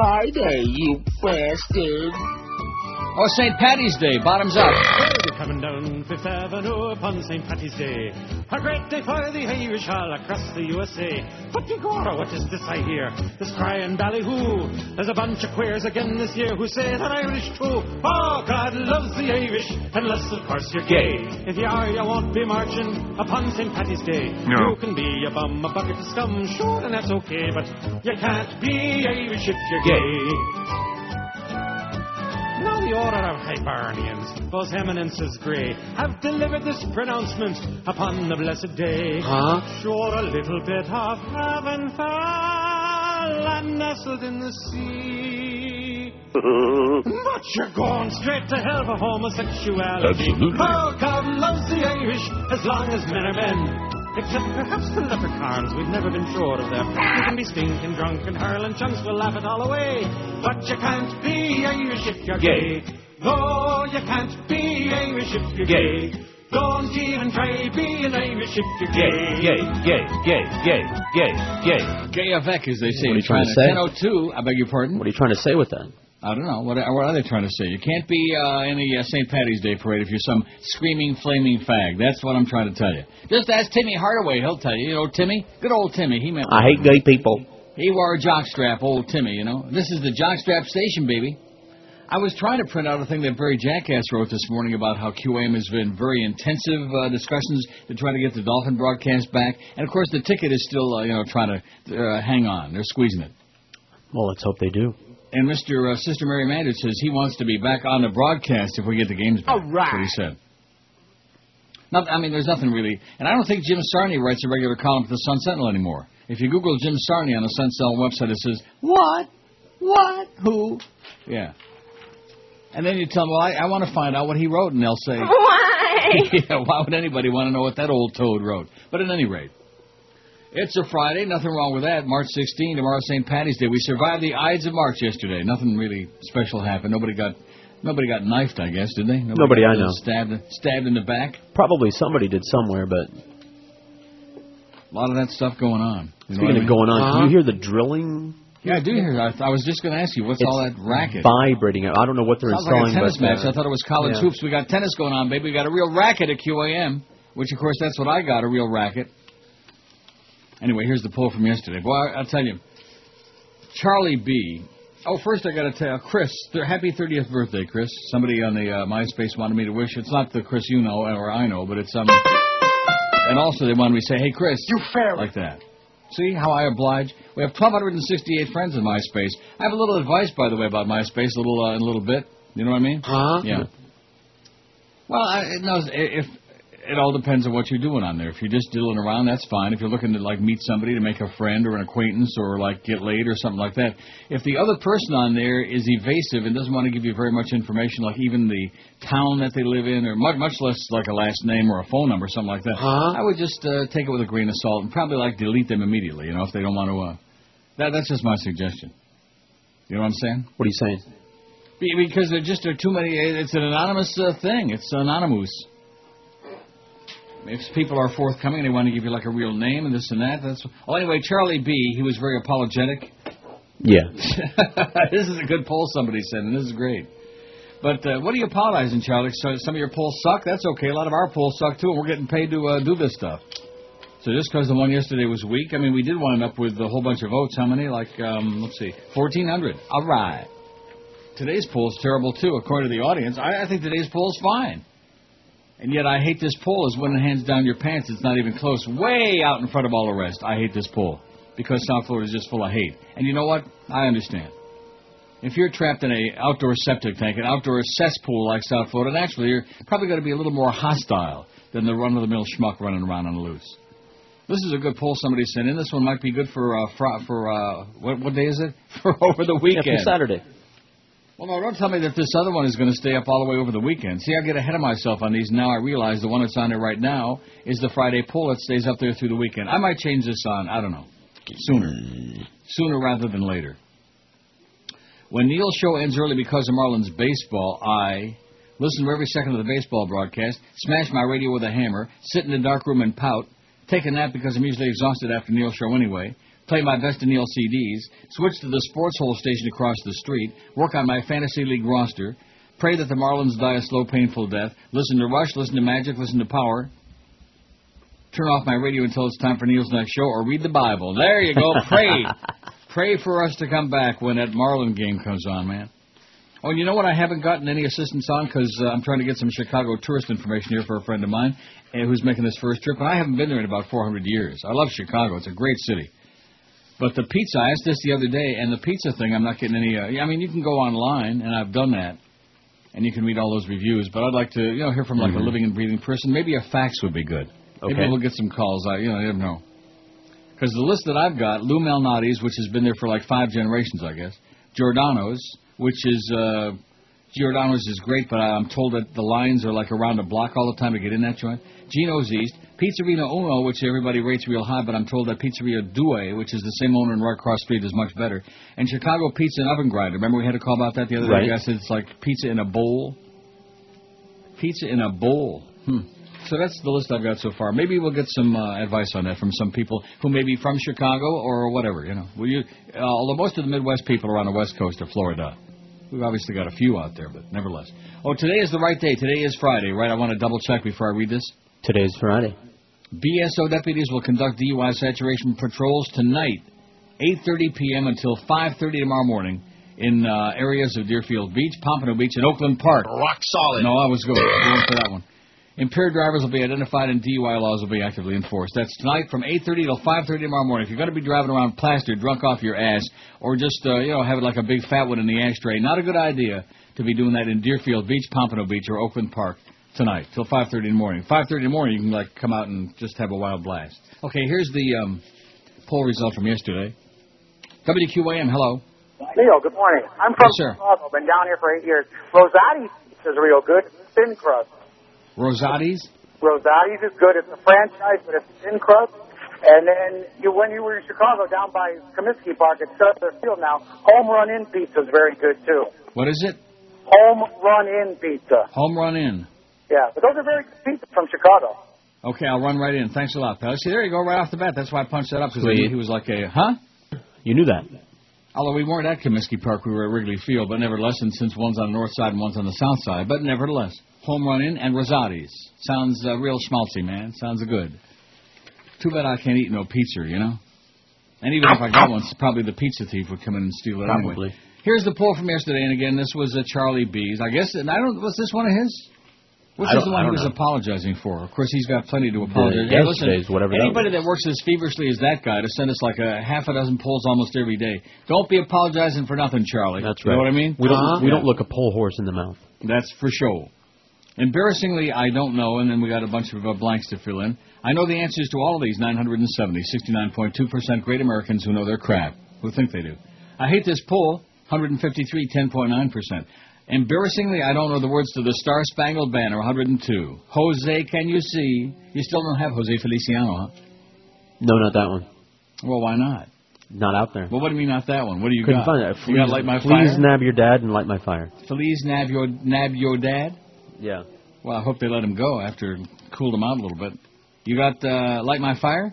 Friday, you bastard. Oh, St. Patty's Day. Bottoms up. We're coming down Fifth Avenue upon St. Patty's Day. A great day for the Irish all across the USA. What you gora, oh, what is this I hear? This crying ballyhoo. There's a bunch of queers again this year who say that Irish too. Oh, God loves the Irish, unless of course you're gay. If you are, you won't be marching upon St. Patty's Day. No. You can be a bum, a bucket of scum, sure, and that's okay, but you can't be Irish if you're gay. The order of Hibernians, those eminences grey, have delivered this pronouncement upon the blessed day. Huh? Sure, a little bit of heaven fell and nestled in the sea. But you're going straight to hell for homosexuality. Absolutely. Oh, God loves the Irish as long as men are men. Except perhaps the leprechauns, we've never been sure of them. You can be stinking drunk and hurling chunks, we'll laugh it all away. But you can't be Irish if you're gay. No, you can't be Irish if you're gay. Don't even try being Irish if you're gay. Gay, gay, gay, gay, gay, gay. Gay avec, as they say. What are you in trying to say? 1002, I beg your pardon? What are you trying to say with that? I don't know. What, what are they trying to say? You can't be uh, in the uh, St. Patty's Day parade if you're some screaming, flaming fag. That's what I'm trying to tell you. Just ask Timmy Hardaway. He'll tell you. You know, Timmy? Good old Timmy. He meant I hate gay people. He wore a jockstrap, old Timmy, you know. This is the jockstrap station, baby. I was trying to print out a thing that Barry Jackass wrote this morning about how QAM has been very intensive uh, discussions to try to get the Dolphin broadcast back. And, of course, the ticket is still, uh, you know, trying to uh, hang on. They're squeezing it. Well, let's hope they do. And Mr. Uh, Sister Mary Mandich says he wants to be back on the broadcast if we get the games back. All right. That's what he said. Not, I mean, there's nothing really. And I don't think Jim Sarney writes a regular column for the Sun Sentinel anymore. If you Google Jim Sarney on the Sun Sentinel website, it says, What? What? Who? Yeah. And then you tell them, Well, I, I want to find out what he wrote. And they'll say, Why? yeah, why would anybody want to know what that old toad wrote? But at any rate, it's a Friday. Nothing wrong with that. March 16, tomorrow St. Patty's Day. We survived the Ides of March yesterday. Nothing really special happened. Nobody got nobody got knifed, I guess, did they? Nobody got I know. Stabbed, stabbed in the back. Probably somebody did somewhere, but A lot of that stuff going on. You know speaking what I of mean? going on, Huh? can you hear the drilling Yeah, I do hear. I, I was just going to ask you, what's all that racket? vibrating? I don't know what they're Sounds like a installing, tennis match. uh, I thought it was college yeah. hoops. We got tennis going on, baby. We got a real racket at QAM, which of course that's what I got, a real racket. Anyway, here's the poll from yesterday. Boy, I'll tell you, Charlie B. Oh, first I got to tell Chris, th- happy 30th birthday, Chris. Somebody on the uh, MySpace wanted me to wish. It's not the Chris you know or I know, but it's um. And also they wanted me to say, "Hey, Chris," You fair. like that. See how I oblige? We have 1,268 friends in MySpace. I have a little advice, by the way, about MySpace, a little uh, in a little bit. You know what I mean? Huh? Yeah. Well, I, knows if it all depends on what you're doing on there. If you're just diddling around, that's fine. If you're looking to like meet somebody to make a friend or an acquaintance or like get laid or something like that. If the other person on there is evasive and doesn't want to give you very much information, like even the town that they live in, or much much less like a last name or a phone number, or something like that, Huh? I would just uh, take it with a grain of salt and probably like delete them immediately. You know, if they don't want to. Uh, that that's just my suggestion. You know what I'm saying? What are you saying? Because there just are too many. It's an anonymous uh, thing. It's anonymous. If people are forthcoming, they want to give you like a real name and this and that. That's. Well, anyway, Charlie B. He was very apologetic. Yeah. this is a good poll somebody said, and this is great. But uh, what are you apologizing, Charlie? So some of your polls suck. That's okay. A lot of our polls suck too, and we're getting paid to uh, do this stuff. So just because the one yesterday was weak, I mean, we did wind up with a whole bunch of votes. How many? Like, um, let's see, 1,400. All right. Today's poll's terrible too, according to the audience. I, I think today's poll's fine. And yet I hate this poll is when it hands down your pants, it's not even close. Way out in front of all the rest. I hate this poll. Because South Florida is just full of hate. And you know what? I understand. If you're trapped in an outdoor septic tank, an outdoor cesspool like South Florida, naturally you're probably going to be a little more hostile than the run-of-the-mill schmuck running around on the loose. This is a good poll somebody sent in. This one might be good for uh, for uh, what what day is it? For over the Yeah, weekend. for Saturday. Well, no, don't tell me that this other one is going to stay up all the way over the weekend. See, I get ahead of myself on these. Now I realize the one that's on there right now is the Friday poll that stays up there through the weekend. I might change this on, I don't know, sooner. Sooner rather than later. When Neil's show ends early because of Marlins baseball, I listen to every second of the baseball broadcast, smash my radio with a hammer, sit in the dark room and pout, take a nap because I'm usually exhausted after Neil's show anyway, play my best Neil CDs, switch to the sports hole station across the street, work on my fantasy league roster, pray that the Marlins die a slow, painful death, listen to Rush, listen to Magic, listen to Power, turn off my radio until it's time for Neil's next show, or read the Bible. There you go. Pray. pray for us to come back when that Marlin game comes on, man. Oh, and you know what? I haven't gotten any assistance on because uh, I'm trying to get some Chicago tourist information here for a friend of mine uh, who's making his first trip, and I haven't been there in about 400 years. I love Chicago; it's a great city. But the pizza, I asked this the other day, and the pizza thing, I'm not getting any. Uh, I mean, you can go online, and I've done that, and you can read all those reviews. But I'd like to, you know, hear from like a living and breathing person. Maybe a fax would be good. Okay. Maybe we'll get some calls. I, you know, I don't know. Because the list that I've got, Lou Malnati's, which has been there for like five generations, I guess. Giordano's, which is uh, Giordano's is great, but I'm told that the lines are like around a block all the time to get in that joint. Gino's East, Pizzeria Uno, which everybody rates real high, but I'm told that Pizzeria Due, which is the same owner in right cross street, is much better. And Chicago Pizza and Oven Grinder. Remember we had a call about that the other Right. day? I said it's like pizza in a bowl. Pizza in a bowl. Hmm. So that's the list I've got so far. Maybe we'll get some uh, advice on that from some people who may be from Chicago or whatever. You know, Will you, uh, although most of the Midwest people are on the West Coast of Florida. We've obviously got a few out there, but nevertheless. Oh, today is the right day. Today is Friday, right? I want to double check before I read this. Today is Friday. BSO deputies will conduct DUI saturation patrols tonight, 8:30 p.m. until 5:30 tomorrow morning, in uh, areas of Deerfield Beach, Pompano Beach, and Oakland Park. Rock solid. No, I was going, going for that one. Impaired drivers will be identified and DUI laws will be actively enforced. That's tonight from 8:30 till 5:30 tomorrow morning. If you're going to be driving around plastered, drunk off your ass, or just uh, you know have it like a big fat one in the ashtray, not a good idea to be doing that in Deerfield Beach, Pompano Beach, or Oakland Park tonight till 5:30 in the morning. 5:30 in the morning, you can like come out and just have a wild blast. Okay, here's the um, poll result from yesterday. WQAM, hello. Neil, good morning. I'm from Yes. Chicago. Been down here for eight years. Rosati's is real good. It's Thin crust. Rosati's. Rosati's is good. It's a franchise, but it's thin crust. And then you, when you were in Chicago, down by Comiskey Park at Cellular Field now, Home Run Inn Pizza is very good too. What is it? Home Run Inn Pizza. Home Run Inn. Yeah, but those are very good pizzas from Chicago. Okay, I'll run right in. Thanks a lot, pal. See, there you go, right off the bat. That's why I punched that up because he was like a huh. You knew that. Although we weren't at Comiskey Park, we were at Wrigley Field, but nevertheless, and since one's on the north side and one's on the south side, but nevertheless, Home Run Inn and Rosati's sounds uh, real schmaltzy, man. Sounds good. Too bad I can't eat no pizza, you know. And even if I got one, probably the pizza thief would come in and steal it anyway. Probably. Here's the poll from yesterday, and again, this was uh, Charlie B's. I guess, and I don't. Was this one of his? Which is the one he was know. apologizing for? Of course, he's got plenty to apologize. The Hey, listen, whatever that anybody was. that works as feverishly as that guy to send us like a half a dozen polls almost every day, don't be apologizing for nothing, Charlie. That's right. You right. know what I mean? We don't. Huh? We don't look a poll horse in the mouth. That's for sure. Embarrassingly, I don't know, and then we got a bunch of uh, blanks to fill in. I know the answers to all of these 970, 69.2% great Americans who know their crap, who think they do. I hate this poll, 153, 10.9%. Embarrassingly, I don't know the words to the Star Spangled Banner, 102. Jose, can you see? You still don't have Jose Feliciano, huh? No, not that one. Well, why not? Not out there. Well, what do you mean not that one? What do you Couldn't got? find that. you got Light My please Fire? nab your dad and light my fire. Please nab your, nab your dad? Yeah. Well, I hope they let him go after it cooled him out a little bit. You got uh, Light My Fire?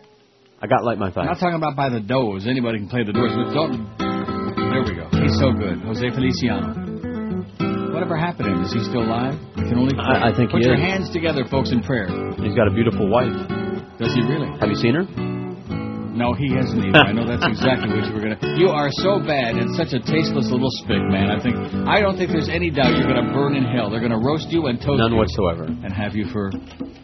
I got light my fire. I'm not talking about by the doors. Anybody can play the doors. But don't. There we go. He's so good. Jose Feliciano. Whatever happened to him? Is he still alive? I can only pray. I- I think Put he your is. hands together, folks, in prayer. He's got a beautiful wife. Does he really? Have you seen her? No, he hasn't either. I know that's exactly what you were gonna. You are so bad and such a tasteless little spick, man. I think I don't think there's any doubt you're gonna burn in hell. They're gonna roast you and toast None you whatsoever. and have you for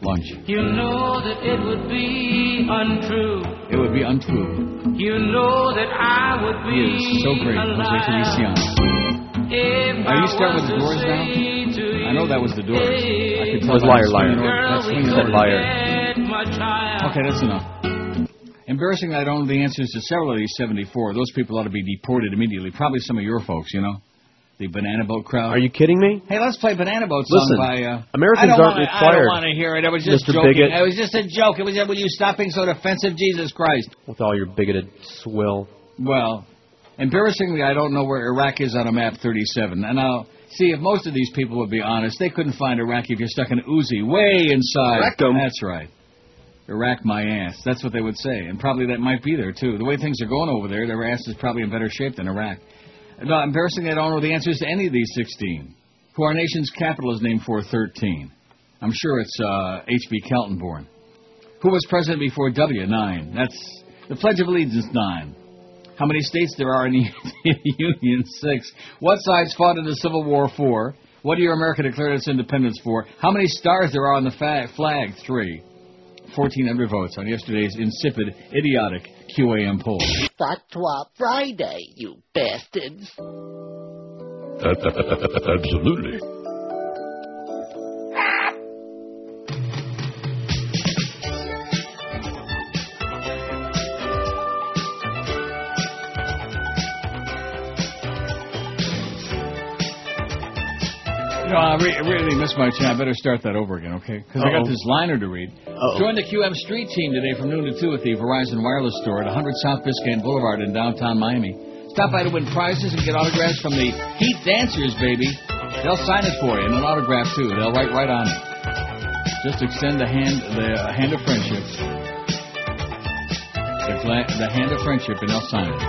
lunch. You know that it would be untrue. It would be untrue. You know that I would He be is so great, Jose alive. Feliciano. If Are you I starting with the doors now? say to you, I know that was the doors. I could tell was liar, the liar. swinging order- Girl, that we swinging said liar. get much higher. Okay, that's enough. Embarrassing, that I don't know the answers to several of these 74. Those people ought to be deported immediately. Probably some of your folks, you know, the Banana Boat crowd. Are you kidding me? Hey, let's play Banana Boat song Listen, by. Uh, Americans aren't wanna, I don't want to hear it. I was just Mr. joking. Bigot. It was just a joke. It was. Will you stop being so defensive, Jesus Christ? With all your bigoted swill. Well, embarrassingly, I don't know where Iraq is on a map 37. And I'll see if most of these people would be honest. They couldn't find Iraq if you're stuck in Uzi way inside. 'em. That's right. Iraq my ass. That's what they would say, and probably that might be there too. The way things are going over there, their ass is probably in better shape than Iraq. No, embarrassing. I don't know the answers to any of these 16. Who our nation's capital is named for 13. I'm sure it's uh, H.V. Kaltenborn. Who was president before W? Nine. That's the Pledge of Allegiance. Nine. How many states there are in the Union? Six. What sides fought in the Civil War? Four. What year America declared its independence for? How many stars there are on the fa- flag? Three. 1,400 votes on yesterday's insipid, idiotic QAM poll. Fatwa Friday, you bastards. Absolutely. You know, I re- really missed my chance. I better start that over again, okay? Because I got this liner to read. Uh-oh. Join the QM Street team today from noon to 2 at the Verizon Wireless Store at 100 South Biscayne Boulevard in downtown Miami. Stop by to win prizes and get autographs from the Heat Dancers, baby. They'll sign it for you and an autograph, too. They'll write right on it. Just extend the hand, the uh, hand of friendship. The, gla- the hand of friendship, and they'll sign it.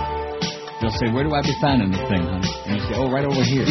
They'll say, where do I be signing the thing, honey? And you say, oh, right over here.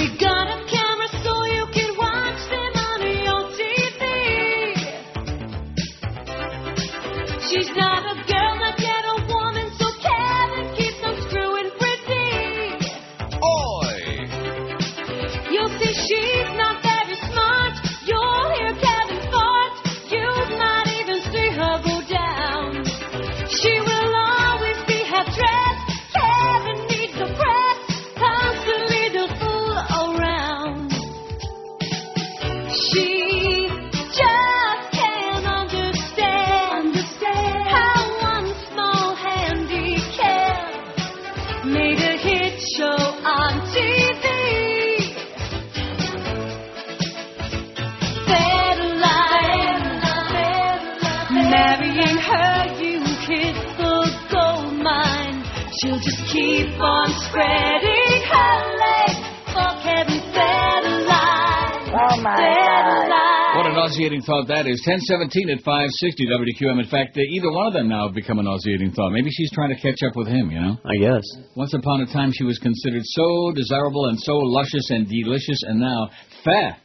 Nauseating thought that is. 1017 at 560 WQM. In fact, uh, either one of them now have become a nauseating thought. Maybe she's trying to catch up with him, you know? I guess. Once upon a time, she was considered so desirable and so luscious and delicious, and now, fat,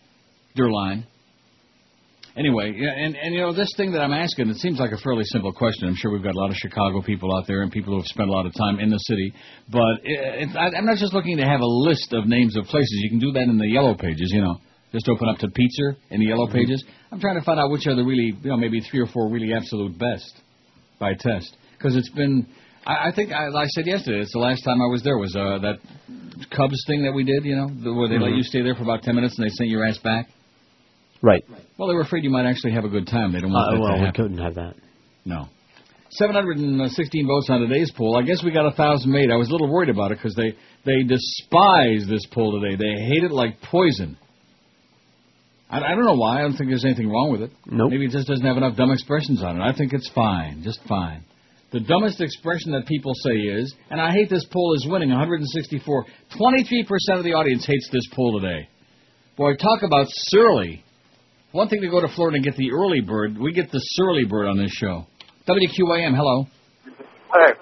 line. Anyway, and, and you know, this thing that I'm asking, it seems like a fairly simple question. I'm sure we've got a lot of Chicago people out there and people who have spent a lot of time in the city. But it, it, I, I'm not just looking to have a list of names of places. You can do that in the yellow pages, you know. Just open up to pizza in the yellow pages. I'm trying to find out which are the really, you know, maybe three or four really absolute best by test. Because it's been, I, I think, I, I said yesterday, it's the last time I was there was uh, that Cubs thing that we did, you know, the, where they let Mhm. you stay there for about 10 minutes and they sent your ass back. Right. Well, they were afraid you might actually have a good time. They don't want Uh, that Oh, well, to we couldn't have that. No. 716 votes on today's poll. I guess we got a thousand made. I was a little worried about it because they they despise this poll today. They hate it like poison. I, I don't know why. I don't think there's anything wrong with it. Nope. Maybe it just doesn't have enough dumb expressions on it. I think it's fine, just fine. The dumbest expression that people say is, and I hate this poll is winning 164. 23% of the audience hates this poll today. Boy, talk about surly. One thing to go to Florida and get the early bird. We get the surly bird on this show. WQAM, hello. Hey,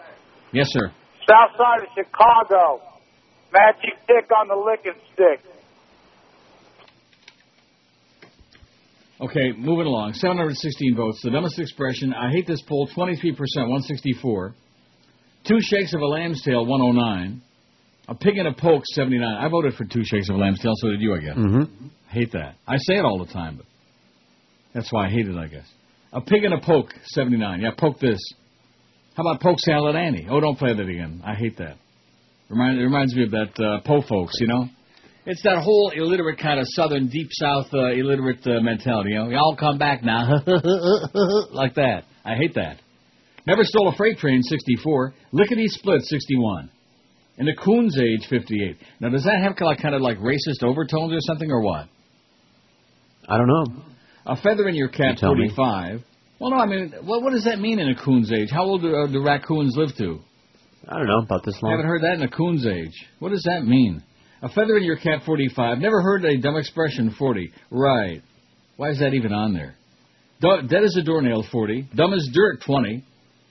Yes, sir. south side of Chicago. Magic Dick on the licking stick. Okay, moving along. 716 votes. The dumbest expression. I hate this poll. 23%, 164. Two shakes of a lamb's tail, 109. A pig in a poke, 79. I voted for two shakes of a lamb's tail, so did you, I guess. Mm-hmm. Hate that. I say it all the time, but that's why I hate it, I guess. A pig in a poke, 79. Yeah, poke this. How about Polk Salad Annie? Oh, don't play that again. I hate that. Remind, it reminds me of that uh, Po folks, you know? It's that whole illiterate kind of southern, deep south uh, illiterate uh, mentality, you know? Y'all come back now. like that. I hate that. Never stole a freight train, 64. Lickety split, 61. In the Coon's age, 58. Now, does that have kind of like racist overtones or something, or what? I don't know. A feather in your cap, You tell me. 45. Well, no, I mean, what, what does that mean in a coon's age? How old do, uh, do raccoons live to? I don't know about this I long. haven't heard that in a coon's age. What does that mean? A feather in your cap, 45. Never heard a dumb expression, 40. Right. Why is that even on there? Dead as a doornail, 40. Dumb as dirt, 20.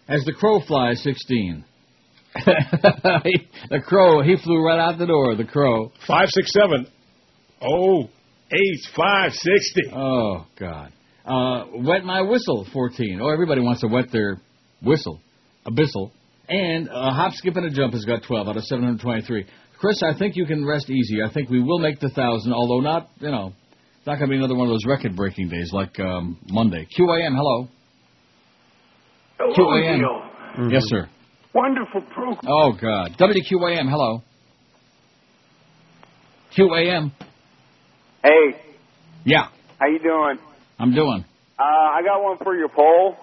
As the crow flies, 16. the crow, he flew right out the door, the crow. Five, six, seven. Oh, eight, five, sixty. Oh, God. Uh, wet my whistle, 14. Oh, everybody wants to wet their whistle, a bissel. And a hop, skip, and a jump has got 12 out of 723. Chris, I think you can rest easy. I think we will make the 1,000, although not, you know, it's not going to be another one of those record-breaking days like um, Monday. QAM, hello. QAM. Yes, sir. Wonderful program. Oh, God. WQAM, hello. QAM. Hey, Yeah, how you doing? I'm doing. Uh, I got one for your poll.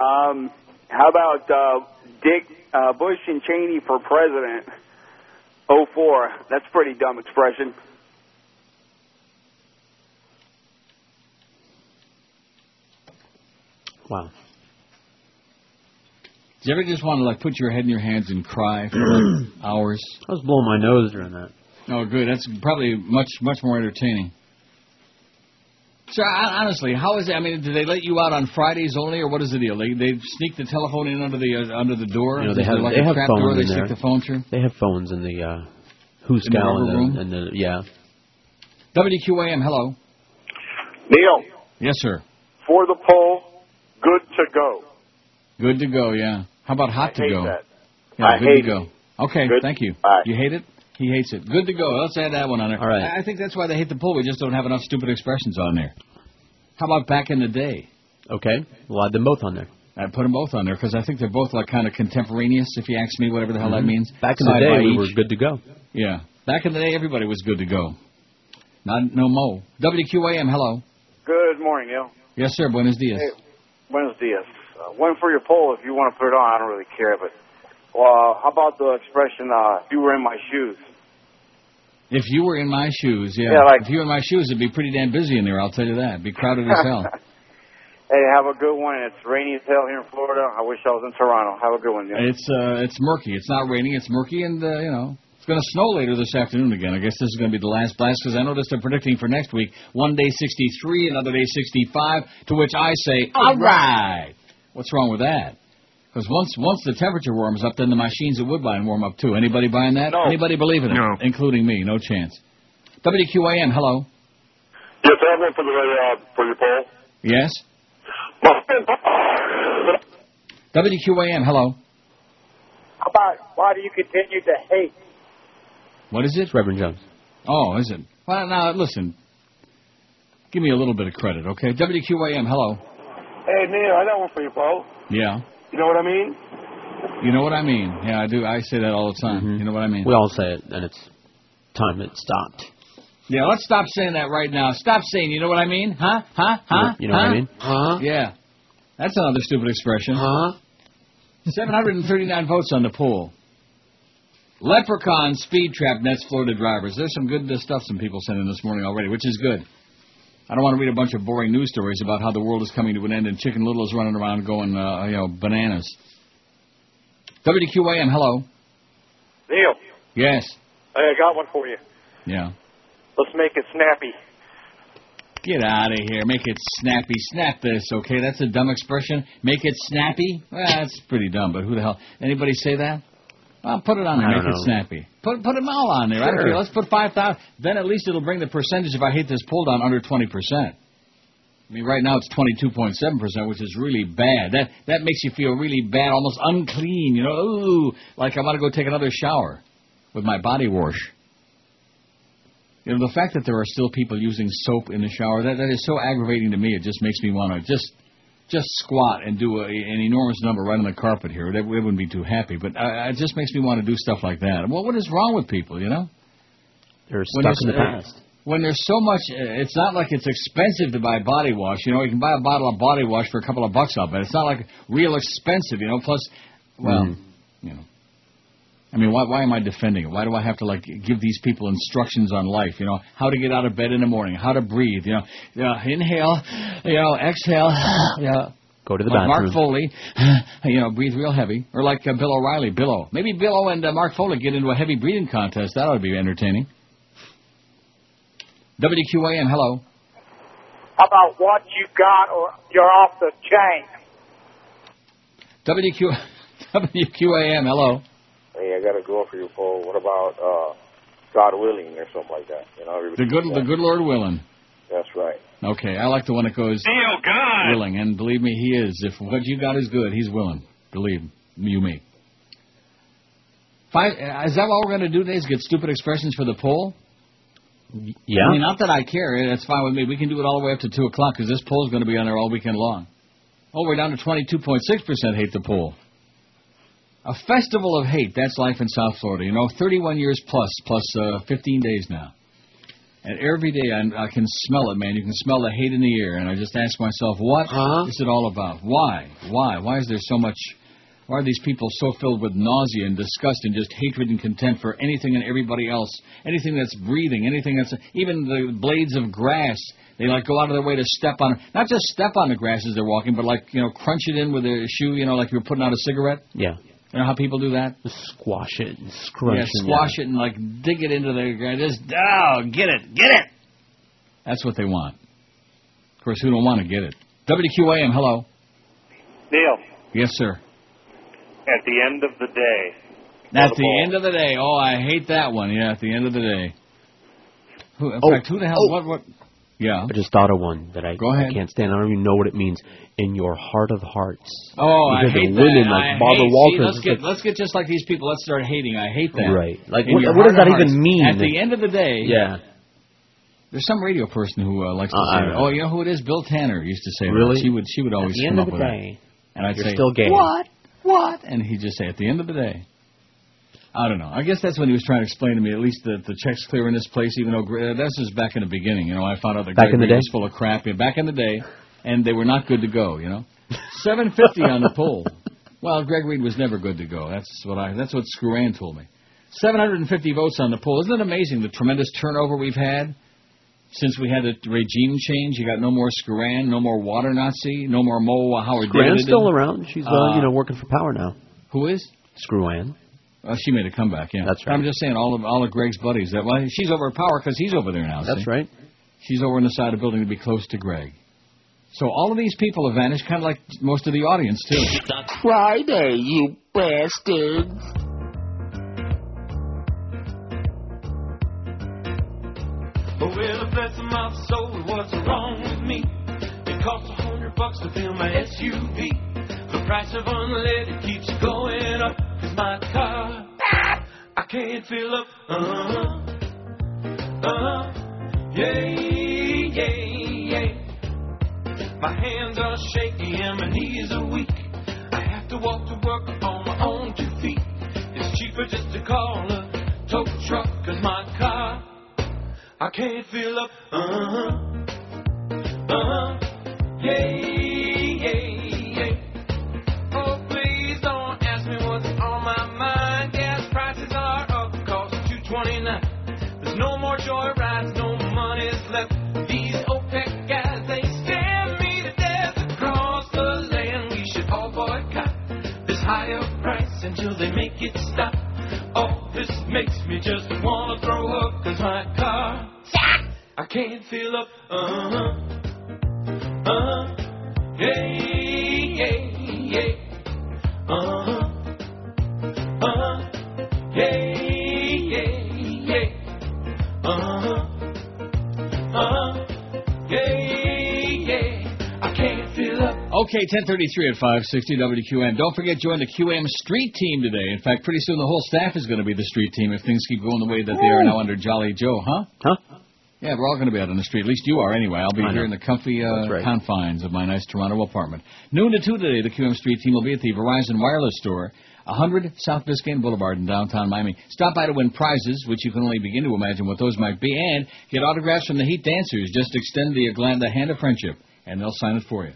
Um, how about uh, Dick uh, Bush and Cheney for president? Oh four. That's a pretty dumb expression. Wow. Do you ever just want to like put your head in your hands and cry for like hours? I was blowing my nose during that. Oh, good. That's probably much much more entertaining. So honestly, how is it? I mean, do they let you out on Fridays only, or what is the deal? They they sneak the telephone in under the uh, under the door. You know, they have like they a have trap phones door they in stick there. the phone through. They have phones in the uh, In the Hooskow and, the, and the yeah. WQAM, hello. Neil, Yes, sir. for the poll, good to go. Good to go. Yeah. How about hot I to hate go? that. Yeah, I good hate to go. Okay, Good. thank you. Bye. You hate it? He hates it. Good to go. Let's add that one on there. All right. I I think that's why they hate the poll. We just don't have enough stupid expressions on there. How about back in the day? Okay, we'll add them both on there. I put them both on there because I think they're both like kind of contemporaneous. If you ask me, whatever the hell that Mhm. means. Back in the day, we each. were good to go. Yeah. Back in the day, everybody was good to go. Not no mo. WQAM. Hello. Good morning, Neil. Yes, sir. Buenos dias. Hey, buenos dias. Uh, one for your poll if you want to put it on. I don't really care, but well, how about the expression uh, you were in my shoes"? If you were in my shoes, yeah. Yeah, like- if you were in my shoes, it'd be pretty damn busy in there. I'll tell you that. It'd be crowded as hell. Hey, have a good one. It's rainy as hell here in Florida. I wish I was in Toronto. Have a good one, Neil. It's uh, it's murky. It's not raining. It's murky, and uh, you know, it's going to snow later this afternoon again. I guess this is going to be the last blast because I noticed they're predicting for next week one day 63, another day 65. To which I say, all right. What's wrong with that? Because once once the temperature warms up, then the machines at Woodbine warm up too. Anybody buying that? No. Anybody believing it? No. Including me. No chance. WQAM. Hello. Yes, I have one for the uh, for your poll. Yes. WQAM. Hello. How about why do you continue to hate? What is it? Reverend Jones. Oh, is it? Well, now listen. Give me a little bit of credit, okay? WQAM. Hello. Hey, Neil, I got one for you, Paul. Yeah. You know what I mean? You know what I mean? Yeah, I do. I say that all the time. Mhm. You know what I mean? We all say it, and it's time it stopped. yeah, let's stop saying that right now. Stop saying, you know what I mean? Huh? Huh? Huh? You know what I mean? Huh? Yeah. That's another stupid expression. Huh? 739 votes on the poll. Leprechaun speed trap nets Florida drivers. There's some good stuff some people sent in this morning already, which is good. I don't want to read a bunch of boring news stories about how the world is coming to an end and Chicken Little is running around going, uh, you know, bananas. WQAM, hello. Neil, Yes. I got one for you. Yeah. Let's make it snappy. Get out of here. Make it snappy. Snap this, okay? That's a dumb expression. Make it snappy? Well, that's pretty dumb, but who the hell? Anybody say that? Well, put it on there. Make don't it snappy. Put put them all on there. I don't Sure. care. Let's put 5,000. Then at least it'll bring the percentage, if I hate this pull down under 20%. I mean, right now it's 22.7%, which is really bad. That that makes you feel really bad, almost unclean. You know, ooh, like I want to go take another shower with my body wash. You know, the fact that there are still people using soap in the shower, that, that is so aggravating to me. It just makes me want to just just squat and do a, an enormous number right on the carpet here. That wouldn't be too happy, but uh, it just makes me want to do stuff like that. Well, what is wrong with people, you know? They're stuck in the uh, past. When there's so much, uh, it's not like it's expensive to buy body wash. You know, you can buy a bottle of body wash for a couple of bucks, I'll bet. It's not like real expensive, you know. Plus, well, Mhm. you know. I mean, why, why am I defending it? Why do I have to like give these people instructions on life? You know, how to get out of bed in the morning, how to breathe. You know, yeah, inhale, you know, exhale, yeah. Go to the like Mark. Foley, you know, breathe real heavy, or like uh, Bill O'Reilly, Billo. Maybe Billo and uh, Mark Foley get into a heavy breathing contest. That ought to be entertaining. WQAM, hello. How about what you got or you're off the chain? WQ, WQAM, hello. Hey, I got a girl for you, Paul. What about uh, God willing or something like that? You know, everybody The good, the good Lord willing. That's right. Okay, I like the one that goes Deal, God. willing, and believe me, he is. If what you got is good, he's willing. Believe you me. Five, uh, is that all we're going to do today? Is get stupid expressions for the poll? Yeah. I mean, not that I care. That's fine with me. We can do it all the way up to two o'clock because this poll's going to be on there all weekend long. Oh, we're down to twenty-two point six percent hate the poll. A festival of hate. That's life in South Florida. You know, thirty-one years plus, plus uh, fifteen days now. And every day I, I can smell it, man. You can smell the hate in the air. And I just ask myself, what is it all about? Why? Why? Why is there so much? Why are these people so filled with nausea and disgust and just hatred and contempt for anything and everybody else? Anything that's breathing, anything that's even the blades of grass. They like go out of their way to step on, not just step on the grass as they're walking, but like you know, crunch it in with their shoe. You know, like you're putting out a cigarette. Yeah. You know how people do that? Squash it and scrunch it. yeah, squash it and like dig it into the ground. Just oh, get it, get it. That's what they want. Of course, who don't want to get it? WQAM, hello. Neil, Yes, sir. at the end of the day, At the end of the day, oh, I hate that one. Yeah, at the end of the day. Who, in Oh, fact, who the hell? oh. What? What? Yeah. I just thought of one that I, Go ahead. I can't stand. I don't even know what it means. In your heart of hearts. Oh, I the hate women that. like I Barbara hate, Walters. See, let's get like- let's get just like these people. Let's start hating. I hate that. Right. Like, what- what does that even mean? At the end of the day, Yeah. There's some radio person who uh, likes to Uh, say, that. "Oh, you know who it is? Bill Tanner used to say that." Really? She would she would always At the come end up of the with day, that, and I'd say, still gay. What? What? And he'd just say, "At the end of the day." I don't know. I guess that's when he was trying to explain to me at least that the checks clear in this place, even though Gre- this is back in the beginning. You know, I found out that Back the was full of crap. Yeah, back in the day, and they were not good to go. You know, seven fifty on the poll. Well, Greg Reed was never good to go. That's what I. That's what Screwan told me. Seven hundred and fifty votes on the poll. Isn't it amazing the tremendous turnover we've had? Since we had the regime change, you got no more Scran, no more Water Nazi, no more Mo Howard Grand's still around. She's uh, Uh, you know working for Power now. Who is? Screw Ann. Oh, she made a comeback. Yeah, That's right. I'm just saying, all of all of Greg's buddies. That well, she's over at Power because he's over there now. That's see? right. She's over in the side of the building to be close to Greg. So all of these people have vanished, kind of like most of the audience too. Friday, you bastards. Well, bless my soul, what's wrong with me? It costs a hundred bucks to fill my SUV. The price of unleaded keeps going up. My car, I can't fill up. Uh-huh. Uh-huh. Yeah, yeah, yeah. My hands are shaky and my knees are weak. I have to walk to work on my own two feet. It's cheaper just to call a tow truck. 'Cause my car, I can't fill up. Uh huh. Uh huh. Yeah, yeah. Price until they make it stop. Oh, this makes me just wanna throw up, cause my car, I can't fill up. Uh huh. Uh huh. Yeah, yeah, yeah. Uh huh. Uh huh. Yeah, Okay, 1033 at 560 WQM. Don't forget, join the QM Street Team today. In fact, pretty soon the whole staff is going to be the Street Team if things keep going the way that they are now under Jolly Joe, huh? Huh? Yeah, we're all going to be out on the street. At least you are, anyway. I'll be I here know. in the comfy uh, right. confines of my nice Toronto apartment. Noon to 2 today, the QM Street Team will be at the Verizon Wireless Store, 100 South Biscayne Boulevard in downtown Miami. Stop by to win prizes, which you can only begin to imagine what those might be, and get autographs from the Heat Dancers. Just extend the, the hand of friendship, and they'll sign it for you.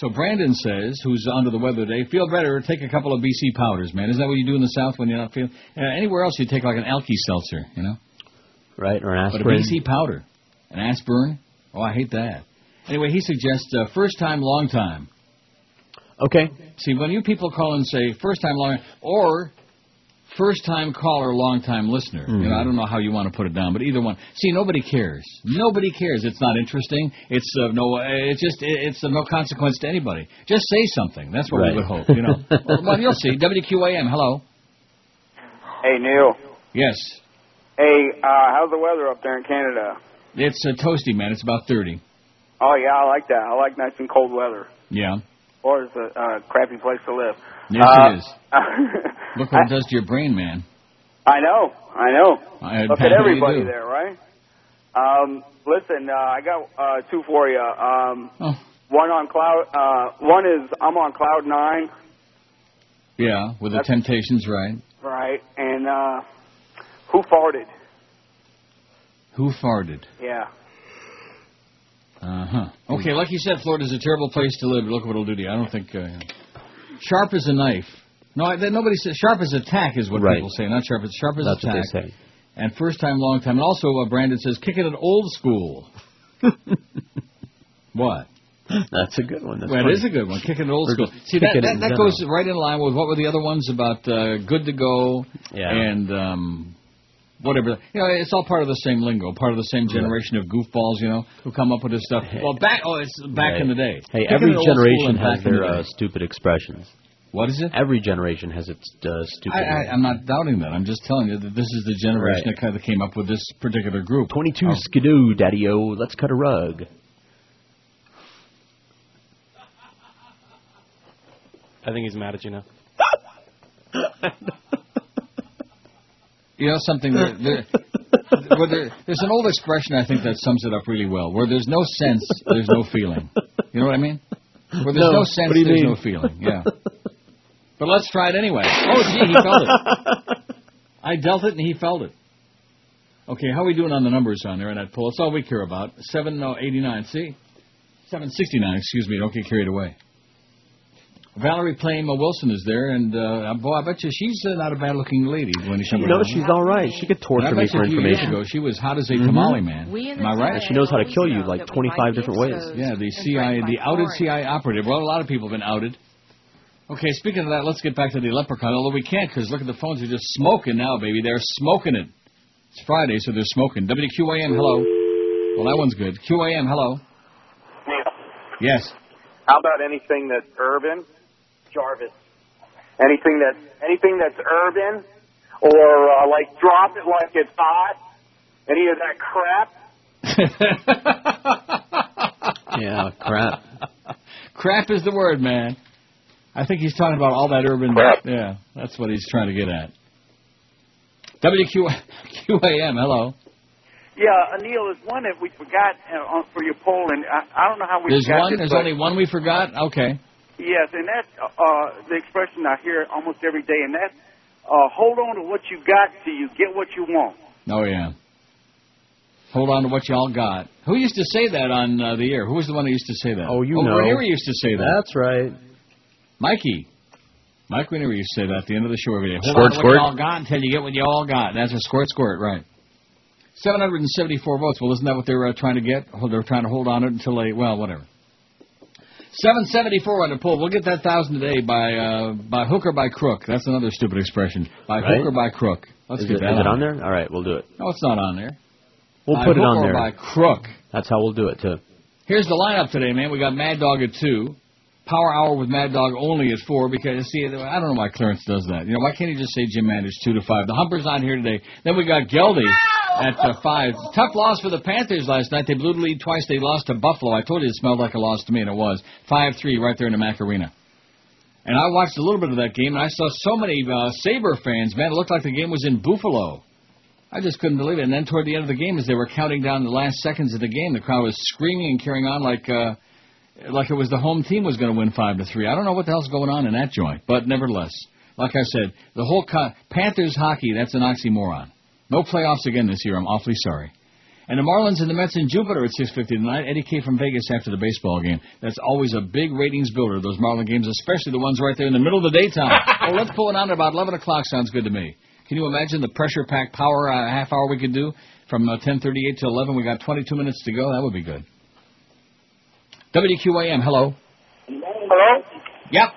So Brandon says, who's under the weather today, feel better, take a couple of BC powders, man. Isn't that what you do in the South when you're not feeling? Uh, anywhere else, you take like an Alky seltzer, you know? Right, or an aspirin. But a. BC powder. An aspirin? Oh, I hate that. Anyway, he suggests uh, first time, long time. Okay. See, when you people call and say first time, long or first time caller, long time listener. You know, I don't know how you want to put it down, but either one. See, nobody cares. Nobody cares. It's not interesting. It's of no. It's just. It's of no consequence to anybody. Just say something. That's what Right. we would hope. You know. well, well, you'll see. WQAM. Hello. Hey, Neil. Yes. Hey, uh, how's the weather up there in Canada? It's uh, toasty, man. It's about thirty. Oh, yeah, I like that. I like nice and cold weather. Yeah. Or it's a uh, crappy place to live. Yes, Uh, it is. Look what it does to your brain, man. I know, I know. I, Look at everybody there, right? Um, listen, uh, I got uh, two for you. Um, Oh. One on cloud. Uh, one is I'm on cloud nine, Yeah, with the Temptations, right? right? And uh, who farted? Who farted? Yeah. Uh huh. Okay, like you said, Florida's a terrible place to live. Look what it'll do to you. I don't think. Uh, sharp as a knife. No, I, that- nobody says sharp as a tack is what Right. people say. Not sharp as sharp as That's a what tack. they say. And first time, long time. And also, uh, Brandon says, kick it at old school. what? That's a good one. That's well, it is a good one. Kick it at old school. See, that, that, that goes right in line with what were the other ones about uh, good to go Yeah. and um, whatever. You know, it's all part of the same lingo, part of the same generation of goofballs, you know, who come up with this stuff. Well, back oh, it's back Right. in the day. Hey, Kick every at old school generation has back in the their uh, stupid expressions. What is it? Every generation has its uh, stupid. I, I, I'm not doubting that. I'm just telling you that this is the generation Right. that kind of came up with this particular group. 22 Oh. skidoo, daddy-o, let's cut a rug. I think he's mad at you now. You know something? There, there, where there, there's an old expression I think that sums it up really well. Where there's no sense, there's no feeling. You know what I mean? Where there's No, no, sense, what do you there's mean? no feeling. Yeah. But let's try it anyway. Oh, gee, he felt it. I dealt it and he felt it. Okay, how are we doing on the numbers on there in that poll? That's all we care about. Seven no eighty nine. See, seven sixty nine. Excuse me. Don't get carried away. Valerie Plame Wilson is there, and uh, boy, I bet you she's uh, not a bad looking lady when she comes No, she's all right. She could torture me you for a few information. ago she was hot as a Mhm. tamale, man. Am I right? And she knows how to kill you like 25 different ways. Yeah, the CIA, the outed CIA operative. Well, a lot of people have been outed. Okay, speaking of that, let's get back to the leprechaun. Although we can't, because look at the phones. They're just smoking now, baby. They're smoking it. It's Friday, so they're smoking. WQAM, hello. Well, that one's good. QAM, hello. Yes. How about anything that's urban? Jarvis. Anything that's anything that's urban, or uh, like drop it like it's hot. Any of that crap? Yeah, crap. Crap is the word, man. I think he's talking about all that urban. Crap. Yeah, that's what he's trying to get at. WQAM, hello. Yeah, Neil, there's one that we forgot uh, for your poll, and I, I don't know how we There's one. this, There's only one we forgot. Okay. Yes, and that's uh, uh, the expression I hear almost every day, and that's uh, hold on to what you got till you get what you want. Oh yeah. Hold on to what y'all got. Who used to say that on uh, the air? Who was the one that used to say that? Oh, you oh, know. Ranieri used to say that. That's right. Mikey. Mike Ranieri used to say that at the end of the show every day. Hold Squirt, on to what y'all got until you get what you all got. That's a squirt, squirt, right. 774 votes. Well, isn't that what they're uh, trying to get? Oh, They're trying to hold on it until they, well, whatever. 774 on the poll. We'll get that thousand today by uh, by hook or by crook. That's another stupid expression. By Right. hook or by crook. Let's is get it, that is it on. on there? All right, we'll do it. No, it's not on there. We'll By put it on or there. by crook. That's how we'll do it too. Here's the lineup today, man. We got Mad Dog at two, Power Hour with Mad Dog only at four. Because see, I don't know why Clarence does that. You know, why can't he just say Jim Mandich two to five? The Humper's not here today. Then we got Geldy at uh, five. Tough loss for the Panthers last night. They blew the lead twice. They lost to Buffalo. I told you it smelled like a loss to me, and it was five three right there in the Mac Arena. And I watched a little bit of that game, and I saw so many uh, Sabre fans. Man, it looked like the game was in Buffalo. I just couldn't believe it. And then toward the end of the game, as they were counting down the last seconds of the game, the crowd was screaming and carrying on like uh, like it was the home team was going to win five to three. I don't know what the hell's going on in that joint, but nevertheless, like I said, the whole co- Panthers hockey that's an oxymoron. No playoffs again this year. I'm awfully sorry. And the Marlins and the Mets in Jupiter at 6:50 tonight. Eddie K from Vegas after the baseball game. That's always a big ratings builder. Those Marlin games, especially the ones right there in the middle of the daytime. oh, let's pull it on at about 11 o'clock. Sounds good to me. Can you imagine the pressure packed power uh, half hour we could do from uh, 10:38 to 11? We got 22 minutes to go. That would be good. WQAM. Hello. Hello, Yep.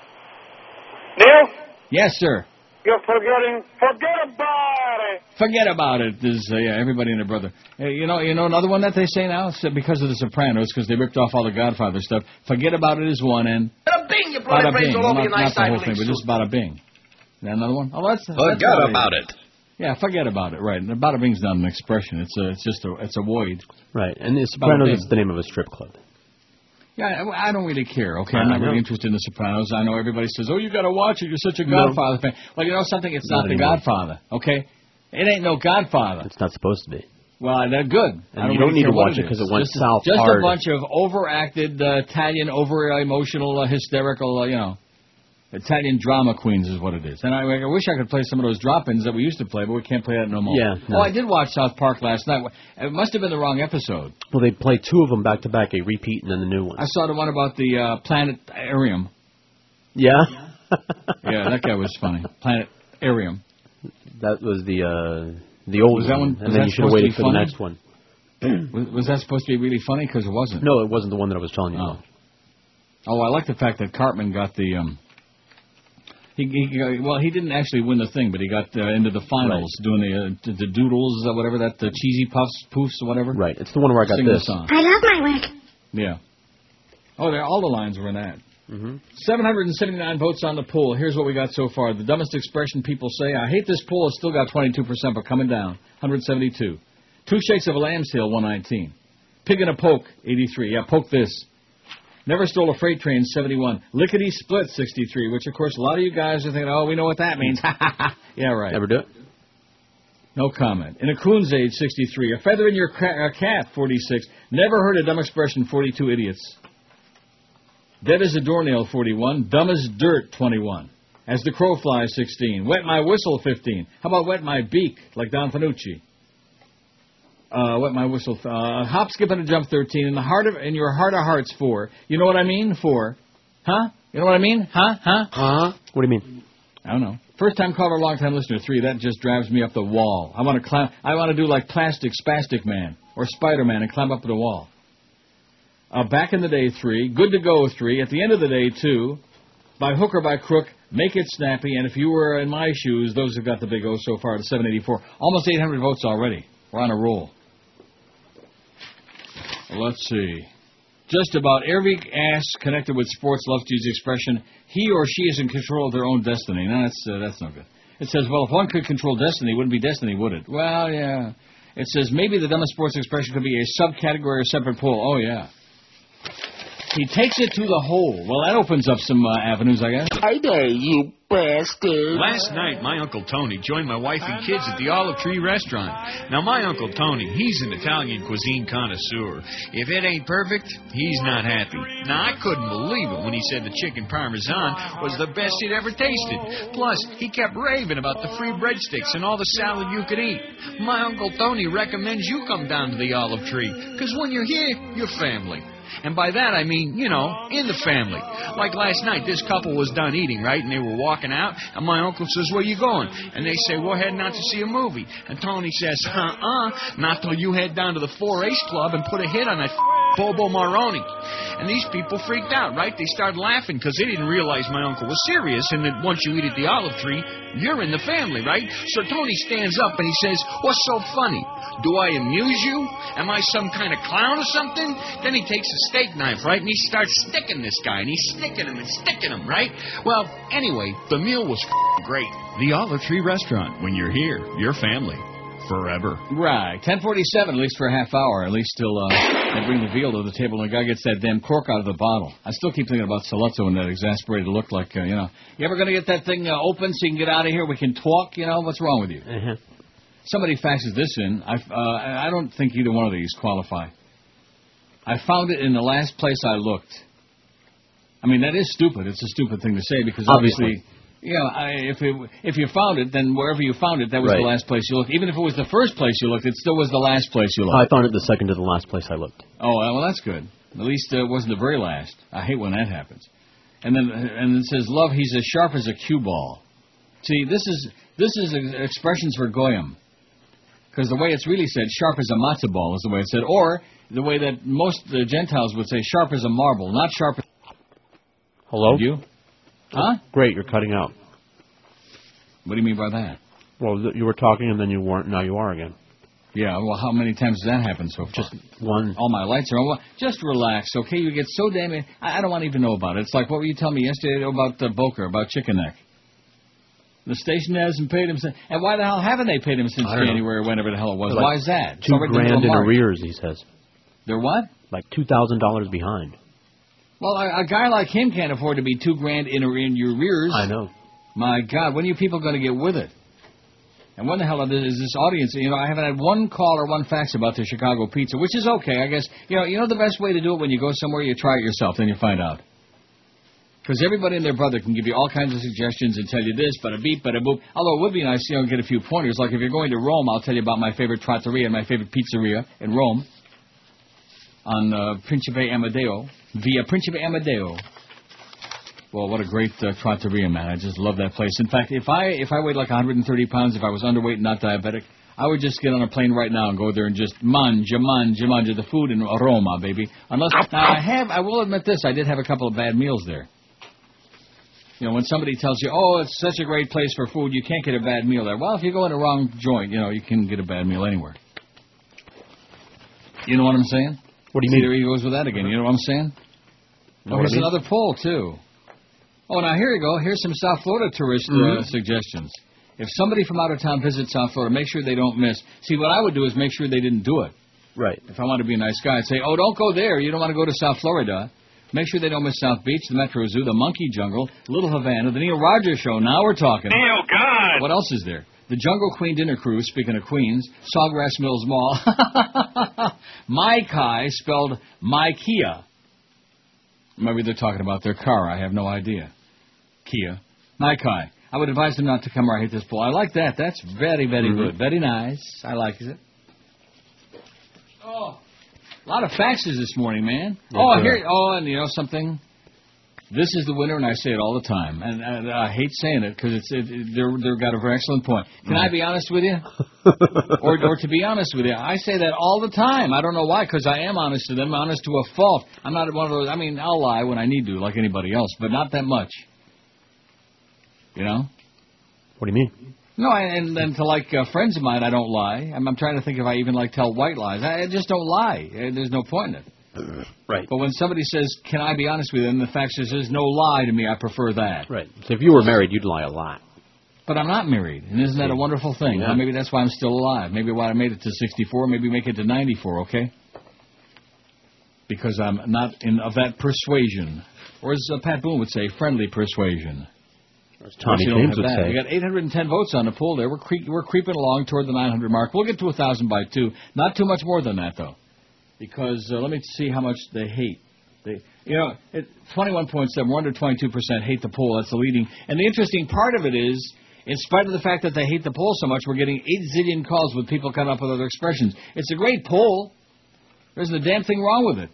Neil. Yes, sir. You're forgetting. Forget about it. Forget about it. Is uh, yeah, everybody and their brother. Hey, you know, you know another one that they say now It's, uh, because of the Sopranos, because they ripped off all the Godfather stuff. Forget about it is one, and Bada bing, you bada bing. all over not, not the whole thing, but suit. just bada bing. Is another one? Oh, that's that's Forget what about is. Yeah, forget about it. Right, and bada bing's not an expression. It's a, it's just a, it's a void. Right, and The Bada Sopranos bing. is the name of a strip club. Yeah, I don't really care. Okay, I'm not really interested in The Sopranos. I know everybody says, "Oh, you got to watch it. You're such a No. Godfather fan." Well, you know something? It's Not not, The anymore. Godfather. Okay, it ain't no Godfather. It's not supposed to be. Well, they're good. And I you really don't need to watch it is. 'cause it went just, south Just hard. a bunch of overacted uh, Italian, over emotional, uh, hysterical, uh, you know, Italian drama queens is what it is. And I, I wish I could play some of those drop-ins that we used to play, but we can't play that no more. Yeah, no. Oh, I did watch South Park last night. It must have been the wrong episode. Well, they play two of them back to back, a repeat and then the new one. I saw the one about the uh, planetarium. Yeah. Yeah, that guy was funny. Planetarium. That was the uh, the old Was that one- and was then you should have waited for the next one. Was, was that supposed to be really funny? Because it wasn't. No, it wasn't the one that I was telling you Oh. about. Oh, I like the fact that Cartman got the um. He, he well, he didn't actually win the thing, but he got uh, into the finals doing the uh, the doodles, uh, whatever that the cheesy puffs, poofs, or whatever. Right, it's the one where I got Sing the this. song. I love my work. Yeah. Oh, there, all the lines were in that. Mm-hmm. 779 votes on the poll. Here's what we got so far. The dumbest expression people say. I hate this poll. It's still got 22%, but coming down. 172. Two shakes of a lamb's tail, 119. Pig in a poke, 83. Yeah, poke this. Never stole a freight train, 71. Lickety split, 63. Which, of course, a lot of you guys are thinking, oh, we know what that means. yeah, right. Ever do it? No comment. In a coon's age, 63. A feather in your ca- cat, 46. Never heard a dumb expression, 42 idiots. Dead as a doornail, 41. Dumb as dirt, 21. As the crow flies, 16. Wet my whistle, 15. How about wet my beak, like Don Fanucci? Uh, wet my whistle. Uh, hop, skip, and a jump, 13. In the heart of, in your heart of hearts, 4. You know what I mean? 4. Huh? You know what I mean? Huh? Huh? Huh? What do you mean? I don't know. First time caller, long time listener. Three. That just drives me up the wall. I want to climb. I want to do like Plastic Spastic Man or Spider Man and climb up the wall. Uh, back in the day, three. Good to go, three. At the end of the day, two. By hook or by crook, make it snappy. And if you were in my shoes, those have got the big O so far to 784. Almost 800 votes already. We're on a roll. Let's see. Just about every ass connected with sports loves to use the expression, he or she is in control of their own destiny. No, that's, uh, that's not good. It says, well, if one could control destiny, it wouldn't be destiny, would it? Well, yeah. It says, maybe the dumbest sports expression could be a subcategory or separate pool. Oh, yeah. He takes it to the hole. Well, that opens up some uh, avenues, I guess. Hi there, you Last night, my Uncle Tony joined my wife and kids at the Olive Tree restaurant. Now, my Uncle Tony, he's an Italian cuisine connoisseur. If it ain't perfect, he's not happy. Now, I couldn't believe it when he said the chicken parmesan was the best he'd ever tasted. Plus, he kept raving about the free breadsticks and all the salad you could eat. My Uncle Tony recommends you come down to the Olive Tree, because when you're here, you're family. And by that I mean, you know, in the family. Like last night, this couple was done eating, right? And they were walking out, and my uncle says, Where you going? And they say, We're heading out to see a movie. And Tony says, Uh uh, not till you head down to the 4 H Club and put a hit on that Bobo Maroni. And these people freaked out, right? They started laughing because they didn't realize my uncle was serious and that once you eat at the olive tree, you're in the family, right? So Tony stands up and he says, What's so funny? Do I amuse you? Am I some kind of clown or something? Then he takes a steak knife, right? And he starts sticking this guy and he's sticking him and sticking him, right? Well, anyway, the meal was f- great. The Olive Tree Restaurant. When you're here, your family. Forever. Right. 1047, at least for a half hour. At least till uh, they bring the veal to the table and the guy gets that damn cork out of the bottle. I still keep thinking about Sollozzo and that exasperated look like, uh, you know, you ever going to get that thing uh, open so you can get out of here? We can talk, you know? What's wrong with you? Uh-huh. Somebody faxes this in. I, uh, I don't think either one of these qualify. I found it in the last place I looked. I mean, that is stupid. It's a stupid thing to say because Obviously. obviously, you know, I, if it, if you found it, then wherever you found it, that was Right. the last place you looked. Even if it was the first place you looked, it still was the last place you looked. I found it the second to the last place I looked. Oh, well, that's good. At least uh, it wasn't the very last. I hate when that happens. And then and it says, "Love, he's as sharp as a cue ball." See, this is this is expressions for goyim. Because the way it's really said, "sharp as a matzo ball" is the way it's said, or the way that most uh, Gentiles would say, "sharp as a marble," not sharp. as... Hello? You? Huh? Great, you're cutting out. What do you mean by that? Well, th- you were talking and then you weren't. Now you are again. Yeah, well, how many times has that happened so far? Just one. All my lights are on. Well, Just relax, okay? You get so damn. I, I don't want to even know about it. It's like what were you telling me yesterday about uh, Boker, about Chicken Neck? The station hasn't paid him since. And why the hell haven't they paid him since know. January, or whenever the hell it was? Like why is that? Two grand in arrears, he says. They're what? Like two thousand dollars behind. Well, a, a guy like him can't afford to be two grand in in your rears. I know. My God, when are you people going to get with it? And when the hell is this audience? You know, I haven't had one call or one fax about the Chicago pizza, which is okay, I guess. You know, you know the best way to do it when you go somewhere, you try it yourself, then you find out. Because everybody and their brother can give you all kinds of suggestions and tell you this, but a beep, but a boop. Although it would be nice, you know, get a few pointers. Like if you're going to Rome, I'll tell you about my favorite trattoria and my favorite pizzeria in Rome on uh, Principe Amedeo, via Principe Amedeo. Well, what a great uh, trattoria, man! I just love that place. In fact, if I if I weighed like 130 pounds, if I was underweight and not diabetic, I would just get on a plane right now and go there and just manja, manja, manja the food in Roma, baby. Unless now I have, I will admit this, I did have a couple of bad meals there. You know, when somebody tells you, "Oh, it's such a great place for food, you can't get a bad meal there." Well, if you go in the wrong joint, you know, you can get a bad meal anywhere. You know what I'm saying? What do you See, mean? There he goes with that again. You know what I'm saying? Know Oh, here's another poll too. Oh, now here you go. Here's some South Florida tourist uh, Mhm. suggestions. If somebody from out of town visits South Florida, make sure they don't miss. See, what I would do is make sure they didn't do it. Right. If I want to be a nice guy, I'd say, oh, don't go there. You don't want to go to South Florida. Make sure they don't miss South Beach, the Metro Zoo, the Monkey Jungle, Little Havana, the Neil Rogers Show. Now we're talking. Neil, God! What else is there? The Jungle Queen Dinner Cruise, speaking of Queens, Sawgrass Mills Mall, My Kai, spelled My Kia. Maybe they're talking about their car. I have no idea. Kia. My Kai. I would advise them not to come I hate this pool. I like that. That's very, very Mhm. good. Very nice. I like it. Oh, a lot of faxes this morning, man. Oh, here. Oh, and you know something? This is the winner, and I say it all the time. And, and I hate saying it because it's it, they're they've got a very excellent point. Can I be mm. honest with you? or or to be honest with you, I say that all the time. I don't know why, because I am honest to them, honest to a fault. I'm not one of those. I mean, I'll lie when I need to, like anybody else, but not that much. You know? What do you mean? No, I- and then to like uh, friends of mine, I don't lie. I'm, I'm trying to think if I even like tell white lies. I, I just don't lie. Uh, There's no point in it. Right. But when somebody says, "Can I be honest with you?" and the fact is, there's no lie to me. I prefer that. Right. So if you were married, you'd lie a lot. But I'm not married, and isn't that a wonderful thing? Yeah. Well, maybe that's why I'm still alive. Maybe why I made it to 64. Maybe make it to 94. Okay? Because I'm not in of that persuasion, or as uh, Pat Boone would say, friendly persuasion. Tommy But you don't James would that. say. We got 810 votes on the poll there. We're cre- we're creeping along toward the 900 mark. We'll get to 1,000 by two. Not too much more than that though, because uh, let me see how much they hate. They, you know, it, 21.7. We're under 22 percent hate the poll. That's the leading. And the interesting part of it is. In spite of the fact that they hate the poll so much, we're getting eight zillion calls with people coming up with other expressions. It's a great poll. There isn't a damn thing wrong with it.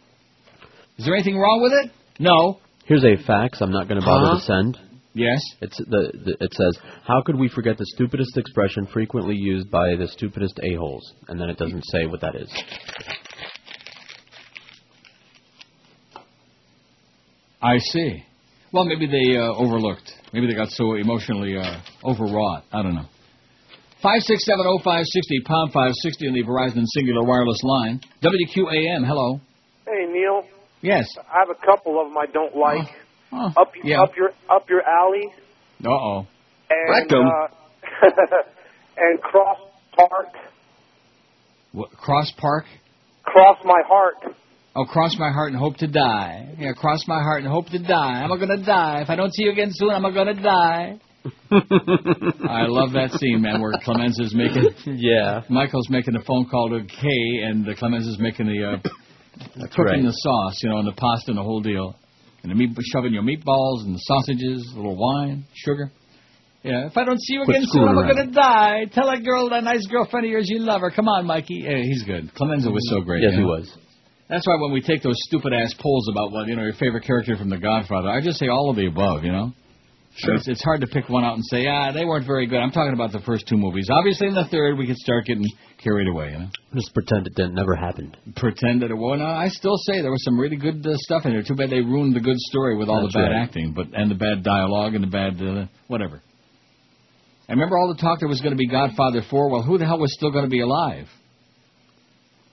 Is there anything wrong with it? No. Here's a fax I'm not going to bother Huh? to send. Yes. It's the, the it says, "How could we forget the stupidest expression frequently used by the stupidest a-holes?" And then it doesn't say what that is. I see. Well, maybe they uh, overlooked. Maybe they got so emotionally uh, overwrought. I don't know. Five six seven oh five sixty pound five sixty on the Verizon Cingular Wireless line. WQAM. Hello. Hey Neil, Yes. I have a couple of them I don't like. Oh, up yeah. up your up your alley Uh oh. and Rectum. uh, and cross park, What, Cross Park. cross my heart. Oh, cross my heart and hope to die. Yeah, cross my heart and hope to die. I'm gonna die. If I don't see you again soon, I'm gonna die. I love that scene, man, where Clemenza is making. Yeah. Michael's making the phone call to Kay, and uh, Clemenza is making the uh, cooking right. the sauce, you know, and the pasta and the whole deal, and the meat, shoving your meatballs and the sausages, a little wine, sugar. Yeah, if I don't see you Quit again soon, I'm gonna die. Tell that girl, that nice girlfriend of yours, you love her. Come on, Mikey. Yeah, he's good. Clemenza was so mm-hmm. great. Yes, he know? was. That's why when we take those stupid ass polls about what you know your favorite character from The Godfather, I just say all of the above. You know, Sure. It's, it's hard to pick one out and say ah they weren't very good. I'm talking about the first two movies. Obviously, in the third we could start getting carried away. You know, Just pretend it didn't never happened. pretend that it was. No, I still say there was some really good uh, stuff in there. Too bad they ruined the good story with all That's the bad right. acting, but and the bad dialogue and the bad uh, whatever. I remember all the talk there was going to be Godfather 4? Well, who the hell was still going to be alive?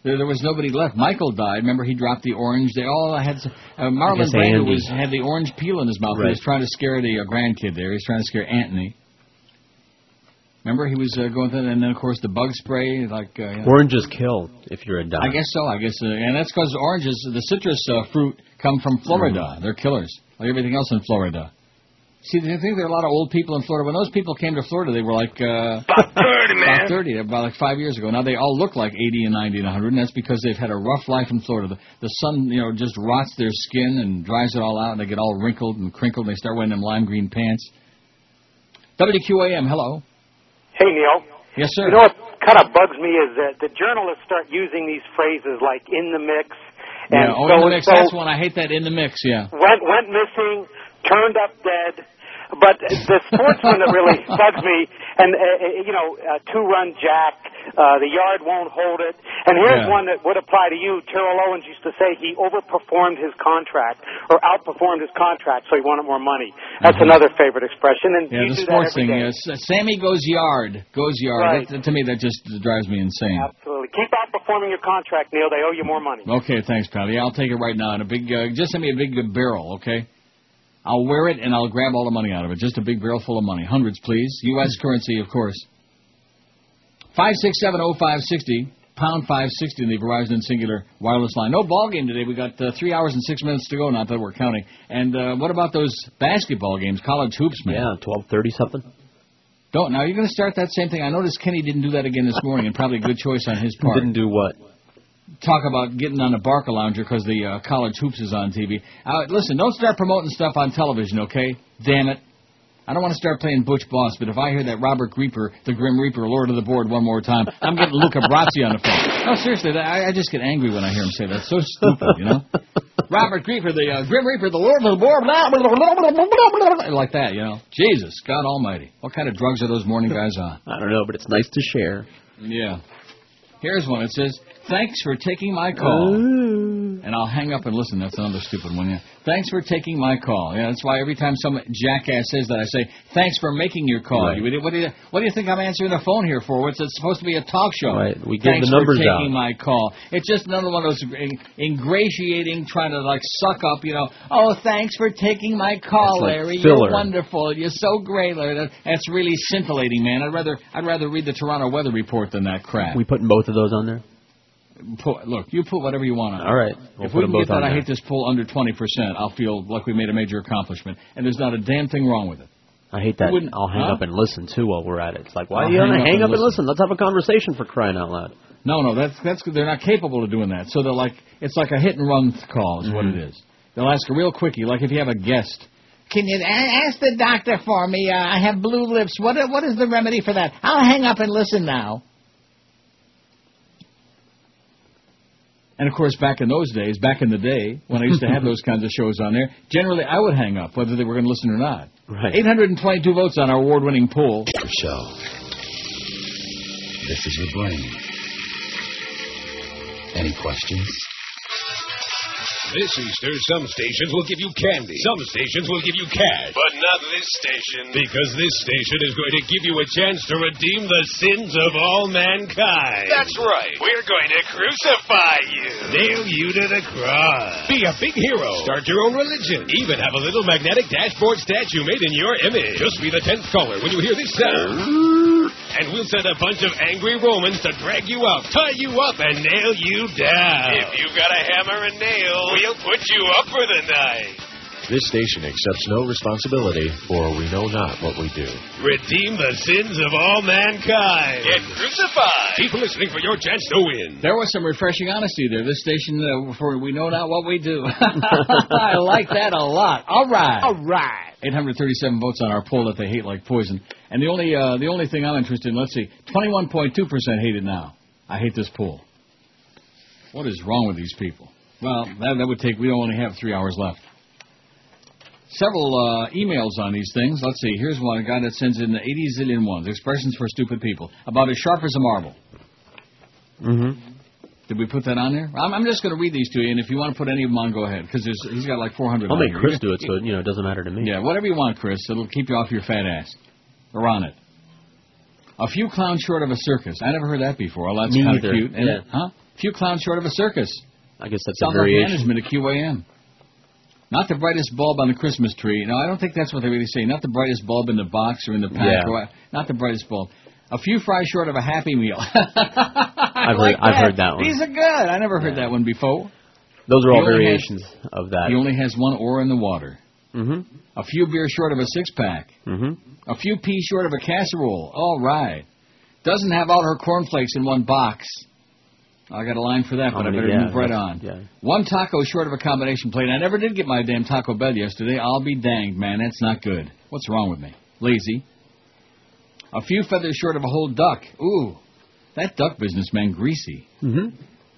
There, there was nobody left. Michael died. Remember, he dropped the orange. They all had. Uh, Marlon Brando was had the orange peel in his mouth. He was trying to scare the uh, grandkid there. He was trying to scare Anthony. Remember, he was uh, going through, and then of course the bug spray, like. Uh, you know. Oranges kill if you're a dog. I guess so. I guess, uh, and that's because oranges, the citrus uh, fruit, come from Florida. Mm-hmm. They're killers, like everything else in Florida. See, do you think there are a lot of old people in Florida? When those people came to Florida, they were like uh, About 30, man. about thirty, about like five years ago. Now they all look like eighty and ninety and hundred, and that's because they've had a rough life in Florida. The, the sun, you know, just rots their skin and dries it all out, and they get all wrinkled and crinkled. And they start wearing them lime green pants. WQAM, hello. Hey, Neil. Yes, sir. You know what kind of bugs me is that the journalists start using these phrases like "in the mix" and yeah, oh, so in the and mix. so That's one I hate. That in the mix. Yeah. went went missing, turned up dead. But the sportsman that really bugs me, and uh, uh, you know, uh, two-run jack, uh, the yard won't hold it. And here's Yeah. one that would apply to you. Terrell Owens used to say he overperformed his contract or outperformed his contract, so he wanted more money. That's another favorite expression. And Mm-hmm. Yeah, the sports thing. day. Yes, Sammy goes yard, goes yard. Right. That, to me, that just drives me insane. Absolutely. Keep outperforming your contract, Neil. They owe you more money. Okay, thanks, Patty. I'll take it right now. And a big, uh, just send me a big uh, barrel, okay? I'll wear it and I'll grab all the money out of it. Just a big barrel full of money, hundreds, please. U.S. currency, of course. Five six seven oh five sixty pound five sixty in the Verizon Cingular wireless line. No ball game today. We got uh, three hours and six minutes to go. Not that we're counting. And uh, what about those basketball games, college hoops, man? Yeah, twelve thirty something. Don't now. You're going to start that same thing. I noticed Kenny didn't do that again this morning, and probably a good choice on his part. Didn't do what? Talk about getting on a Barca lounger because the uh, college hoops is on TV. Uh, listen, don't start promoting stuff on television, okay? Damn it. I don't want to start playing Butch Boss, but if I hear that Robert Grieper, the Grim Reaper, Lord of the Board one more time, I'm getting Luca Brasi on the phone. No, seriously, I, I just get angry when I hear him say that. It's so stupid, you know? Robert Grieper, the uh, Grim Reaper, the Lord of the Board, blah, blah, blah, blah, blah, blah, blah, like that, you know? Jesus, God Almighty. What kind of drugs are those morning guys on? I don't know, but it's nice to share. Yeah. Here's one. It says, "Thanks for taking my call." And I'll hang up and listen. That's another stupid one. Yeah. Thanks for taking my call. Yeah, that's why every time some jackass says that, I say, "Thanks for making your call." Right. What do you What do you think I'm answering the phone here for? What's it supposed to be a talk show? Right. We give Thanks the numbers for taking out. my call. It's just another one of those ingratiating, trying to like suck up. You know, oh, thanks for taking my call, like Larry. filler. You're wonderful. You're so great, Larry. That's really scintillating, man. I'd rather I'd rather read the Toronto weather report than that crap. We putting both of those on there. Put, look, you put whatever you want on. it. All right. We'll if put we them can get that, I hate this poll under 20%. I'll feel like we made a major accomplishment, and there's not a damn thing wrong with it. I hate that. You wouldn't- I'll hang huh? up and listen too while we're at it. It's like, why I'll are you hang gonna hang and up and listen. listen? Let's have a conversation for crying out loud. No, no, that's that's they're not capable of doing that. So they're like it's like a hit and run call is what Mhm. it is. They'll ask a real quickie, like if you have a guest. Can you ask the doctor for me? Uh, I have blue lips. What what is the remedy for that? I'll hang up and listen now. And of course, back in those days, back in the day, when I used to have those kinds of shows on there, generally I would hang up whether they were going to listen or not. Right. 822 votes on our award-winning poll. Show. This is your brain. Any questions? This Easter, some stations will give you candy. Some stations will give you cash. But not this station. Because this station is going to give you a chance to redeem the sins of all mankind. That's right. We're going to crucify you. Nail you to the cross. Be a big hero. Start your own religion. Even have a little magnetic dashboard statue made in your image. Just be the tenth caller when you hear this sound. And we'll send a bunch of angry Romans to drag you out, tie you up, and nail you down. If you've got a hammer and nail, we'll put you up for the night. This station accepts no responsibility for we know not what we do. Redeem the sins of all mankind. Get crucified. Keep listening for your chance to win. There was some refreshing honesty there. This station, uh, for we know not what we do. I like that a lot. All right. All right. 837 votes on our poll that they hate like poison. And the only uh, the only thing I'm interested in, let's see, 21.2% hate it now. I hate this poll. What is wrong with these people? Well, that, that would take, we only have three hours left. Several uh, emails on these things. Let's see. Here's one, a guy that sends in the 80 zillion ones, expressions for stupid people, about as sharp as a marble. Mm-hmm. Did we put that on there? I'm, I'm just going to read these to you, and if you want to put any of them on, go ahead, because he's got like 400 I'll make. Chris do it, so you know it doesn't matter to me. Yeah, whatever you want, Chris. It'll keep you off your fat ass. Or on it. A few clowns short of a circus. I never heard that before. Well, that's kind of cute. isn't Yeah. it? Huh? A few clowns short of a circus. I guess that's a Sounds like variation. management at QAM. Not the brightest bulb on the Christmas tree. No, I don't think that's what they really say. Not the brightest bulb in the box or in the pack. Yeah. or Not the brightest bulb. A few fries short of a Happy Meal. I've like heard I've heard that one. These are good. I never heard that one before. Those are all variations of that. He only has one oar in the water. Mhm. A few beers short of a six pack. Mhm. A few peas short of a casserole. All right. Doesn't have all her cornflakes in one box. I got a line for that, but I better yeah, move right on. yeah. One taco short of a combination plate. I never did get my damn Taco Bell yesterday. I'll be danged, man. That's not good. What's wrong with me? Lazy. A few feathers short of a whole duck. Ooh, that duck business, man, greasy. Mhm.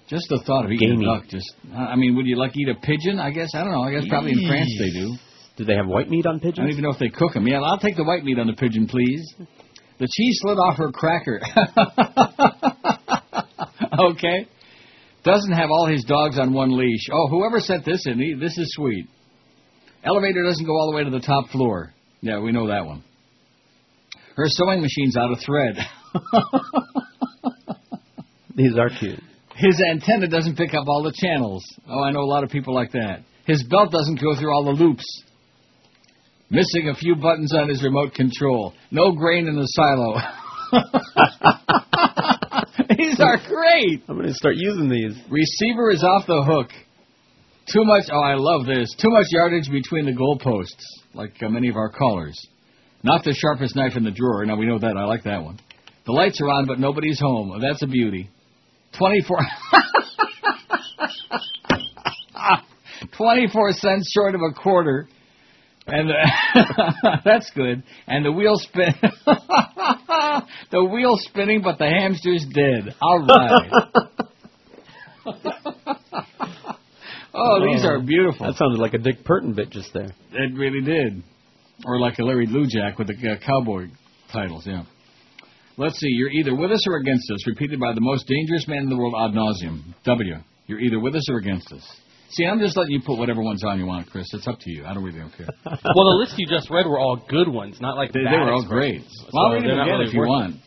Just the thought of eating Gamey. a duck. Just, I mean, would you like eat a pigeon? I guess I don't know. I guess probably in France they do. Do they have white meat on pigeons? I don't even know if they cook them. Yeah, I'll take the white meat on the pigeon, please. The cheese slid off her cracker. okay. Doesn't have all his dogs on one leash. Oh, whoever sent this in, this is sweet. Elevator doesn't go all the way to the top floor. Yeah, we know that one. Her sewing machine's out of thread. These are cute. His antenna doesn't pick up all the channels. Oh, I know a lot of people like that. His belt doesn't go through all the loops. Missing a few buttons on his remote control. No grain in the silo. These are great. I'm going to start using these. Receiver is off the hook. Too much. Oh, I love this. Too much yardage between the goalposts, like uh, many of our callers. Not the sharpest knife in the drawer. Now we know that. I like that one. The lights are on, but nobody's home. Oh, That's a beauty. Twenty-four. Twenty-four cents short of a quarter, and uh, that's good. And the wheel spin. the wheel spinning, but the hamster's dead. All right. oh, these are beautiful. That sounded like a Dick Burton bit just there. It really did. Or like a Larry Blue Jack with the uh, cowboy titles, yeah. Let's see, you're either with us or against us, repeated by the most dangerous man in the world ad nauseum. W. You're either with us or against us. See, I'm just letting you put whatever ones on you want, Chris. It's up to you. I don't really don't care. well, the list you just read were all good ones, not like They, they were all great. Well, I'll read them again if you want.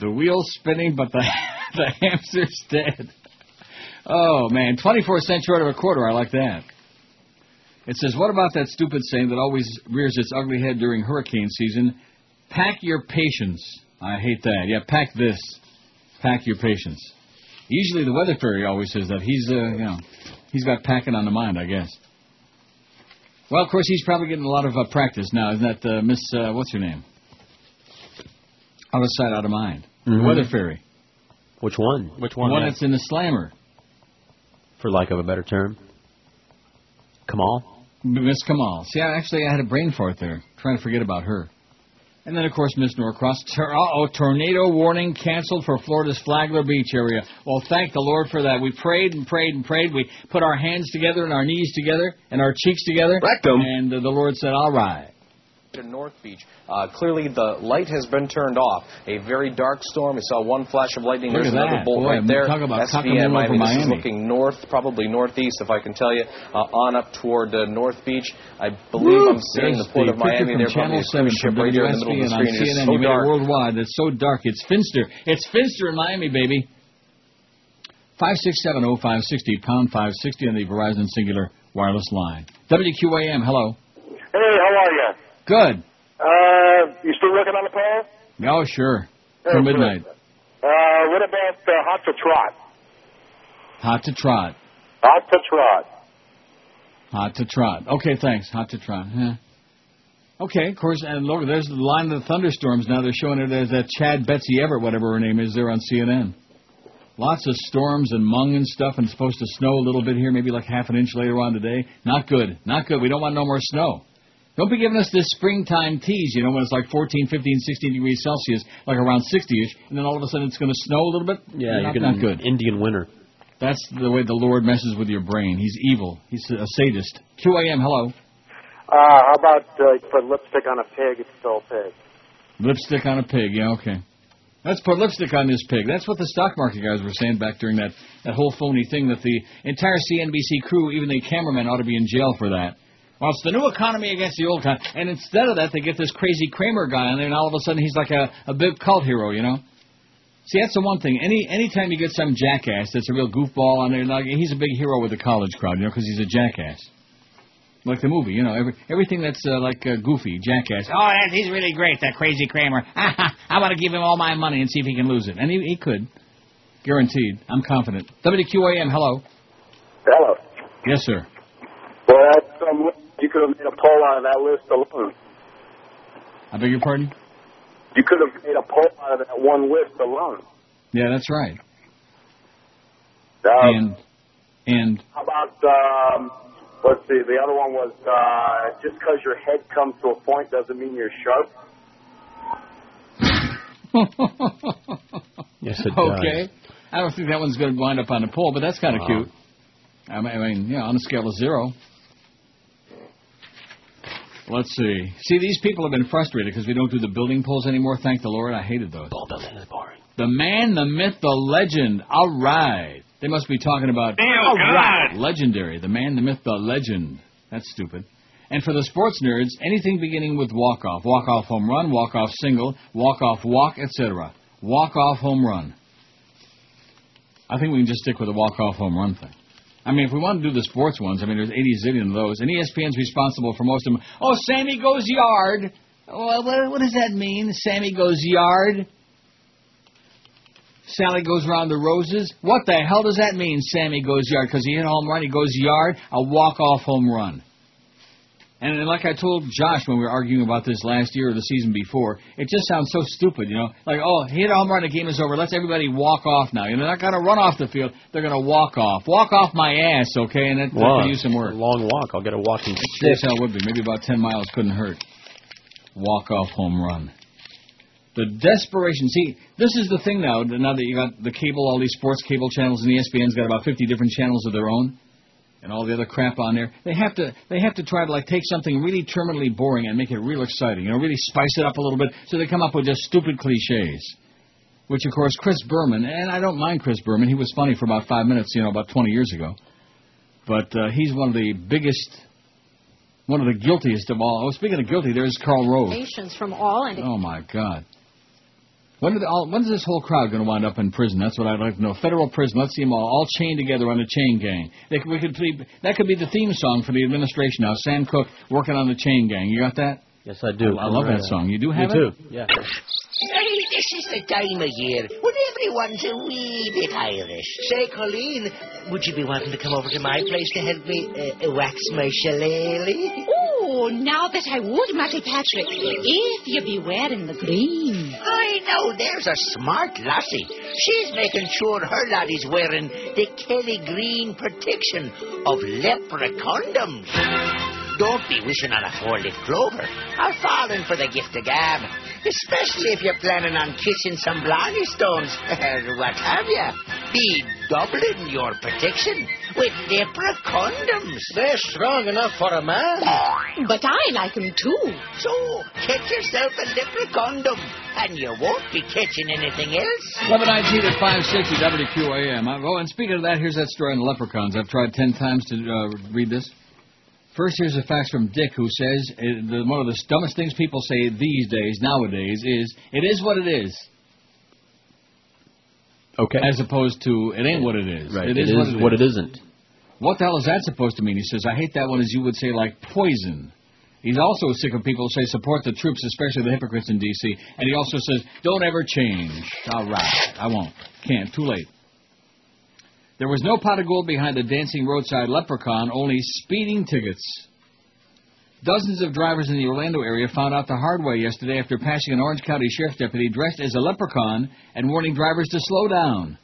The wheel's spinning, but the the hamster's dead. Oh man, twenty-four cents short of a quarter. I like that. It says, "What about that stupid saying that always rears its ugly head during hurricane season? Pack your patience." I hate that. Yeah, pack this. Pack your patience. Usually, the weather fairy always says that. He's, uh, you know, he's got packing on the mind, I guess. Well, of course, he's probably getting a lot of uh, practice now. Isn't that uh, Miss? Uh, what's her name? Out of sight, out of mind. The Mhm. weather fairy. Which one? Which The one that's in the slammer. For lack of a better term. Kamal? Miss Kamal. See, I actually I had a brain fart there, trying to forget about her. And then, of course, Miss Norcross. Uh-oh, tornado warning canceled for Florida's Flagler Beach area. Well, thank the Lord for that. We prayed and prayed and prayed. We put our hands together and our knees together and our cheeks together. And uh, the Lord said, all right. In North Beach. Uh, clearly, the light has been turned off. A very dark storm. We saw one flash of lightning. Look There's another that. bolt Boy, right there. talk about SVN cockamamie Miami. over This is looking north, probably northeast, if I can tell you, uh, on up toward uh, North Beach. I believe Woo! I'm seeing There's the port of picture Miami from there. Channel Probably a 7 ship from right here in the middle of the WSB and on screen. It is CNN. so you dark. worldwide. It's so dark. It's finster. It's finster in Miami, baby. 5670560, pound 560 on the Verizon Cingular Wireless Line. WQAM, hello. Hey, how are you? Good. Uh, you still working on the poll? Oh, sure. For midnight. Uh, what about uh, hot to trot? Hot to trot. Hot to trot. Hot to trot. Okay, thanks. Hot to trot. Yeah. Okay, of course, and look, there's the line of the thunderstorms now. They're showing it as that Chad Betsy Everett, whatever her name is, there on CNN. Lots of storms and mung and stuff, and it's supposed to snow a little bit here, maybe like half an inch later on today. Not good. Not good. We don't want no more snow. Don't be giving us this springtime tease, you know, when it's like 14, 15, 16 degrees Celsius, like around 60-ish, and then all of a sudden it's going to snow a little bit. Yeah, not, you're not getting good. Indian winter. That's the way the Lord messes with your brain. He's evil. He's a sadist. 2 a.m. hello. Uh, how about uh, put lipstick on a pig? It's still a pig. Lipstick on a pig. Yeah, okay. Let's put lipstick on this pig. That's what the stock market guys were saying back during that, that whole phony thing that the entire CNBC crew, even the cameraman, ought to be in jail for that. Well, it's the new economy against the old economy. And instead of that, they get this crazy Cramer guy on there, and all of a sudden he's like a, a big cult hero, you know? See, that's the one thing. Any anytime you get some jackass that's a real goofball on there, like he's a big hero with the college crowd, you know, because he's a jackass. Like the movie, you know, every, everything that's uh, like uh, goofy, jackass. Oh, that, he's really great, that crazy Cramer. I want to give him all my money and see if he can lose it. And he, he could. Guaranteed. I'm confident. WQAM, hello. Hello. Yes, sir. Well, that's some list. You could have made a poll out of that list alone. I beg your pardon? You could have made a poll out of that one list alone. Yeah, that's right. Um, and and How about, um, let's see, the other one was uh, just because your head comes to a point doesn't mean you're sharp. Yes, it does. okay. I don't think that one's going to wind up on the poll, but that's kind of Wow. cute. I mean, yeah, on a scale of zero. Let's see. See, these people have been frustrated because we don't do the building polls anymore. Thank the Lord. I hated those. Ball building is boring. The man, the myth, the legend. All right. They must be talking about Oh, All God. legendary. The man, the myth, the legend. That's stupid. And for the sports nerds, anything beginning with walk off, walk off home run, walk off single, walk off walk, etc. Walk off home run. I think we can just stick with the walk off home run thing. I mean, if we want to do the sports ones, I mean, there's 80 zillion of those, and ESPN's responsible for most of them. Oh, Sammy goes yard. Well, what, what does that mean? Sammy goes yard. Sally goes round the roses. What the hell does that mean? Sammy goes yard because he hit a home run. He goes yard. A walk off home run. And like I told Josh when we were arguing about this last year or the season before, it just sounds so stupid, you know. Like, oh, hit a home run, the game is over. Let's everybody walk off now. You know, they're not going to run off the field. They're going to walk off. Walk off my ass, okay? And that, that could use some work. Long walk. I'll get a walking Sure stick. as hell would be. Maybe about 10 miles couldn't hurt. Walk off home run. The desperation. See, this is the thing now. Now that you got the cable, all these sports cable channels, and ESPN's got about 50 different channels of their own, and all the other crap on there. They have to they have to try to like take something really terminally boring and make it real exciting. You know, really spice it up a little bit. So they come up with just stupid cliches. Which of course Chris Berman, and I don't mind Chris Berman. He was funny for about five minutes, you know, about 20 years ago. But uh, he's one of the biggest, one of the guiltiest of all. Oh, speaking of guilty, there's Karl Rove. Patients from all and Oh my God. When, did all, when's this whole crowd going to wind up in prison? That's what I'd like to know. Federal prison. Let's see them all, all chained together on a chain gang. They, we could be, that could be the theme song for the administration now. Sam Cooke working on the chain gang. You got that? Yes, I do. I, I love that song. You do have Me too. Yeah. Hey, this is the time of year when everyone's a wee bit Irish. Say, Colleen, would you be wanting to come over to my place to help me uh, wax my shillelagh? Oh, now that I would, Matty Patrick, if you be wearing the green. I know, there's a smart lassie. She's making sure her laddie's wearing the Kelly Green protection of lepra condoms. Don't be wishing on a four-leaf clover or falling for the gift of gab, especially if you're planning on kissing some blarney stones what have you. Be doubling your protection with lepra condoms. They're strong enough for a man. But I like like 'em too. So, get yourself a lepra condom, and you won't be catching anything else. 1119 at 560 WQAM. Oh, and speaking of that, here's that story on the leprechauns. I've tried ten times to uh, read this. First, here's a fax from Dick, who says uh, the, one of the dumbest things people say these days, nowadays, is "it is what it is," Okay. as opposed to "it ain't what it is." Right. It It is, is what it isn't. What the hell is that supposed to mean? He says, I hate that one as you would say like poison. He's also sick of people who say support the troops, especially the hypocrites in D.C. And he also says, don't ever change. All right, I won't. Can't. Too late. There was no pot of gold behind the dancing roadside leprechaun, only speeding tickets. Dozens of drivers in the Orlando area found out the hard way yesterday after passing an Orange County Sheriff's deputy dressed as a leprechaun and warning drivers to slow down.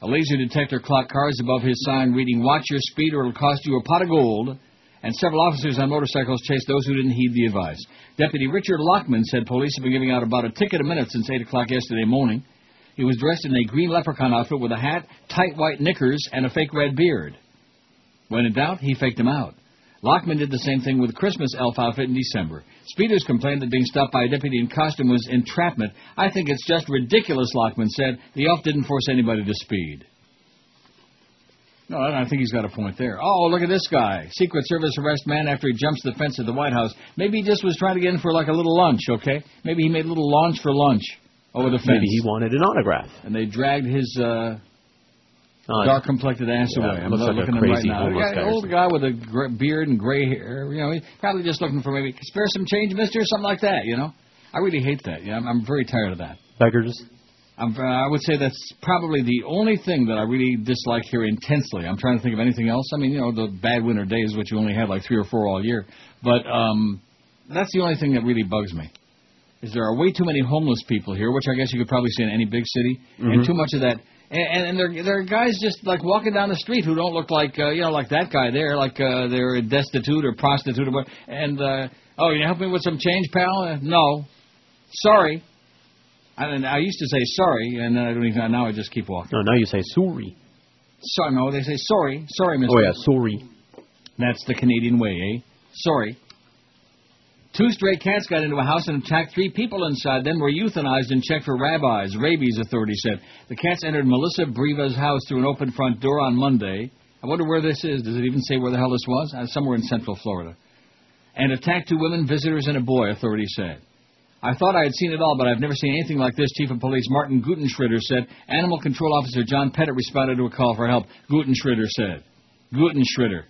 A laser detector clocked cars above his sign reading, Watch your speed or it'll cost you a pot of gold. And several officers on motorcycles chased those who didn't heed the advice. Deputy Richard Lockman said police have been giving out about a ticket a minute since 8 o'clock yesterday morning. He was dressed in a green leprechaun outfit with a hat, tight white knickers, and a fake red beard. When in doubt, he faked him out. Lockman did the same thing with Christmas elf outfit in December. Speeders complained that being stopped by a deputy in costume was entrapment. I think it's just ridiculous, Lockman said. The elf didn't force anybody to speed. No, I think he's got a point there. Oh, look at this guy. Secret Service arrest man after he jumps the fence at the White House. Maybe he just was trying to get in for like a little lunch, okay? Maybe he made a little launch for lunch over the fence. Maybe he wanted an autograph. And they dragged his uh, Oh, dark complected ass yeah, away. I'm looks like looking at right crazy now. homeless guy old guy with a gr- beard and gray hair. You know, he's probably just looking for maybe spare some change, Mister, or something like that. You know, I really hate that. Yeah, I'm, I'm very tired of that. Beggars. I'm, uh, I would say that's probably the only thing that I really dislike here intensely. I'm trying to think of anything else. I mean, you know, the bad winter days, which you only had like three or four all year. But um, that's the only thing that really bugs me. Is there are way too many homeless people here, which I guess you could probably see in any big city, and Mhm. too much of that. And, and there, there are guys just like walking down the street who don't look like, uh, you know, like that guy there, like uh, they're destitute or prostitute or what. And uh, oh, you help me with some change, pal? Uh, no, sorry. And I used to say sorry, and then I don't even. Now I just keep walking. No, now you say sorry. Sorry, no, they say sorry, sorry, Mister. Oh yeah, sorry. That's the Canadian way, eh? Sorry. Two stray cats got into a house and attacked three people inside, then were euthanized and checked for rabies, rabies, authorities said. The cats entered Melissa Breva's house through an open front door on Monday. I wonder where this is. Does it even say where the hell this was? Uh, somewhere in central Florida. And attacked two women, visitors, and a boy, authorities said. I thought I had seen it all, but I've never seen anything like this, Chief of Police Martin Gutenschritter said. Animal Control Officer John Pettit responded to a call for help. Gutenschritter said. Gutenschritter.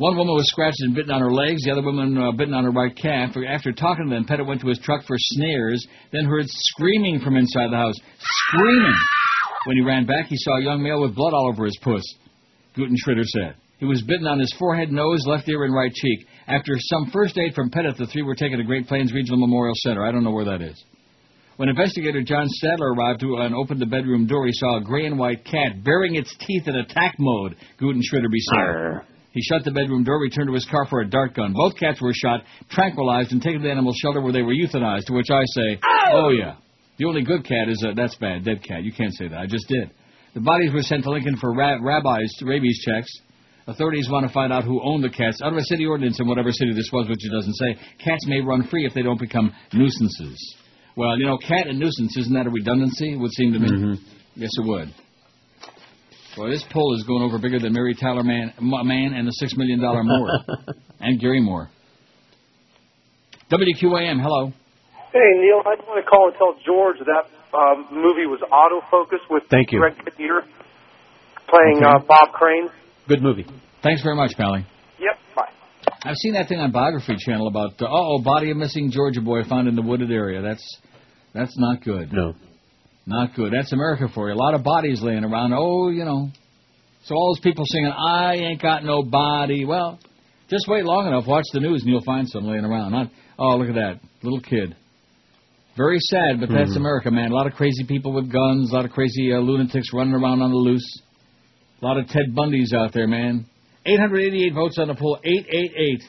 One woman was scratched and bitten on her legs, the other woman uh, bitten on her right calf. After talking to them, Pettit went to his truck for snares, then heard screaming from inside the house. Screaming! When he ran back, he saw a young male with blood all over his puss, Gutenschritter said. He was bitten on his forehead, nose, left ear, and right cheek. After some first aid from Pettit, the three were taken to Great Plains Regional Memorial Center. I don't know where that is. When investigator John Stadler arrived and opened the bedroom door, he saw a gray and white cat baring its teeth in attack mode, Gutenschritter said. He shut the bedroom door, returned to his car for a dart gun. Both cats were shot, tranquilized, and taken to the animal shelter where they were euthanized, to which I say, oh, yeah. The only good cat is a, that's bad, dead cat. You can't say that. I just did. The bodies were sent to Lincoln for ra- rabbis, rabies checks. Authorities want to find out who owned the cats. Out of a city ordinance in whatever city this was, which it doesn't say, cats may run free if they don't become nuisances. Well, you know, cat and nuisance, isn't that a redundancy? It would seem to me. Mm-hmm. Yes, it would. Boy, this poll is going over bigger than Mary Tyler Man, Man and the Six Million Dollar Moore. and Gary Moore. WQAM, hello. Hey, Neil, I just want to call and tell George that um, movie was autofocus with Thank you. Greg Kinnear playing Okay. uh, Bob Crane. Good movie. Thanks very much, Pally. Yep, bye. I've seen that thing on Biography Channel about uh oh body of missing Georgia boy found in the wooded area. That's that's not good. No. Not good. That's America for you. A lot of bodies laying around. Oh, you know. So all those people singing, I ain't got no body. Well, just wait long enough. Watch the news and you'll find some laying around. Not, oh, look at that. Little kid. Very sad, but that's Mhm. America, man. A lot of crazy people with guns. A lot of crazy uh, lunatics running around on the loose. A lot of Ted Bundys out there, man. 888 votes on the poll. 888.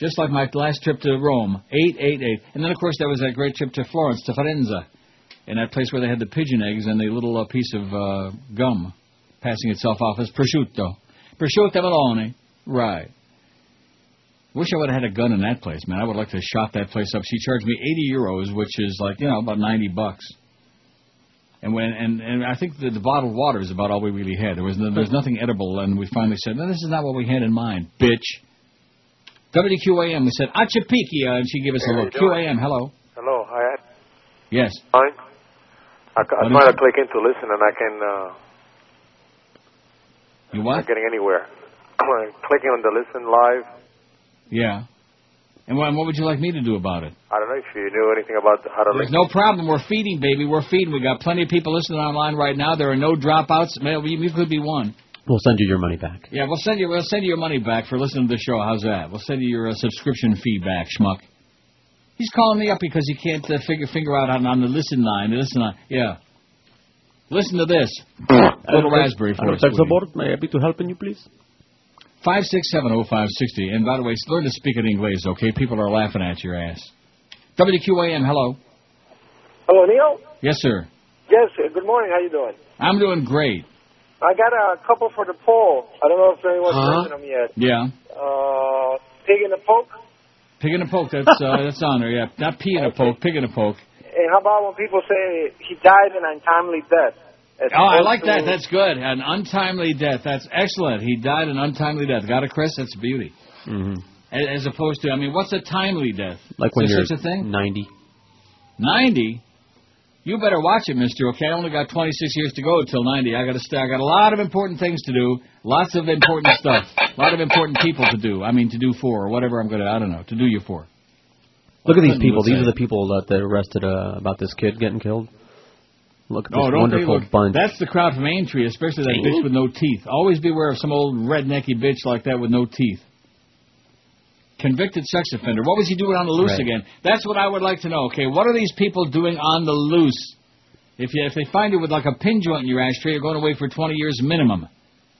Just like my last trip to Rome. 888. And then, of course, there was that great trip to Florence, to Firenze. In that place where they had the pigeon eggs and the little uh, piece of uh, gum passing itself off as prosciutto. Prosciutto Malone. Right. Wish I would have had a gun in that place, man. I would like to have shot that place up. She charged me 80 euros, which is like, you know, about 90 bucks. And when and, and I think the, the bottled water is about all we really had. There was no, there was nothing edible, and we finally said, "No, this is not what we had in mind, bitch." WQAM. We said Achapikia, and she gave us a Hey, how look. QAM. Hello. Hello, hi. Yes. Fine. I, ca- I What try to click into listen and I can uh, You what? not getting anywhere. Clicking on the listen live. Yeah. And what, what would you like me to do about it? I don't know if you knew anything about how to There's link. no problem. We're feeding, baby. We're feeding. We got plenty of people listening online right now. There are no dropouts. Man, we, we could be one. We'll send you your money back. Yeah, we'll send you. We'll send you your money back for listening to the show. How's that? We'll send you your uh, subscription fee back, schmuck. He's calling me up because he can't uh, figure figure out on, on the listen line. The listen line. Yeah. Listen to this. Little raspberry for Hello, us. tech support. May I be to helping you, please? Five six seven oh five sixty. And by the way, learn to speak in English, okay? People are laughing at your ass. WQAM. Hello. Hello, Neil. Yes, sir. Yes. Good morning. How you doing? I'm doing great. I got a couple for the poll. I don't know if anyone's Huh? mentioned them yet. Yeah. Uh, pig in the poke. Pig in a poke. That's uh, that's on there. Yeah. Not pee in a poke. Pig in a poke. And how about when people say he died an untimely death? As Oh, I like to- that. That's good. An untimely death. That's excellent. He died an untimely death. Got it, Chris? That's a beauty. hmm As, as opposed to, I mean, what's a timely death? Like Is when there you're such a thing? 90. 90? You better watch it, mister, okay? I only got 26 years to go until 90. I got to stay. I got a lot of important things to do. Lots of important stuff. A lot of important people to do. I mean, to do for, or whatever I'm going to, I don't know, to do you for. Look at these people. These say. are the people that they arrested uh, about this kid getting killed. Look at this Oh, wonderful look? bunch. That's the crowd from Aintree, especially that bitch with no teeth. Always beware of some old rednecky bitch like that with no teeth. Convicted sex offender. What was he doing on the loose Right. again? That's what I would like to know. Okay, what are these people doing on the loose? If you, if they find you with like a pin joint in your ashtray, you're going away for 20 years minimum.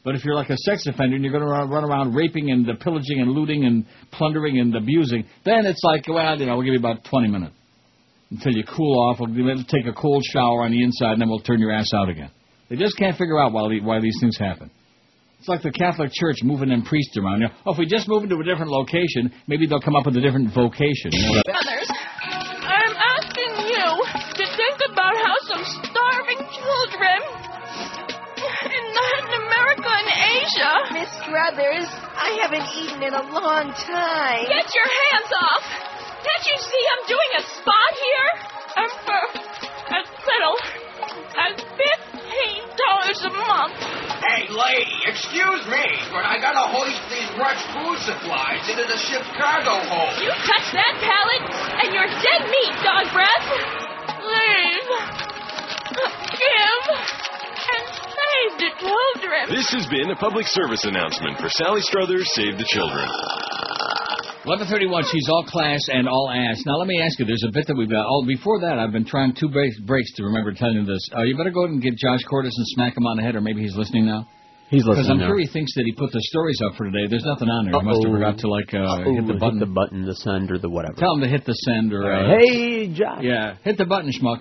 But if you're like a sex offender and you're going to run, run around raping and uh, pillaging and looting and plundering and abusing, then it's like, well, you know, we'll give you about 20 minutes until you cool off. We'll take a cold shower on the inside, and then we'll turn your ass out again. They just can't figure out why, the- why these things happen. It's like the Catholic Church moving them priests around. You know, oh, if we just move into a different location, maybe they'll come up with a different vocation. You know, Brothers, I'm asking you to think about how some starving children in Latin America and Asia. Miss Brothers, I haven't eaten in a long time. Get your hands off! Can't you see I'm doing a spot here? I'm for a little, a fifth $8 a month. Hey, lady, excuse me, but I gotta hoist these rush food supplies into the ship's cargo hold. You touch that pallet, and you're dead meat, dog breath. Leave. Give. And save the children. This has been a public service announcement for Sally Struthers Save the Children. 11:31. She's all class and all ass. Now let me ask you. There's a bit that we've got. Oh, before that, I've been trying two breaks, breaks to remember telling you this. Uh, you better go ahead and get Josh Cordes and smack him on the head, or maybe he's listening now. He's listening. Because I'm now. sure he thinks that he put the stories up for today. There's nothing on there. He must have forgot to like uh, hit the button. the button, the send, or the whatever. Tell him to hit the send or. Uh, Hey, Josh. Yeah, hit the button, schmuck.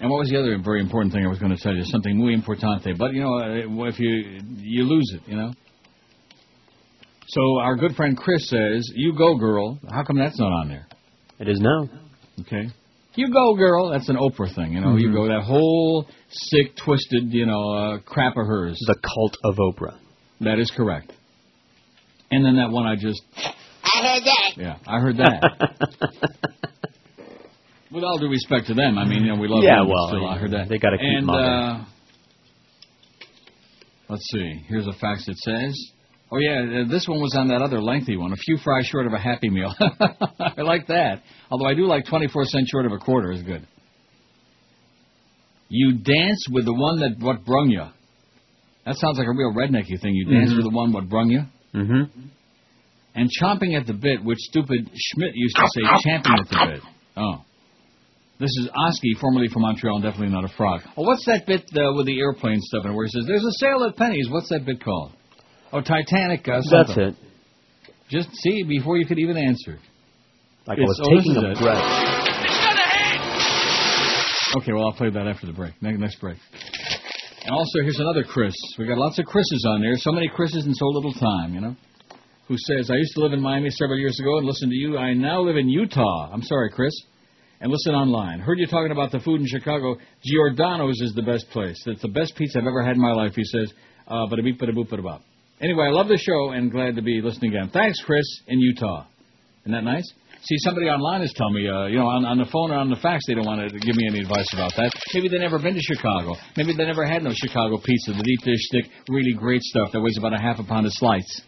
And what was the other very important thing I was going to tell you? Something muy importante. But you know, uh, if you you lose it, you know. So our good friend Chris says, "You go, girl." How come that's not on there? It is now. Okay. You go, girl. That's an Oprah thing, you know. You Mhm. go that whole sick, twisted, you know, uh, crap of hers. The cult of Oprah. That is correct. And then that one I just, I heard that. yeah, I heard that. With all due respect to them, I mean, you know, we love Yeah, them, but well, still, I heard that. they gotta keep and, uh, let's see. Here's a fax that says, oh yeah, this one was on that other lengthy one. A few fries short of a Happy Meal. I like that. Although I do like 24 cents short of a quarter is good. You dance with the one that what brung you. That sounds like a real rednecky thing. You dance Mhm. with the one what brung you. Mm-hmm. And chomping at the bit, which stupid Schmidt used to say, champing at the bit. Oh. This is Oski, formerly from Montreal, and definitely not a frog. Oh, what's that bit uh, with the airplane stuff and where he says, there's a sale at Penney's. What's that bit called? Oh, Titanic. Uh, That's it. Just see before you could even answer. Like I was oh, taking a it. breath. Okay, well, I'll play that after the break. Next, break. And also, here's another Chris. We got lots of Chris's on there. So many Chris's in so little time, you know. Who says, I used to live in Miami several years ago and listen to you. I now live in Utah. I'm sorry, Chris. And listen online. Heard you talking about the food in Chicago. Giordano's is the best place. It's the best pizza I've ever had in my life, he says. Uh, but a beep, but a boop, but a bop. Anyway, I love the show and glad to be listening again. Thanks, Chris, in Utah. Isn't that nice? See, somebody online is telling me, uh, you know, on, on the phone or on the fax, they don't want to give me any advice about that. Maybe they've never been to Chicago. Maybe they never had no Chicago pizza, the deep dish stick, really great stuff that weighs about a half a pound of slice.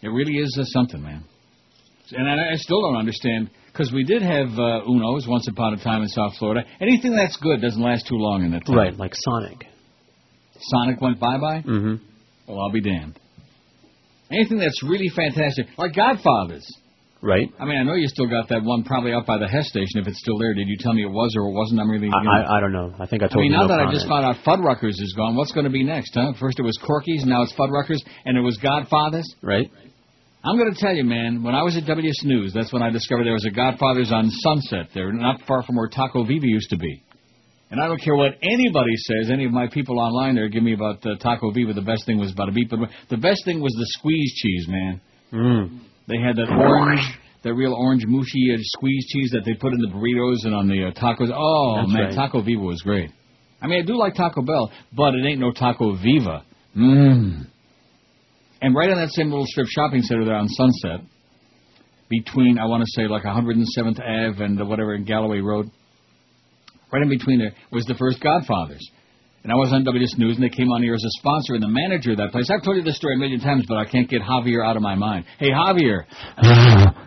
It really is uh, something, man. And I, I still don't understand because we did have uh, Uno's once upon a time in South Florida. Anything that's good doesn't last too long in time. Right, like Sonic. Sonic went bye bye. Mm-hmm. Well, I'll be damned. Anything that's really fantastic, like Godfathers. Right. I mean, I know you still got that one probably out by the Hess station. If it's still there, did you tell me it was or it wasn't? I'm really. I, you know. I, I don't know. I think I I told mean, you now no that I just found out Fuddruckers is gone, what's going to be next, huh? First it was Corky's, now it's Fuddruckers, and it was Godfathers. Right. I'm going to tell you, man, when I was at WS News, that's when I discovered there was a Godfathers on Sunset there, not far from where Taco Viva used to be. And I don't care what anybody says, any of my people online there give me about uh, Taco Viva, the best thing was about a beep. But the best thing was the squeeze cheese, man. Mm. They had that orange, that real orange mushy uh, squeeze cheese that they put in the burritos and on the uh, tacos. Oh That's man, right. Taco Viva was great. I mean, I do like Taco Bell, but it ain't no Taco Viva. Mmm. And right on that same little strip shopping center there on Sunset, between I want to say like 107th Ave and whatever in Galloway Road, right in between there was the first Godfathers. And I was on WS News, and they came on here as a sponsor, and the manager of that place. I've told you this story a million times, but I can't get Javier out of my mind. Hey, Javier.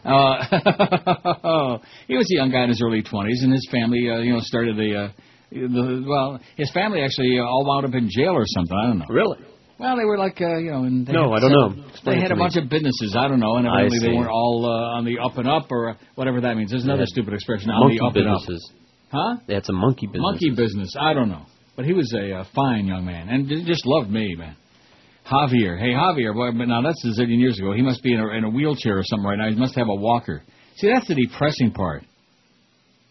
uh, he was a young guy in his early 20s, and his family, uh, you know, started the, uh, the, well, his family actually uh, all wound up in jail or something. I don't know. Really? Well, they were like, uh, you know, and they No, had I don't several- know. Explain They had a me. bunch of businesses. I don't know, and I evidently they weren't all uh, on the up and up or whatever that means. There's another Yeah. stupid expression on Monkey the up and up. Huh? That's a monkey business. Monkey business. I don't know, but he was a uh, fine young man and just loved me, man. Javier, hey Javier, boy, but now that's a zillion years ago. He must be in a, in a wheelchair or something right now. He must have a walker. See, that's the depressing part.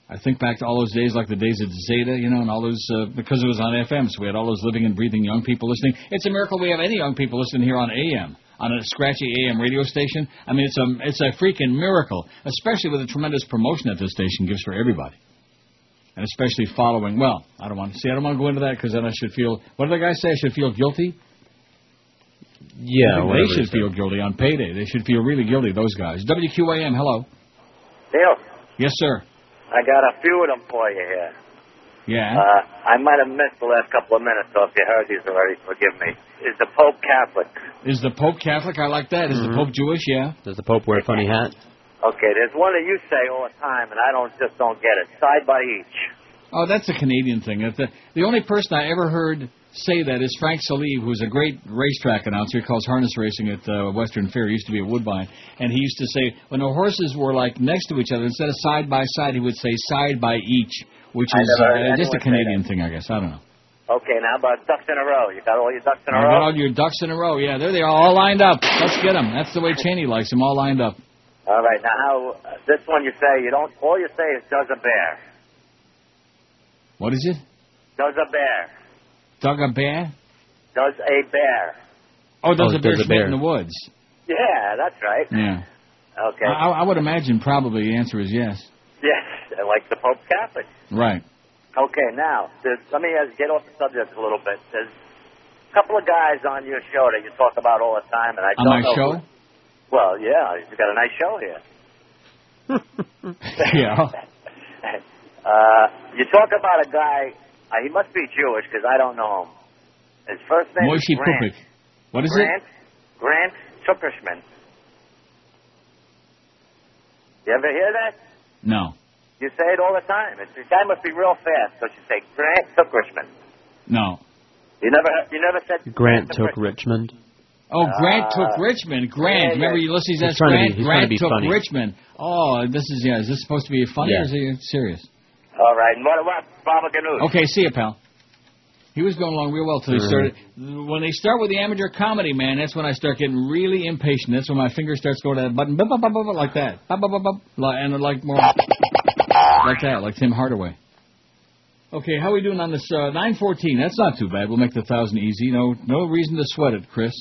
I think back to all those days, like the days of Zeta, you know, and all those uh, because it was on FM, so we had all those living and breathing young people listening. It's a miracle we have any young people listening here on AM, on a scratchy AM radio station. I mean, it's a it's a freaking miracle, especially with the tremendous promotion that this station gives for everybody, and especially following. Well, I don't want to see. I don't want to go into that because then I should feel. What did the guy say? I should feel guilty. Yeah, I think whatever they should feel guilty on payday. They should feel really guilty. Those guys. WQAM. Hello. Neil, Yes, sir. I got a few of them for you here. Yeah. Uh, I might have missed the last couple of minutes, so if you heard these already, forgive me. Is the Pope Catholic? Is the Pope Catholic? I like that. Is the Pope Jewish? Yeah. Does the Pope wear a funny hat? Okay, there's one that you say all the time, and I don't just don't get it. Side by each. Oh, that's a Canadian thing. The, the only person I ever heard say that is Frank Salive, who's a great racetrack announcer. He calls harness racing at uh, Western Fair. He used to be at Woodbine, and he used to say when the horses were like next to each other, instead of side by side, he would say side by each, which I is uh, just a Canadian thing, I guess. I don't know. Okay, now about ducks in a row. You got all your ducks in a I row? got all your ducks in a row. Yeah, there they are, all lined up. Let's get them. That's the way Cheney likes them, all lined up. All right, now how, uh, this one you say, you don't, all you say is does a bear. What is it? Does a bear. Dug a bear? Does a bear. Oh, does Oh, a bear does a bear. in the woods? Yeah, that's right. Yeah. Okay. I, I would imagine probably the answer is yes. Yes, like the Pope Catholic. Right. Okay, now, there's, let me uh, get off the subject a little bit. There's a couple of guys on your show that you talk about all the time, and I On don't my know show? who- well, yeah, you've got a nice show here. yeah. Uh, you talk about a guy, uh, he must be Jewish because I don't know him. His first name Moishi is Grant. Pupik. What is Grant, it? Grant Zuckerschman. You ever hear that? No. You say it all the time. It's, the guy must be real fast, so you say Grant Zuckerschman. No. You never, you never said Grant took Richmond. Oh, Grant Uh, took Richmond. Grant. yeah, Remember yeah. Ulysses S. to Grant? be- to Grant be took funny. Richmond. Oh, this is yeah. Is this supposed to be funny Yeah. or is it serious? All right. What about Baba Ganoush? Okay, see you, pal. He was going along real well till he Mhm. started. When they start with the amateur comedy, man, that's when I start getting really impatient. That's when my finger starts going to that button, bup, bup, bup, bup, like that, bup, bup, bup, bup, like- and like more like that, like Tim Hardaway. Okay, how are we doing on this? Uh, Nine fourteen. That's not too bad. We'll make the thousand easy. No, no reason to sweat it, Chris.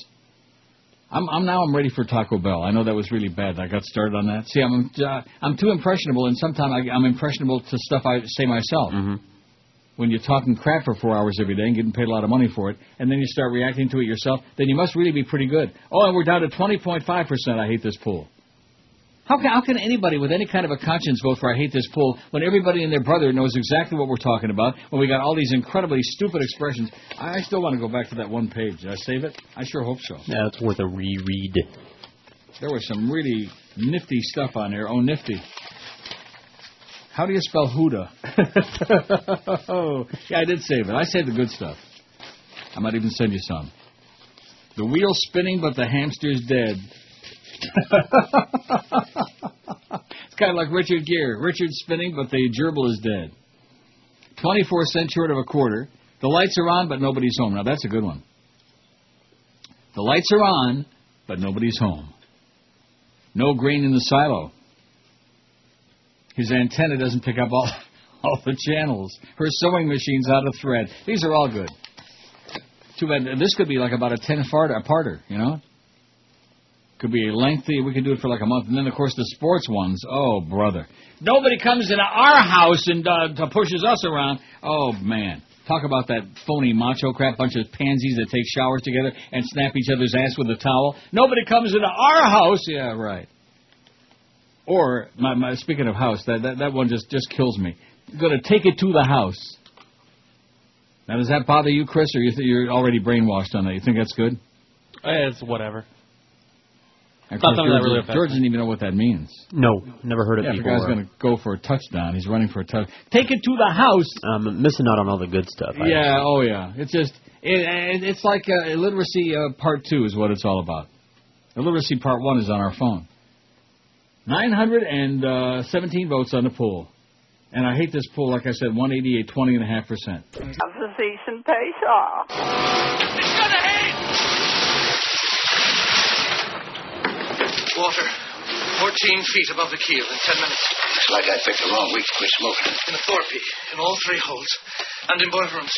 I'm, I'm now. I'm ready for Taco Bell. I know that was really bad. I got started on that. See, I'm uh, I'm too impressionable, and sometimes I, I'm impressionable to stuff I say myself. Mm-hmm. When you're talking crap for four hours every day and getting paid a lot of money for it, and then you start reacting to it yourself, then you must really be pretty good. Oh, and we're down to 20.5 percent. I hate this pool. How can, how can anybody with any kind of a conscience vote for I hate this pool when everybody and their brother knows exactly what we're talking about, when we got all these incredibly stupid expressions? I, I still want to go back to that one page. Did I save it? I sure hope so. Yeah, it's worth a reread. There was some really nifty stuff on there. Oh, nifty. How do you spell Huda? oh, yeah, I did save it. I saved the good stuff. I might even send you some. The wheel's spinning, but the hamster's dead. It's kind of like Richard Gere. Richard's spinning, but the gerbil is dead. 24 cents short of a quarter. The lights are on, but nobody's home. Now, that's a good one. The lights are on, but nobody's home. No grain in the silo. His antenna doesn't pick up all, all the channels. Her sewing machine's out of thread. These are all good. Too bad. This could be like about a ten part a parter, you know. Could be lengthy. We could do it for like a month, and then of course the sports ones. Oh brother, nobody comes into our house and uh, to pushes us around. Oh man, talk about that phony macho crap bunch of pansies that take showers together and snap each other's ass with a towel. Nobody comes into our house. Yeah, right. Or my, my speaking of house, that, that that one just just kills me. You're gonna take it to the house. Now does that bother you, Chris, or you th- you're already brainwashed on that? You think that's good? Eh, It's whatever. And It's not of course, that George, really affects George me. doesn't even know what that means. No, never heard of it yeah, if a guy's going to go for a touchdown, he's running for a touch. Take it to the house. I'm missing out on all the good stuff. I- Yeah, oh yeah. It's just it, it, it's like uh, illiteracy uh, part two is what it's all about. Illiteracy part one is on our phone. Nine hundred and uh, seventeen votes on the poll, and I hate this poll. Like I said, one eighty eight, twenty and a half percent. Of the season pays off. Water. 14 feet above the keel in 10 minutes. Looks like I picked the wrong week to quit smoking. In the forepeak, in all three holes. And in boiler room 6.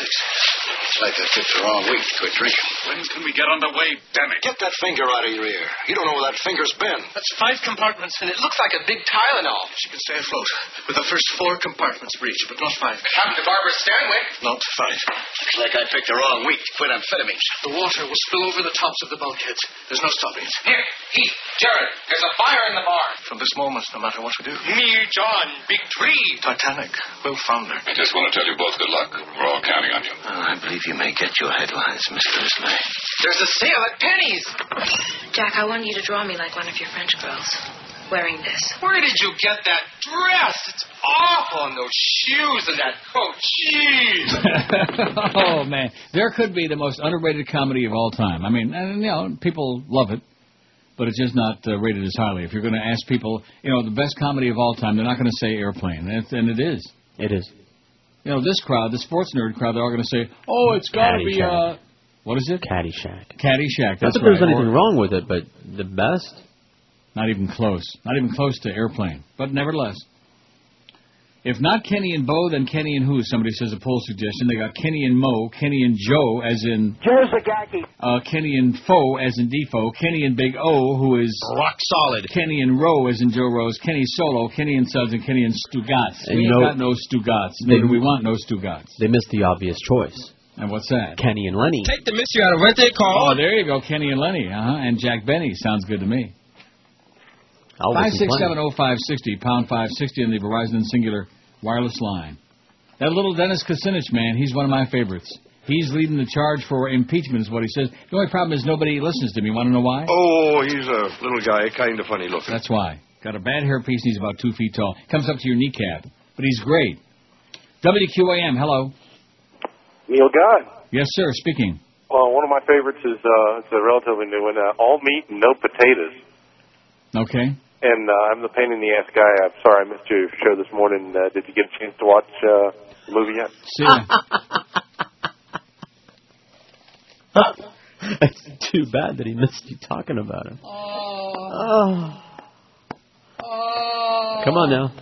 It's like I picked the wrong week to quit drinking. When can we get underway, damn it? Get that finger out of your ear. You don't know where that finger's been. That's five compartments, and it looks like a big Tylenol. She can stay afloat with the first four compartments breached, but not five. It happened to Barbara Stanwyck. Not five. Looks like I picked the wrong week to quit amphetamines. The water will spill over the tops of the bulkheads. There's no stopping it. Here, eat. Jared, there's a fire in the bar. From this moment, no matter what we do. Me, John, big tree. Titanic will founder. I just want to tell you both good luck. We're all counting on you. I believe you may get your headlines, Mr. Ismay. There's a sale at Penney's. Jack, I want you to draw me like one of your French girls. Wearing this. Where did you get that dress? It's awful, and those shoes and that coat. Jeez. oh man, there could be the most underrated comedy of all time. I mean, and, you know, people love it, but it's just not uh, rated as highly. If you're going to ask people, you know, the best comedy of all time, they're not going to say Airplane, and, it- and it is. It is. You know, this crowd, the sports nerd crowd, they're all going to say, "Oh, it's got to be uh, what is it? Caddyshack. Caddyshack." Not That's that there's right. anything Or- wrong with it, but the best. Not even close. Not even close to Airplane. But nevertheless. If not Kenny and Bo, then Kenny and who? Somebody says a poll suggestion. They got Kenny and Mo, Kenny and Joe, as in Joe Zagacki. uh, Kenny and Foe, as in Defoe, Kenny and Big O, who is rock solid. Kenny and Rowe, as in Joe Rose, Kenny Solo, Kenny and Suds, and Kenny and Stugats. And we you know- got no Stugats. They- we want no Stugats. They missed the obvious choice. And what's that? Kenny and Lenny. Take the mystery out of what they call. Oh, there you go, Kenny and Lenny, uh huh, and Jack Benny. Sounds good to me. I'll Five listen six plenty. seven oh five sixty pound five sixty on the Verizon Cingular wireless line. That little Dennis Kucinich man, he's one of my favorites. He's leading the charge for impeachment, is what he says. The only problem is nobody listens to me. Want to know why? Oh, he's a little guy, kind of funny looking. That's why. Got a bad hairpiece. and He's about two feet tall. Comes up to your kneecap, but he's great. WQAM. Hello. Neil God. Yes, sir. Speaking. Well, one of my favorites is uh, it's a relatively new one. Uh, all meat and no potatoes. Okay. And uh, I'm the pain in the ass guy. I'm sorry I missed your show this morning. Uh, did you get a chance to watch uh, the movie yet? See it's too bad that he missed you talking about him. Oh. Come on now.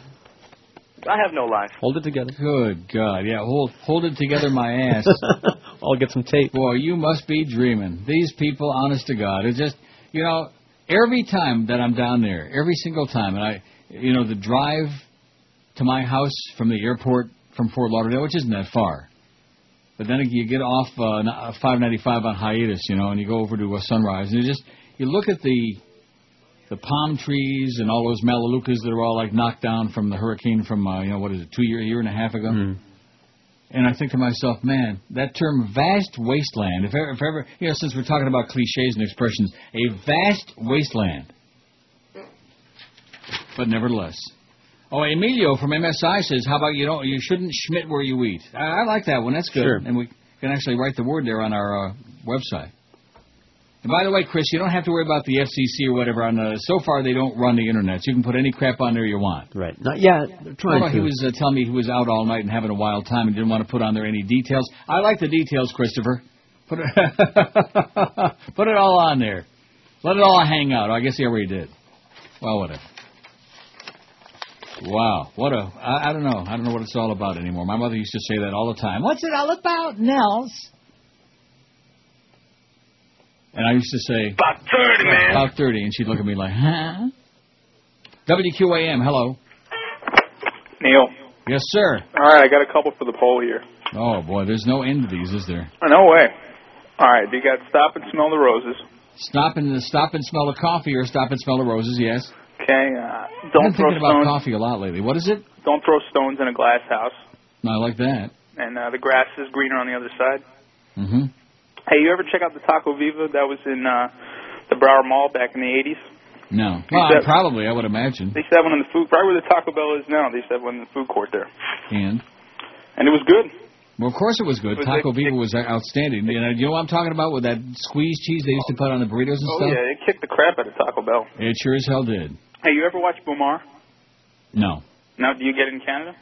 I have no life. Hold it together. Good God. Yeah. Hold hold it together, my ass. I'll get some tape. Boy, you must be dreaming. These people, honest to God, it's just you know every time that I'm down there, every single time, and I, you know, the drive to my house from the airport from Fort Lauderdale, which isn't that far. But then you get off uh, 595 on hiatus, you know, and you go over to uh, Sunrise, and you just you look at the the palm trees and all those melaleucas that are all like knocked down from the hurricane from uh, you know what is it two year a year and a half ago. And I think to myself, man, that term vast wasteland, if ever, if ever, you know, since we're talking about cliches and expressions, a vast wasteland. But nevertheless. Oh, Emilio from MSI says, how about you don't, you shouldn't schmidt where you eat. I, I like that one. That's good. Sure. And we can actually write the word there on our uh, website. And by the way, Chris, you don't have to worry about the FCC or whatever. On the, so far, they don't run the internet, so you can put any crap on there you want. Right. Not yet. They're trying to. he was uh, telling me he was out all night and having a wild time and didn't want to put on there any details. I like the details, Christopher. Put it, put it all on there. Let it all hang out. I guess he already did. Well, whatever. Wow, what a I, I don't know. I don't know what it's all about anymore. My mother used to say that all the time. What's it all about, Nels? And I used to say, About 30, man. About 30. And she'd look at me like, huh? WQAM, hello. Neil. Yes, sir. All right, I got a couple for the poll here. Oh, boy, there's no end to these, is there? Oh, no way. All right, you got stop and smell the roses. Stop and stop and smell the coffee or stop and smell the roses, yes. Okay, uh, I've don't been throw thinking about stones. coffee a lot lately. What is it? Don't throw stones in a glass house. I like that. And uh, the grass is greener on the other side. Mm-hmm. Hey, you ever check out the Taco Viva that was in uh, the Broward Mall back in the 80s? No. Well, said- probably, I would imagine. They used to have one in the food, right where the Taco Bell is now. They used to have one in the food court there, And? and it was good. Well, of course it was good. Was Taco it- Viva was outstanding. You know, you know what I'm talking about with that squeezed cheese they used to put on the burritos and Oh stuff? yeah, it kicked the crap out of Taco Bell. It sure as hell did. Hey, you ever watch Bumar? No. Now, do you get it in Canada?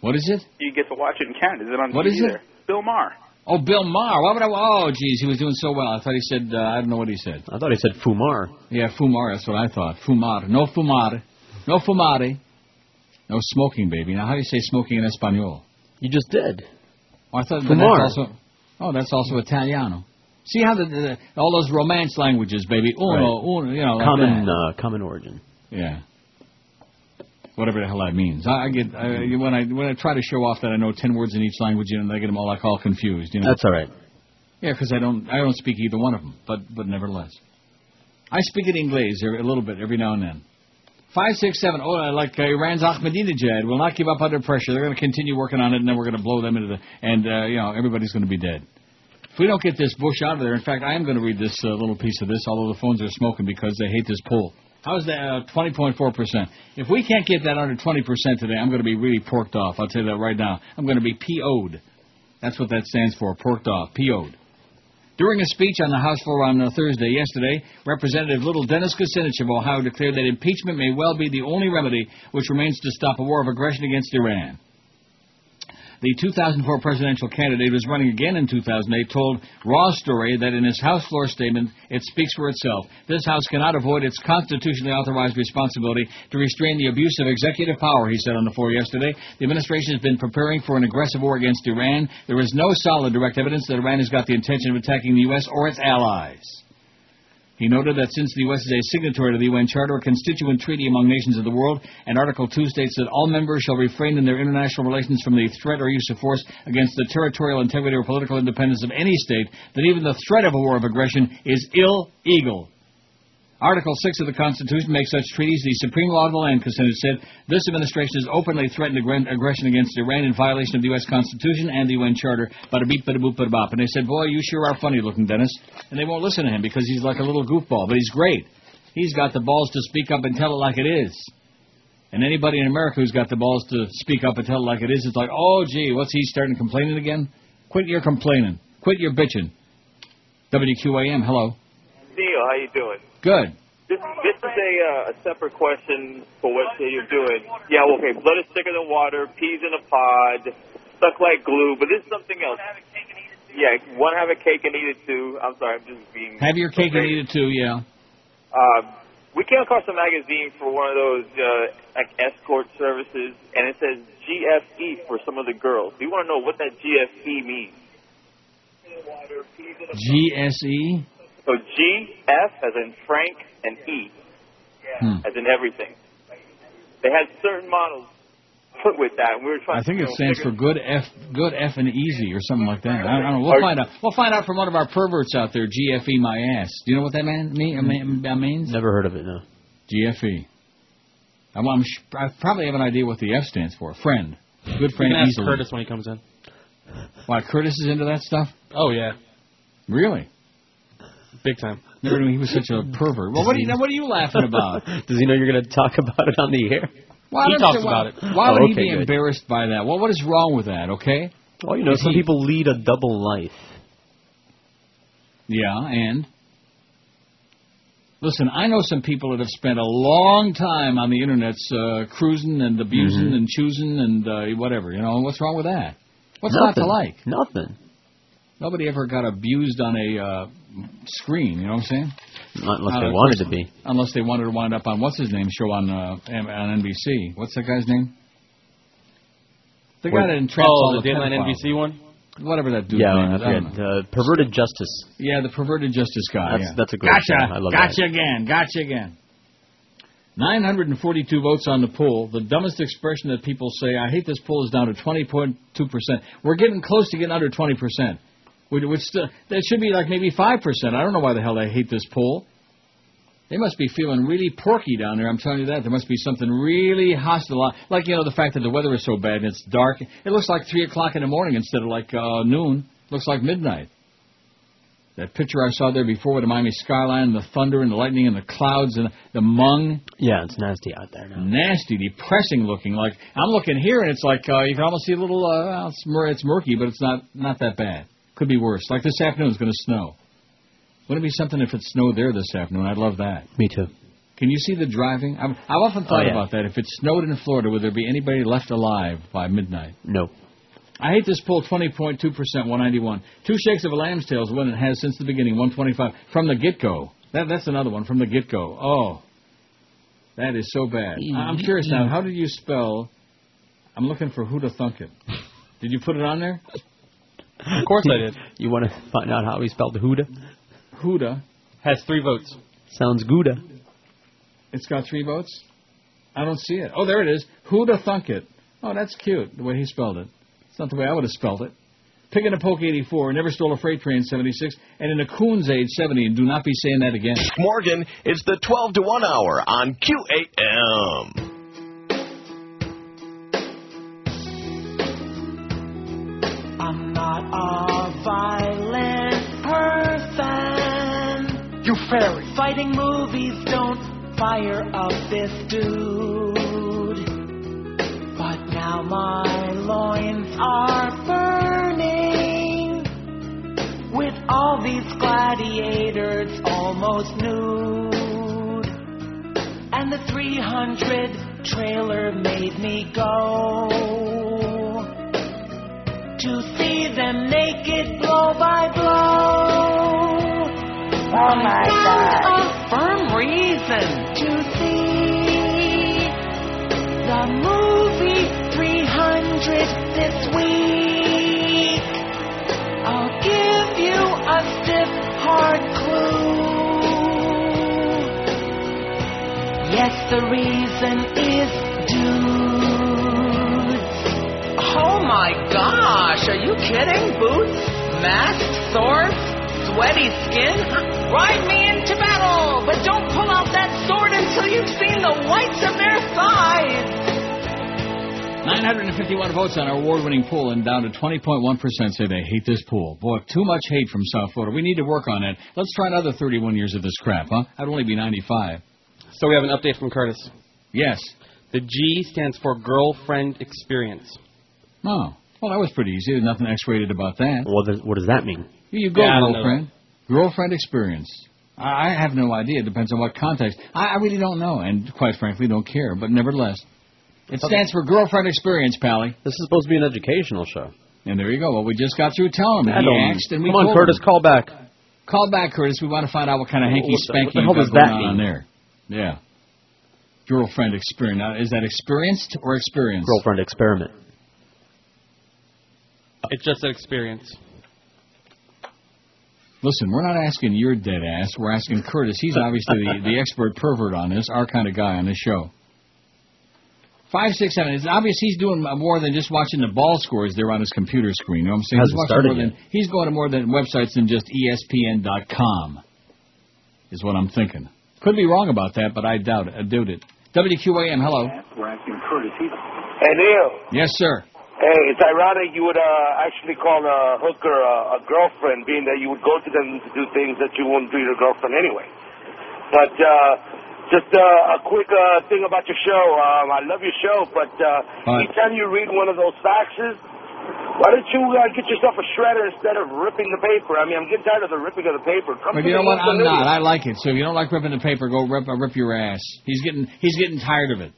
What is it? Do you get to watch it in Canada? Is it on What TV is it? there? Bill Maher. Oh, Bill Maher. Why would I? Oh, geez, he was doing so well. I thought he said. Uh, I don't know what he said. I thought he said Fumar. Yeah, fumar. That's what I thought. Fumar. No fumar. No fumare. No smoking, baby. Now, how do you say smoking in Espanol? You just did. Oh, I thought Fumar. that's also. Oh, that's also Italiano. See how the, the all those romance languages, baby. Uno, uno. You know, like common uh, common origin. Yeah. Whatever the hell that means. I, I get I, when I when I try to show off that I know ten words in each language, and I get them all like all confused. You know. That's all right. Yeah, because I don't I don't speak either one of them, but but nevertheless, I speak it in English a little bit every now and then. Five six seven. Oh, I like uh, Iran's Ahmadinejad will not give up under pressure. They're going to continue working on it, and then we're going to blow them into the and uh, you know everybody's going to be dead. If we don't get this Bush out of there, in fact, I am going to read this uh, little piece of this, although the phones are smoking because they hate this poll. How's that? Uh, 20.4%. If we can't get that under 20% today, I'm going to be really porked off. I'll tell you that right now. I'm going to be PO'd. That's what that stands for, porked off, PO'd. During a speech on the House floor on uh, Thursday, yesterday, Representative Little Dennis Kucinich of Ohio declared that impeachment may well be the only remedy which remains to stop a war of aggression against Iran. The 2004 presidential candidate, who was running again in 2008, told Raw Story that in his House floor statement, it speaks for itself. This House cannot avoid its constitutionally authorized responsibility to restrain the abuse of executive power, he said on the floor yesterday. The administration has been preparing for an aggressive war against Iran. There is no solid direct evidence that Iran has got the intention of attacking the U.S. or its allies. He noted that since the U.S. is a signatory to the UN Charter, a constituent treaty among nations of the world, and Article 2 states that all members shall refrain in their international relations from the threat or use of force against the territorial integrity or political independence of any state, that even the threat of a war of aggression is illegal. Article 6 of the Constitution makes such treaties the supreme law of the land, Kucinich said. This administration has openly threatened aggression against Iran in violation of the U.S. Constitution and the UN Charter. Beep, boop, bop. And they said, boy, you sure are funny looking, Dennis. And they won't listen to him because he's like a little goofball, but he's great. He's got the balls to speak up and tell it like it is. And anybody in America who's got the balls to speak up and tell it like it is, it's like, oh, gee, what's he starting complaining again? Quit your complaining. Quit your bitching. WQAM, hello. Neil, how you doing? Good. This, this is a, uh, a separate question for what you're doing. Yeah, okay, blood is thicker than water, peas in a pod, stuck like glue, but this is something else. Yeah, one have a cake and eat it too. I'm sorry, I'm just being. Have your cake and eat it too, yeah. Uh, we came across a magazine for one of those uh, like escort services, and it says GFE for some of the girls. Do you want to know what that GFE means? GSE? So GF as in Frank and E Hmm. as in everything. They had certain models put with that, and we were trying. I think to, it know, stands figure- for good F, good F and easy or something like that. I, I don't know. We'll find out. We'll find out from one of our perverts out there. GFE my ass. Do you know what that man mean, uh, mean- uh, means? Never heard of it. No. GFE. I'm, I'm, sh- I probably have an idea what the F stands for. Friend. Good You friend. can ask easily. Curtis when he comes in. Why Curtis is into that stuff? Oh yeah, Really? Big time. Never knew he was such a pervert. Well, what are you, what are you laughing about? Does he know you're going to talk about it on the air? Why He talks you- about it. Why Oh, would he be good. embarrassed by that? Well, what is wrong with that? Okay. Well, you know, Is some he- people lead a double life. Yeah, and listen, I know some people that have spent a long time on the internet uh, cruising and abusing Mhm. and choosing and uh, whatever. You know, what's wrong with that? What's not to like? Nothing. Nobody ever got abused on a uh, screen. You know what I'm saying? Not unless Uh, they wanted to be. Unless they wanted to wind up on what's his name show on uh, on NBC. What's that guy's name? The guy What? that entraps oh, all the the. NBC one. whatever that dude's yeah, name is. I don't forget. Uh, perverted justice. Yeah, the perverted justice guy. That's- yeah. that's a great gotcha. show. I love gotcha that. again. Gotcha again. 942 votes on the poll. The dumbest expression that people say, I hate this poll, is down to 20.2%. We're getting close to getting under 20%. Which, which still, that should be like maybe 5%. I don't know why the hell they hate this poll. They must be feeling really porky down there. I'm telling you that. There must be something really hostile. Like, you know, the fact that the weather is so bad and it's dark. It looks like 3 o'clock in the morning instead of like uh, noon. looks like midnight. That picture I saw there before with the Miami skyline and the thunder and the lightning and the clouds and the mung. Yeah, it's nasty out there now. Nasty, depressing looking. Like I'm looking here and it's like uh, you can almost see a little. Uh, it's, mur- it's murky, but it's not not that bad. Could be worse. Like this afternoon, it's going to snow. Wouldn't it be something if it snowed there this afternoon? I'd love that. Me too. Can you see the driving? I've, I've often thought Oh, yeah. about that. If it snowed in Florida, would there be anybody left alive by midnight? No. I hate this poll 20.2%, 191. Two shakes of a lamb's tail is what it has since the beginning, 125. From the get go. That, that's another one, from the get go. Oh, that is so bad. I'm curious now, how did you spell? I'm looking for who to thunk it. Did you put it on there? Of course I did. You want to find out how he spelled Huda? Huda. Has three votes. Sounds Gouda. It's got three votes? I don't see it. Oh, there it is. Who'da thunk it? Oh, that's cute, the way he spelled it. It's not the way I would have spelled it. Pig in a Poke 84, never stole a freight train 76, and in a Coon's age 70, and do not be saying that again. Morgan, it's the 12 to 1 hour on QAM. Not a violent person. You fairy. Fighting movies don't fire up this dude. But now my loins are burning with all these gladiators almost nude. And the 300 trailer made me go to see them naked blow by blow. Oh, my God. a firm reason to see the movie 300 this week. I'll give you a stiff, hard clue. Yes, the reason is my gosh, are you kidding? Boots, mask, swords, sweaty skin? Ride me into battle, but don't pull out that sword until you've seen the whites of their thighs. 951 votes on our award-winning poll, and down to 20.1% say they hate this pool. Boy, too much hate from South Florida. We need to work on it. Let's try another 31 years of this crap, huh? I'd only be 95. So we have an update from Curtis. Yes. The G stands for girlfriend experience. Oh, well, that was pretty easy. There's nothing X-rated about that. What does, what does that mean? Here you go, Yeah, I don't know girlfriend. Girlfriend experience. I I have no idea. It depends on what context. I, I really don't know, and quite frankly, don't care. But nevertheless, it stands for girlfriend experience, Pally. This is supposed to be an educational show. And there you go. Well, we just got through telling him. I He don't- asked, and we Come on, Curtis, him. call back. Call back, Curtis. We want to find out what kind of hanky What the- what spanky the you got does going that on there. Yeah. Girlfriend experience. Now, is that experienced or experienced? Girlfriend experiment. It's just an experience. Listen, we're not asking your dead ass. We're asking Curtis. He's obviously the, the expert pervert on this, our kind of guy on this show. Five, six, seven. It's obvious he's doing more than just watching the ball scores there on his computer screen. You know what I'm saying? Hasn't he's started more than he's going to more than websites than just ESPN.com. Is what I'm thinking. Could be wrong about that, but I doubt it. I doubt it. WQAM, hello. We're asking Curtis. Hey, Neil. Yes, sir. Hey, it's ironic you would uh, actually call a hooker uh, a girlfriend, being that you would go to them to do things that you wouldn't do to your girlfriend anyway. But uh, just uh, a quick uh, thing about your show. Um, I love your show, but uh, Fine. anytime you read one of those faxes, why don't you uh, get yourself a shredder instead of ripping the paper? I mean, I'm getting tired of the ripping of the paper. Come But you know what? I'm not. I like it. So if you don't like ripping the paper, go rip, uh, rip your ass. He's getting he's getting tired of it.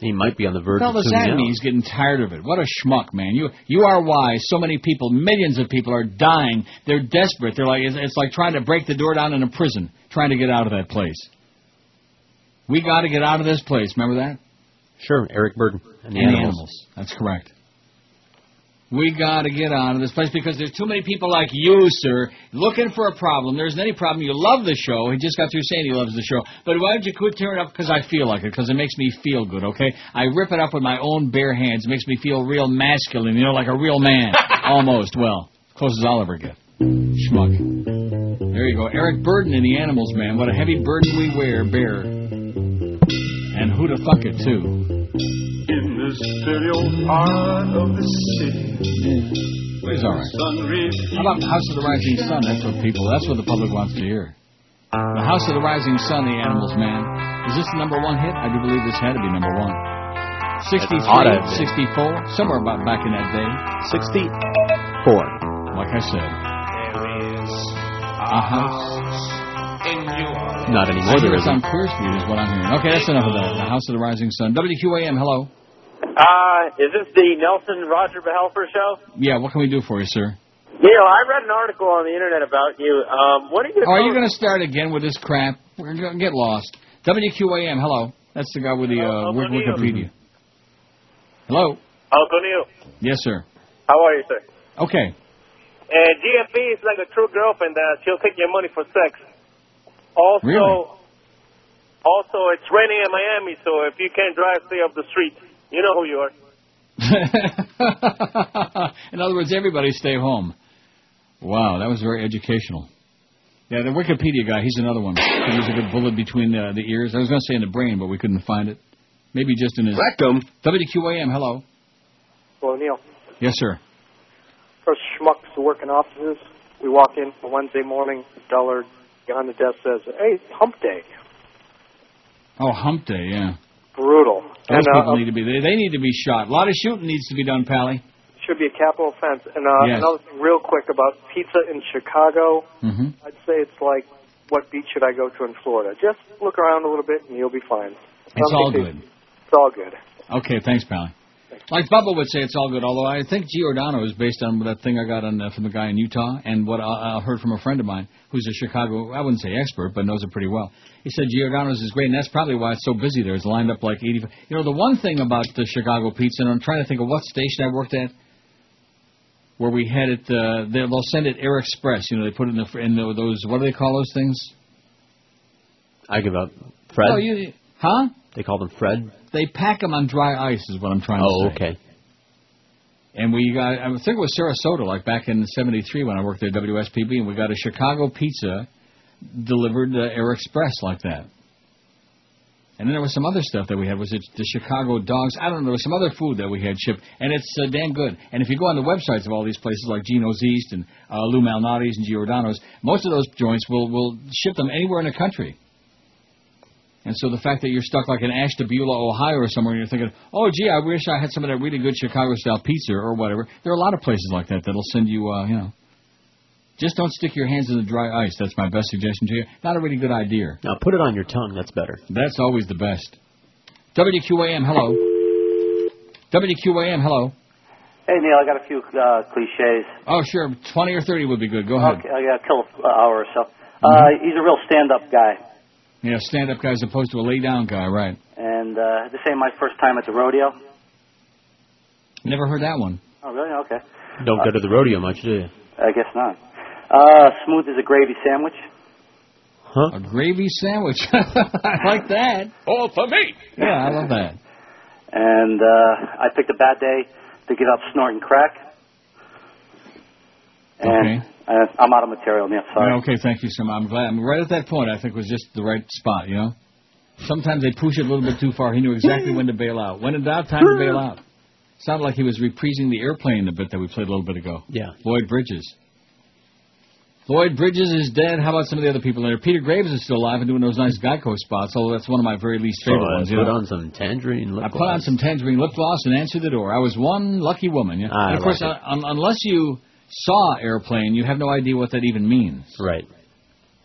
He might be on the verge What of that out. He's getting tired of it. What a schmuck, man! You you are wise. So many people, millions of people, are dying. They're desperate. They're like it's, it's like trying to break the door down in a prison, trying to get out of that place. We got to get out of this place. Remember that? Sure, Eric Burdon and the And animals. That's correct. We got to get out of this place because there's too many people like you, sir, looking for a problem. There isn't any problem. You love the show. He just got through saying he loves the show. But why don't you quit tearing it up? Because I feel like it. Because it makes me feel good, okay? I rip it up with my own bare hands. It makes me feel real masculine, you know, like a real man. Almost. Well, close as I'll ever get. Schmuck. There you go. Eric Burdon in The Animals, man. What a heavy burden we wear, bear. And who to fuck it, too. In the stereo part of the city. It's all right. How about House of the Rising Sun? That's what people, that's what the public wants to hear. The House of the Rising Sun, The Animals, man. Is this the number one hit? I do believe this had to be number one. 63, oughta have been. 64, somewhere about back in that day. 64. Like I said. There is a uh-huh. house. Not anymore. I hear There it's on isn't. Street is what I'm hearing. Okay, that's enough of that. The House of the Rising Sun. WQAM, hello. Uh, is this the Nelson Roger Behelfer show? Yeah, what can we do for you, sir? Neil, I read an article on the internet about you. Um, what are you? Oh, are you going to start again with this crap? We're going to get lost. WQAM, hello. That's the guy with the uh, Wik- Wikipedia. Hello. Uncle Neil, Yes, sir. how are you, sir? Okay. And GFB is like a true girlfriend that she'll take your money for sex. Also, Really? also it's raining in Miami, so if you can't drive, stay off the street. You know who you are. In other words, everybody stay home. Wow, that was very educational. Yeah, the Wikipedia guy, he's another one. He was a good bullet between the, the ears. I was going to say in the brain, but we couldn't find it. Maybe just in his Rectum. WQAM, hello. Hello, Neil, Yes, sir. first schmucks to work in offices. We walk in for Wednesday morning. Dullard behind the desk says, "Hey, hump day." Oh, hump day, yeah. Brutal. Those and uh, need to be, they, they need to be shot. A lot of shooting needs to be done, Pally. should be a capital offense. And uh, Yes. another thing, real quick about pizza in Chicago. hmm I'd say it's like, what beach should I go to in Florida? Just look around a little bit and you'll be fine. It's Some all good. It's all good. Okay, thanks, Pally. Like Bubba would say, it's all good. Although I think Giordano is based on that thing I got on uh, from the guy in Utah, and what I, I heard from a friend of mine who's a Chicago, I wouldn't say expert, but knows it pretty well. He said Giordano's is great, and that's probably why it's so busy there. It's lined up like 80. You know, the one thing about the Chicago pizza, and I'm trying to think of what station I worked at, where we had it. Uh, they- they'll send it Air Express. You know, they put it in the in the, those what do they call those things? I give up. Fred? Oh, you, huh? They call them Fred? They pack them on dry ice, is what I'm trying Oh, to say. Oh, okay. And we got, I think it was Sarasota, like back in '73 when I worked there at WSPB, and we got a Chicago pizza delivered uh, Air Express like that. And then there was some other stuff that we had. Was it the Chicago dogs? I don't know. There was some other food that we had shipped, and it's uh, damn good. And if you go on the websites of all these places like Gino's East and uh, Lou Malnati's and Giordano's, most of those joints will will ship them anywhere in the country. And so the fact that you're stuck like in Ashtabula, Ohio, or somewhere, and you're thinking, "Oh, gee, I wish I had some of that really good Chicago-style pizza or whatever." There are a lot of places like that that'll send you, uh, you know. Just don't stick your hands in the dry ice. That's my best suggestion to you. Not a really good idea. Now put it on your tongue. That's better. That's always the best. WQAM, hello. WQAM, hello. Hey Neil, I got a few uh, cliches. Oh, sure. 20 or 30 would be good. Go ahead. Okay, I got to kill an hour or so. Uh, he's a real stand-up guy, Yeah, stand up guy as opposed to a lay down guy, right. and uh, this ain't my first time at the rodeo. Never heard that one. Oh, really? Okay. Don't go to the rodeo much, do you? I guess not. Uh, smooth as a gravy sandwich. Huh? A gravy sandwich. I like that. All for me. Yeah, I love that. And uh, I picked a bad day to get up snorting crack. And Okay. uh, I'm out of material, Neil. Sorry. Okay, thank you so much. I'm glad. I'm right at that point. I think was just the right spot. You know, sometimes they push it a little bit too far. He knew exactly when to bail out. When in doubt, time to bail out. Sounded like he was reprising the airplane a bit that we played a little bit ago. Yeah. Lloyd Bridges. Lloyd Bridges is dead. How about some of the other people there? Peter Graves is still alive and doing those nice Geico spots, although that's one of my very least So, favorite uh, ones. you put know. on some tangerine lip I put on some tangerine lip gloss and answered the door. I was one lucky woman. Yeah. I of course, like it. uh, un- unless you saw airplane, you have no idea what that even means. Right.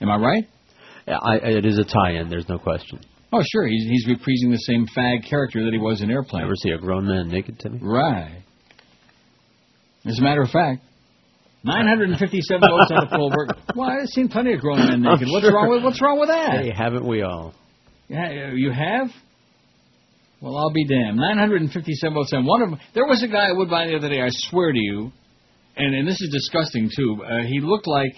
Am I right? I, it is a tie-in. There's no question. Oh, sure. He's he's reprising the same fag character that he was in Airplane. Ever see a grown man naked, Timmy? Right. As a matter of fact, 957 votes on the poll. We're, well, I've seen plenty of grown men naked. I'm What's sure. wrong with What's wrong with that? Hey, haven't we all? Yeah, you have. Well, I'll be damned. 957 votes on one of them. There was a guy at Woodbine the other day. I swear to you, and and this is disgusting too. Uh, he looked like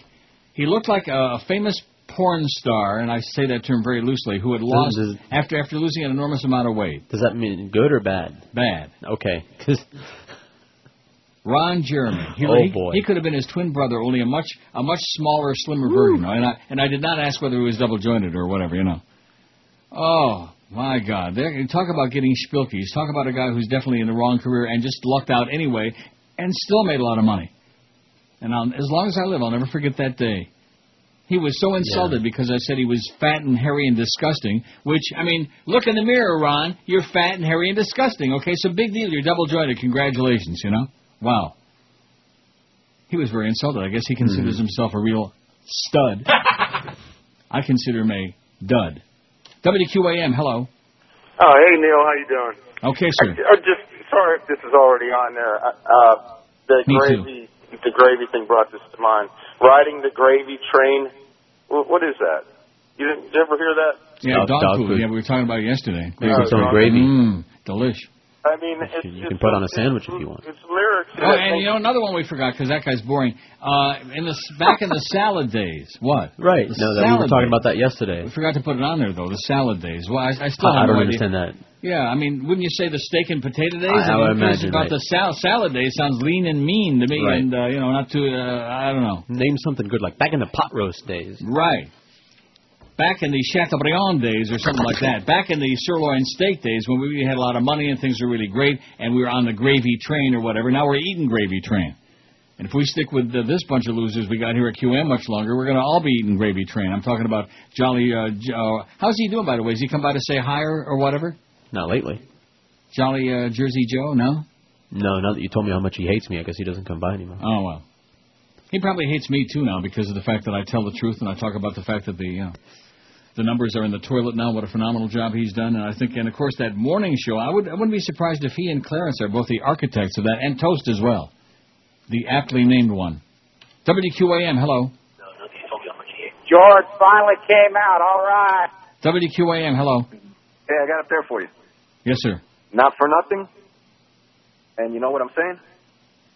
he looked like a, a famous porn star, and I say that term very loosely, who had lost does- after after losing an enormous amount of weight. Does that mean good or bad? Bad. Okay. 'Cause- Ron Jeremy. He, Oh, boy. he could have been his twin brother, only a much a much smaller, slimmer version. And I and I did not ask whether he was double jointed or whatever, you know. Oh my God! There, talk about getting spilkies. Talk about a guy who's definitely in the wrong career and just lucked out anyway, and still made a lot of money. And I'll, as long as I live, I'll never forget that day. He was so insulted because I said he was fat and hairy and disgusting. Which I mean, look in the mirror, Ron. You're fat and hairy and disgusting. Okay, so big deal. You're double jointed. Congratulations. You know. Wow. He was very insulted. I guess he considers hmm. himself a real stud. I consider him a dud. WQAM, hello. Oh, hey Neil, how you doing? Okay, sir. I, I just sorry if this is already on there. Uh, uh, the Me too. gravy, the gravy thing brought this to mind. Riding the gravy train. What is that? You didn't did you ever hear that? Yeah, Dog- dog, dog food. food. Yeah, we were talking about it yesterday. You can throw gravy. Mm, delish. I mean, it's, You can put on a sandwich if you want. it's lyrics. Oh, and you know another one we forgot because that guy's boring. Uh, in the back in the salad days, what? Right. The No, that we were talking days. about that yesterday. We forgot to put it on there though. The salad days. Well, I, I still I, I don't no understand idea. that. Yeah, I mean, wouldn't you say the steak and potato days? I- I would imagine, about right. the sal- salad days sounds lean and mean to me, Right. and uh, you know, not too. Uh, I don't know. Name something good, like back in the pot roast days. Right. Back in the Chateaubriand days or something like that. Back in the sirloin steak days when we had a lot of money and things were really great and we were on the gravy train or whatever. Now we're eating gravy train. And if we stick with uh, this bunch of losers we got here at QM much longer, we're going to all be eating gravy train. I'm talking about Jolly. Uh, J- uh, how's he doing, by the way? Has he come by to say hi or, or whatever? Not lately. Jolly uh, Jersey Joe? No? No, now that you told me how much he hates me, I guess he doesn't come by anymore. Oh, well. He probably hates me too now because of the fact that I tell the truth and I talk about the fact that the you know, the numbers are in the toilet now. What a phenomenal job he's done, and I think, and of course that morning show. I would I wouldn't be surprised if he and Clarence are both the architects of that, and Toast as well, the aptly named one. WQAM, hello. George finally came out. All right. WQAM, hello. Hey, I got up there for you. Yes, sir. Not for nothing. And you know what I'm saying?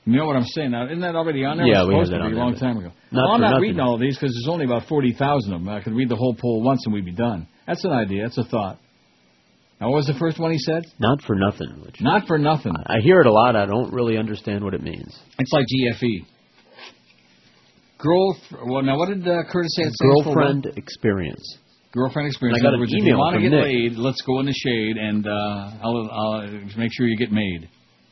You know what I'm saying? Now, isn't that already on there? Yeah, It was we have supposed that to on be a long time ago. not well, I'm not nothing. reading all of these because there's only about 40,000 of them. I could read the whole poll once and we'd be done. That's an idea. That's a thought. Now, what was the first one he said? Not for nothing. Which Not for nothing. I hear it a lot. I don't really understand what it means. It's like GFE. Girl, well, now what did uh, Curtis say? It stands for? Girlfriend experience. Girlfriend experience. And I got an words, if you want to get Nick. laid, let's go in the shade and uh, I'll, I'll make sure you get made.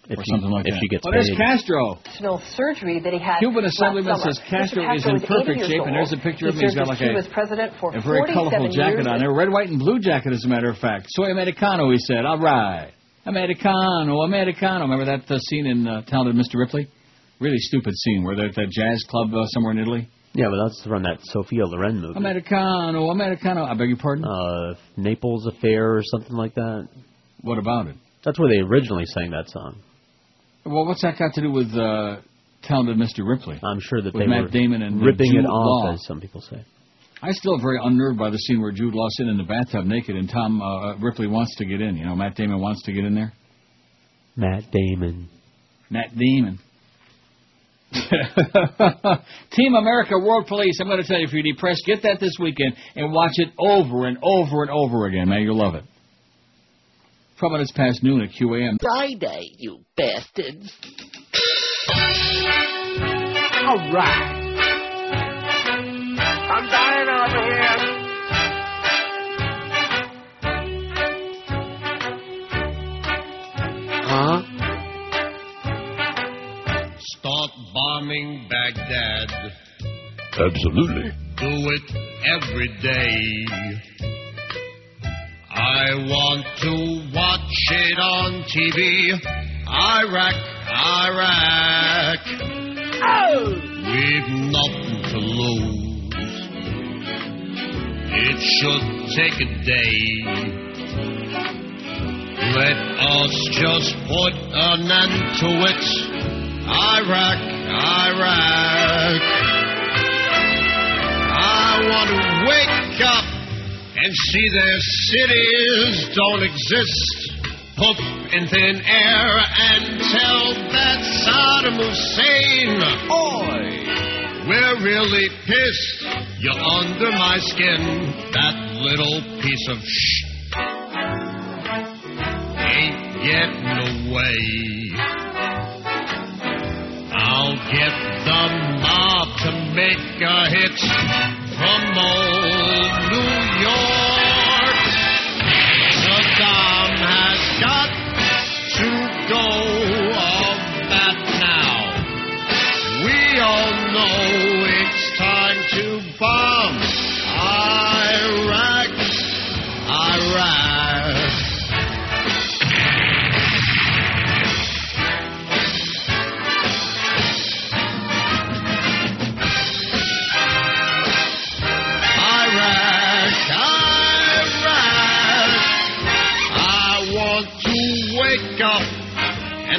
If or you- something like if that. she gets oh, there's paid. Castro. National surgery that he had. Cuban Assemblyman says Castro Mr. is in perfect years shape, and there's a picture He of him. He's served got as like a, Cuba's president for a very 47 colorful jacket years. on there. Red, white, and blue jacket, as a matter of fact. Soy Americano, he said. All right. Americano, Americano. Remember that uh, scene in uh, Talented Mr. Ripley? Really stupid scene where they're at that jazz club uh, somewhere in Italy. Yeah, but that's from that Sophia Loren movie. Americano, Americano. I beg your pardon? Uh, Naples Affair or something like that. What about it? That's where they originally sang that song. Well, what's that got to do with uh, Talented Mr. Ripley? I'm sure that With they Matt were Damon and uh, ripping Jude it off, Law. as some people say. I'm still very unnerved by the scene where Jude Law's sitting in the bathtub naked and Tom uh, Ripley wants to get in. You know, Matt Damon wants to get in there. Matt Damon. Matt Damon. Team America World Police. I'm going to tell you, if you're depressed, get that this weekend and watch it over and over and over again, man. You'll love it. Twelve minutes past noon at QAM. Friday, you bastards. All right. I'm dying over here. Huh? Bombing Baghdad. Absolutely. Do it every day. I want to watch it on TV. Iraq, Iraq. Oh! We've nothing to lose. It should take a day. Let us just put an end to it. Iraq, Iraq. I want to wake up and see their cities don't exist. poop in thin air and tell that Saddam Hussein, Oi! We're really pissed. You're under my skin, that little piece of sh. Ain't getting away. I'll get the mob to make a hit from old New York. Saddam has got to go of that now. We all know it's time to bomb Iraq.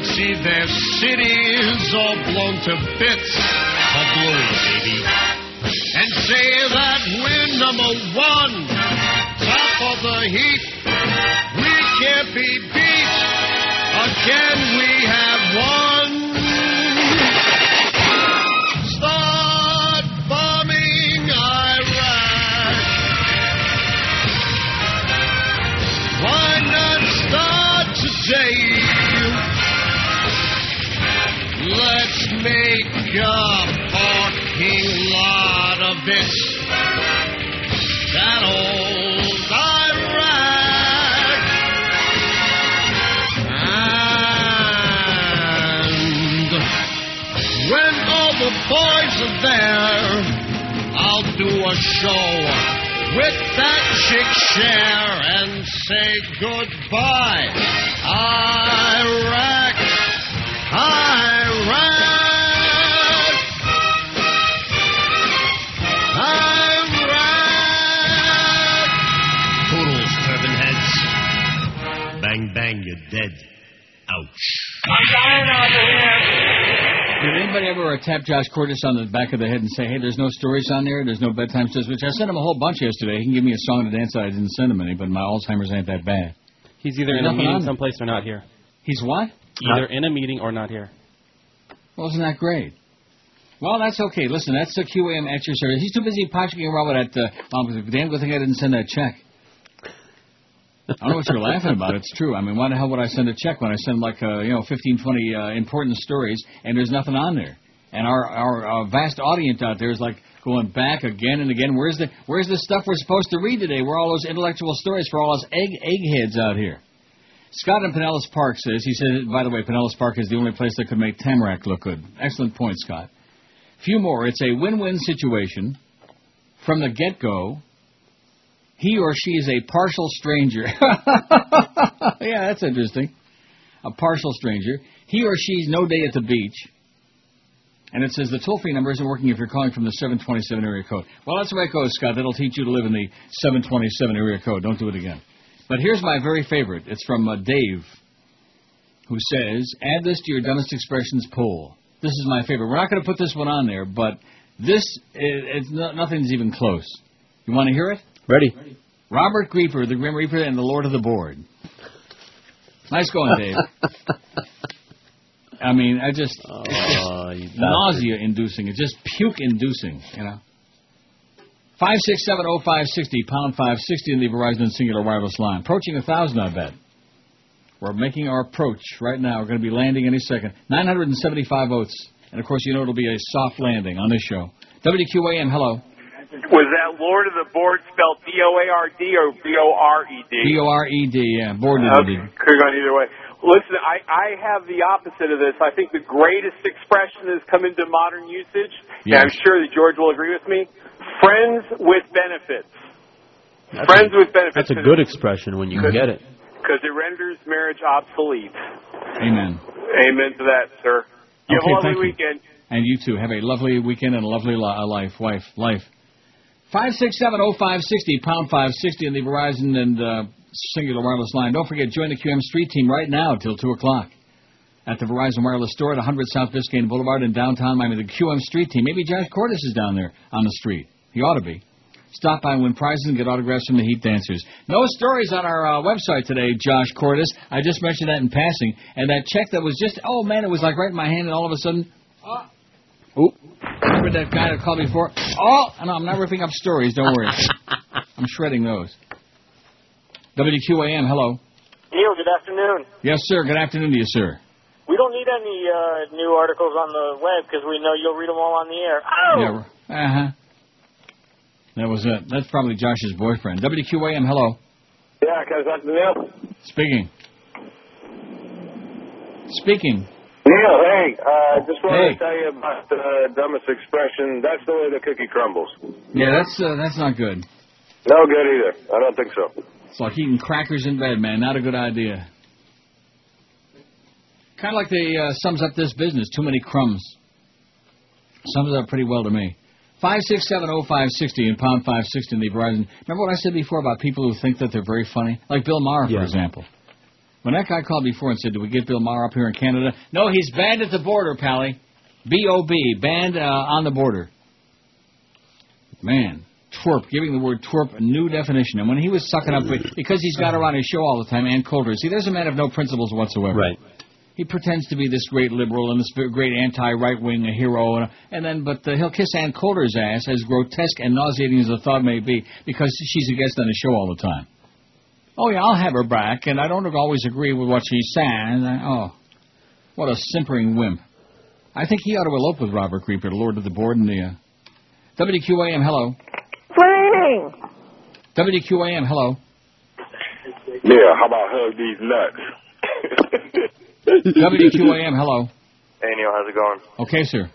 And see their cities all blown to bits. Oh, Kaboom, baby. And say that we're number one, top of the heap. We can't be beat. Again, we have won. Make a parking lot of it. That old Iraq. And when all the boys are there, I'll do a show with that chick Cher and say goodbye. Iraq, Iraq, bang, you're dead. Ouch. Did anybody ever uh, tap Josh Cordes on the back of the head and say, "Hey, there's no stories on there. There's no bedtime stories." Which I sent him a whole bunch yesterday. He can give me a song to dance. that I didn't send him any, but my Alzheimer's ain't that bad. He's either There's in a nothing meeting on- someplace or not here. He's what? Either in a meeting or not here. Well, isn't that great? Well, that's okay. Listen, that's the QAM at your service. He's too busy punching around with that. Uh, um, damn good thing I didn't send that check. I don't know what you're laughing about. It's true. I mean, why the hell would I send a check when I send like uh, you know 15, 20 uh, important stories and there's nothing on there? And our our uh, vast audience out there is like going back again and again. Where's the where's the stuff we're supposed to read today? Where are all those intellectual stories for all us egg eggheads out here? Scott in Pinellas Park says he said. By the way, Pinellas Park is the only place that could make Tamarac look good. Excellent point, Scott. Few more. It's a win-win situation from the get-go. He or she is a partial stranger. yeah, that's interesting. A partial stranger. He or she's no day at the beach. And it says the toll-free number isn't working if you're calling from the 727 area code. Well, that's the way it goes, Scott. That'll teach you to live in the 727 area code. Don't do it again. But here's my very favorite. It's from uh, Dave, who says, add this to your dumbest expressions poll. This is my favorite. We're not going to put this one on there, but this, it, it's no, nothing's even close. You want to hear it? Ready. Robert Grieper, the Grim Reaper, and the Lord of the Board. Nice going, Dave. I mean, I just, Oh, just nausea-inducing. It's just puke-inducing, you know. Five six seven oh five sixty pound five sixty in the Verizon Cingular Wireless line, approaching a thousand, I bet. We're making our approach right now. We're going to be landing any second. 975 votes, and of course, you know it'll be a soft landing on this show. WQAM, hello. Was that Lord of the Board spelled B O A R D or B O R E D? B O R E D, yeah, board Okay, could have gone either way. Listen, I, I have the opposite of this. I think the greatest expression that's come into modern usage, and I'm sure that George will agree with me, friends with benefits. That's friends a, with benefits. That's a good expression when you get it. Because it renders marriage obsolete. Amen. Amen to that, sir. You Okay, have a lovely thank you. And you too. Have a lovely weekend and a lovely li- life, wife, life. Five six seven oh five sixty pound five sixty in the Verizon and uh, Cingular Wireless line. Don't forget, join the QM Street Team right now till two o'clock at the Verizon Wireless Store at 100 South Biscayne Boulevard in downtown Miami. The QM Street Team. Maybe Josh Cordes is down there on the street. He ought to be. Stop by and win prizes and get autographs from the Heat Dancers. No stories on our uh, website today, Josh Cordes. I just mentioned that in passing. And that check that was just, oh man, it was like right in my hand, and all of a sudden, oh, oop. Remember that guy that called me before? Oh, no, I'm not ripping up stories. Don't worry. I'm shredding those. WQAM, hello. Neil, good afternoon. Yes, sir. Good afternoon to you, sir. We don't need any uh, new articles on the web because we know you'll read them all on the air. Oh! Yeah, uh huh. That was it. That's probably Josh's boyfriend. WQAM, hello. Yeah, can I talk to Neil? Speaking. Speaking. Neil, hey, uh, just wanted Hey. to tell you about the dumbest expression. That's the way the cookie crumbles. Yeah, that's uh, that's not good. No good either. I don't think so. It's like eating crackers in bed, man. Not a good idea. Kind of like they uh, sums up this business. Too many crumbs. Sums it up pretty well to me. Five six seven oh five sixty and pound five sixty in the Verizon. Remember what I said before about people who think that they're very funny, like Bill Maher, for Yeah. example. When that guy called before and said, "Do we get Bill Maher up here in Canada?" No, he's banned at the border, Pally. B O B, banned uh, on the border. Man, twerp, giving the word twerp a new definition. And when he was sucking up, because he's got her on his show all the time, Ann Coulter. See, there's a man of no principles whatsoever. Right. He pretends to be this great liberal and this great anti-right wing hero, and, and then but uh, he'll kiss Ann Coulter's ass, as grotesque and nauseating as the thought may be, because she's a guest on the show all the time. Oh yeah, I'll have her back, and I don't always agree with what she says. Oh, what a simpering wimp! I think he ought to elope with Robert Creeper, Lord of the Board, and the uh, WQAM. Hello, Swing! WQAM. Hello. Yeah, how about hug these nuts? WQAM. Hello. Hey Neil, how's it going? Okay, sir.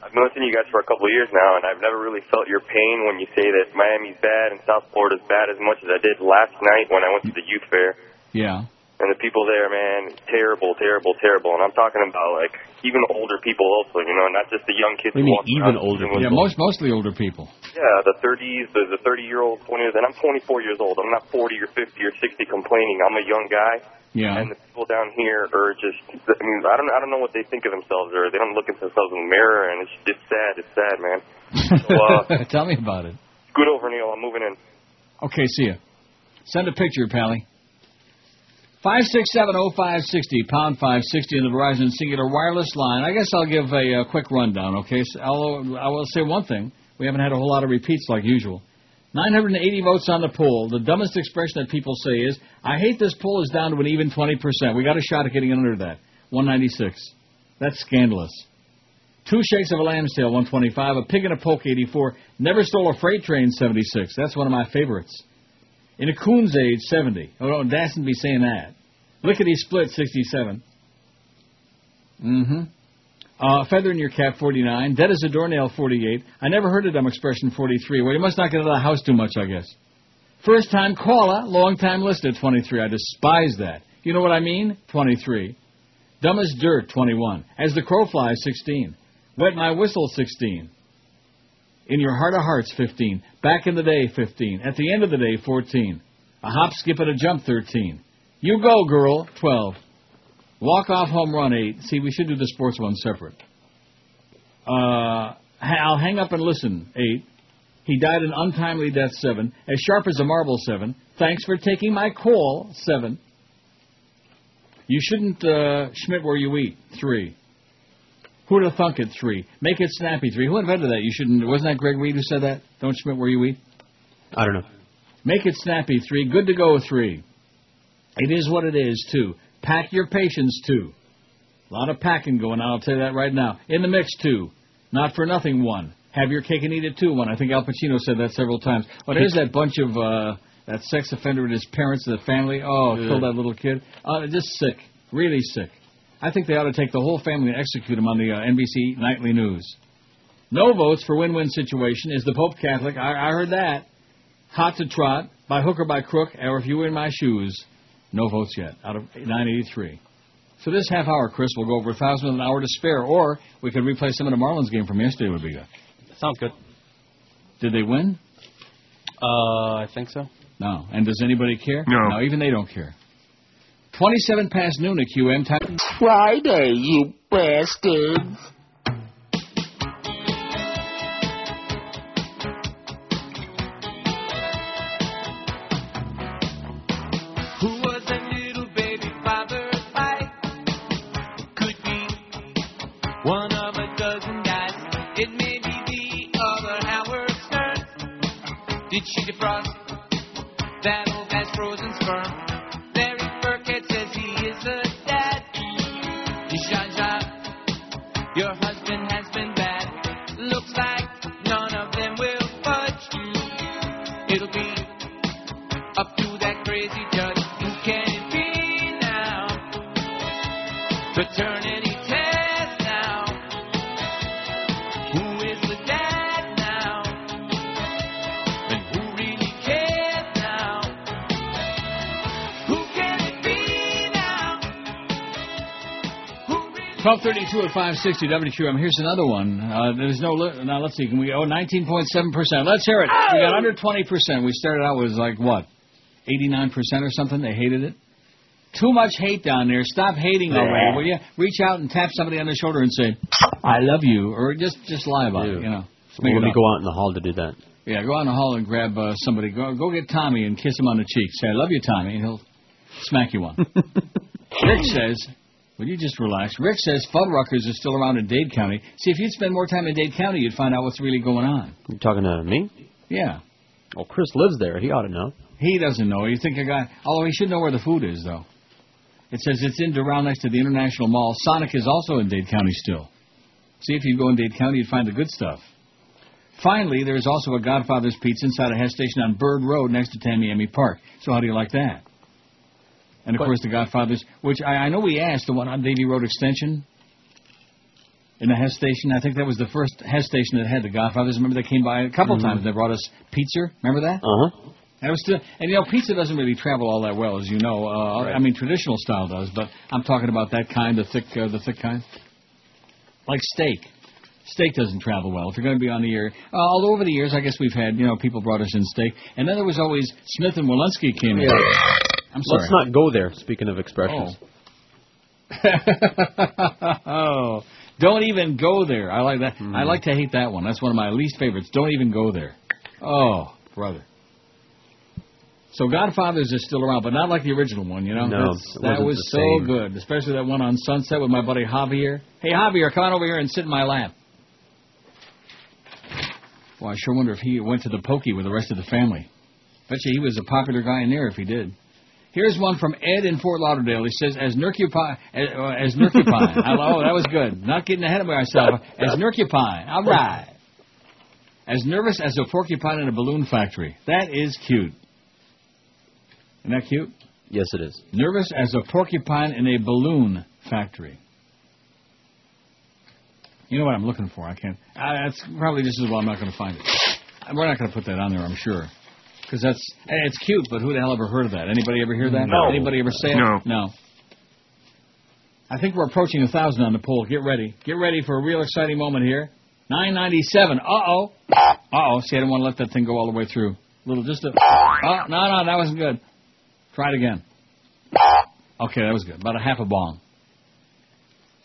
I've been listening to you guys for a couple of years now, and I've never really felt your pain when you say that Miami's bad and South Florida's bad as much as I did last night when I went to the youth fair. Yeah. And the people there, man, terrible, terrible, terrible. And I'm talking about like even older people also, you know, not just the young kids. What do you mean, even older with- Yeah, most mostly older people. Yeah, the 30s, the, the 30 year olds, 20 years, and I'm 24 years old. I'm not 40 or 50 or 60 complaining. I'm a young guy. Yeah. And the people down here are just, I mean, I don't, I don't know what they think of themselves, or they don't look at themselves in the mirror, and it's, it's sad. It's sad, man. So, uh, Tell me about it. good over, Neil. I'm moving in. Okay, see ya. Send a picture, Pally. Five six seven oh five sixty pound five sixty in the Verizon Cingular Wireless line. I guess I'll give a, uh quick rundown. Okay, so I'll, I will say one thing: we haven't had a whole lot of repeats like usual. 980 votes on the poll. The dumbest expression that people say is, "I hate this poll is down to an even 20 percent." We got a shot at getting under that. 196. That's scandalous. Two shakes of a lamb's tail, 125. A pig in a poke, 84. Never stole a freight train, 76. That's one of my favorites. In a coon's age, 70. Oh, no, dasn't be saying that. Lickety split, 67. Mm-hmm. Uh, feather in your cap, 49. Dead as a doornail, 48. I never heard a dumb expression, 43. Well, you must not get out of the house too much, I guess. First time caller, long time listener, 23. I despise that. You know what I mean? 23. Dumb as dirt, 21. As the crow flies, 16. Wet my whistle, 16. In your heart of hearts, 15. Back in the day, 15. At the end of the day, 14. A hop, skip, and a jump, 13. You go, girl, 12. Walk off home run, 8. See, we should do the sports one separate. Uh, I'll hang up and listen, 8. He died an untimely death, 7. As sharp as a marble, 7. Thanks for taking my call, 7. You shouldn't uh, Schmidt where you eat, 3. Who'd have thunk it, 3. Make it snappy, 3. Who invented that? You shouldn't. Wasn't that Greg Reed who said that? Don't Schmidt where you eat? I don't know. Make it snappy, 3. Good to go, 3. It is what it is, 2. Pack your patience, 2. A lot of packing going on, I'll tell you that right now. In the mix, too. Not for nothing, 1. Have your cake and eat it, too, 1. I think Al Pacino said that several times. But there's that bunch of, uh, that sex offender and his parents and the family. Oh, Yeah. killed that little kid. Uh, just sick. Really sick. I think they ought to take the whole family and execute him on the uh, NBC Nightly News. No votes for win-win situation. Is the Pope Catholic? I, I heard that. Hot to trot, by hook or by crook, or if you were in my shoes. No votes yet, out of 983. So this half hour, Chris, will go over a thousand with an hour to spare, or we could replay some of the Marlins game from yesterday. Would be good. Sounds good. Did they win? Uh, I think so. No. And does anybody care? No. No, even they don't care. 27 past noon at QM time. Friday, you bastards. 1232 at 560 WQM. Here's another one. Uh, there's no. Li- now let's see. Can we? Oh, 19.7%. Let's hear it. We got under 20%. We started out with like what? 89% or something. They hated it. Too much hate down there. Stop hating already. Will you reach out and tap somebody on the shoulder and say, "I love you," or just just lie about it. You know. Make Let me up. go out in the hall to do that. Yeah, go out in the hall and grab uh, somebody. Go go get Tommy and kiss him on the cheek. Say, "I love you, Tommy," and he'll smack you one. Rick says, "Will you just relax?" Rick says Fuddruckers is still around in Dade County. See, if you'd spend more time in Dade County, you'd find out what's really going on. You talking to me? Yeah. Well, Chris lives there. He ought to know. He doesn't know. You think a guy? Although he should know where the food is, though. It says it's in Doral next to the International Mall. Sonic is also in Dade County still. See if you go in Dade County, you'd find the good stuff. Finally, there is also a Godfather's Pizza inside a Hess station on Bird Road next to Tamiami Park. So how do you like that? And of course, the Godfather's, which I, I know we asked, the one on Davie Road Extension in the Hess station. I think that was the first Hess station that had the Godfathers. Remember they came by a couple Mhm. times. They brought us pizza. Remember that? Uh huh. And it was still, and you know, pizza doesn't really travel all that well, as you know. Uh, I mean, traditional style does, but I'm talking about that kind, the thick, uh, the thick kind, like steak. Steak doesn't travel well if you're going to be on the air. Uh, all over the years, I guess we've had, you know, people brought us in steak, and then there was always Smith and Wollensky came in. I'm sorry. Let's not go there. Speaking of expressions. oh, don't even go there. I like that. Mm-hmm. I like to hate that one. That's one of my least favorites. Don't even go there. Oh, brother. So Godfathers is still around, but not like the original one. You know, No, that was so same. good, especially that one on Sunset with my buddy Javier. Hey Javier, come on over here and sit in my lap. Well, I sure wonder if he went to the pokey with the rest of the family. Bet you he was a popular guy in there if he did. Here's one from Ed in Fort Lauderdale. He says, "As Nurcupine, as, uh, as Nurcupine." I- oh, that was good. Not getting ahead of myself. As Nurcupine. All right. As nervous as a porcupine in a balloon factory. That is cute. Isn't that cute? Yes, it is. Nervous as a porcupine in a balloon factory. You know what I'm looking for? I can't. Uh, that's probably just as well. I'm not going to find it. We're not going to put that on there. I'm sure. Because that's it's cute, but who the hell ever heard of that? Anybody ever hear that? No. Anybody ever say it? No. No. I think we're approaching a thousand on the poll. Get ready. Get ready for a real exciting moment here. 997. Uh oh. Uh oh. See, I didn't want to let that thing go all the way through. Little just a. Oh no no that wasn't good. Try it again. Okay, that was good. About a half a bong.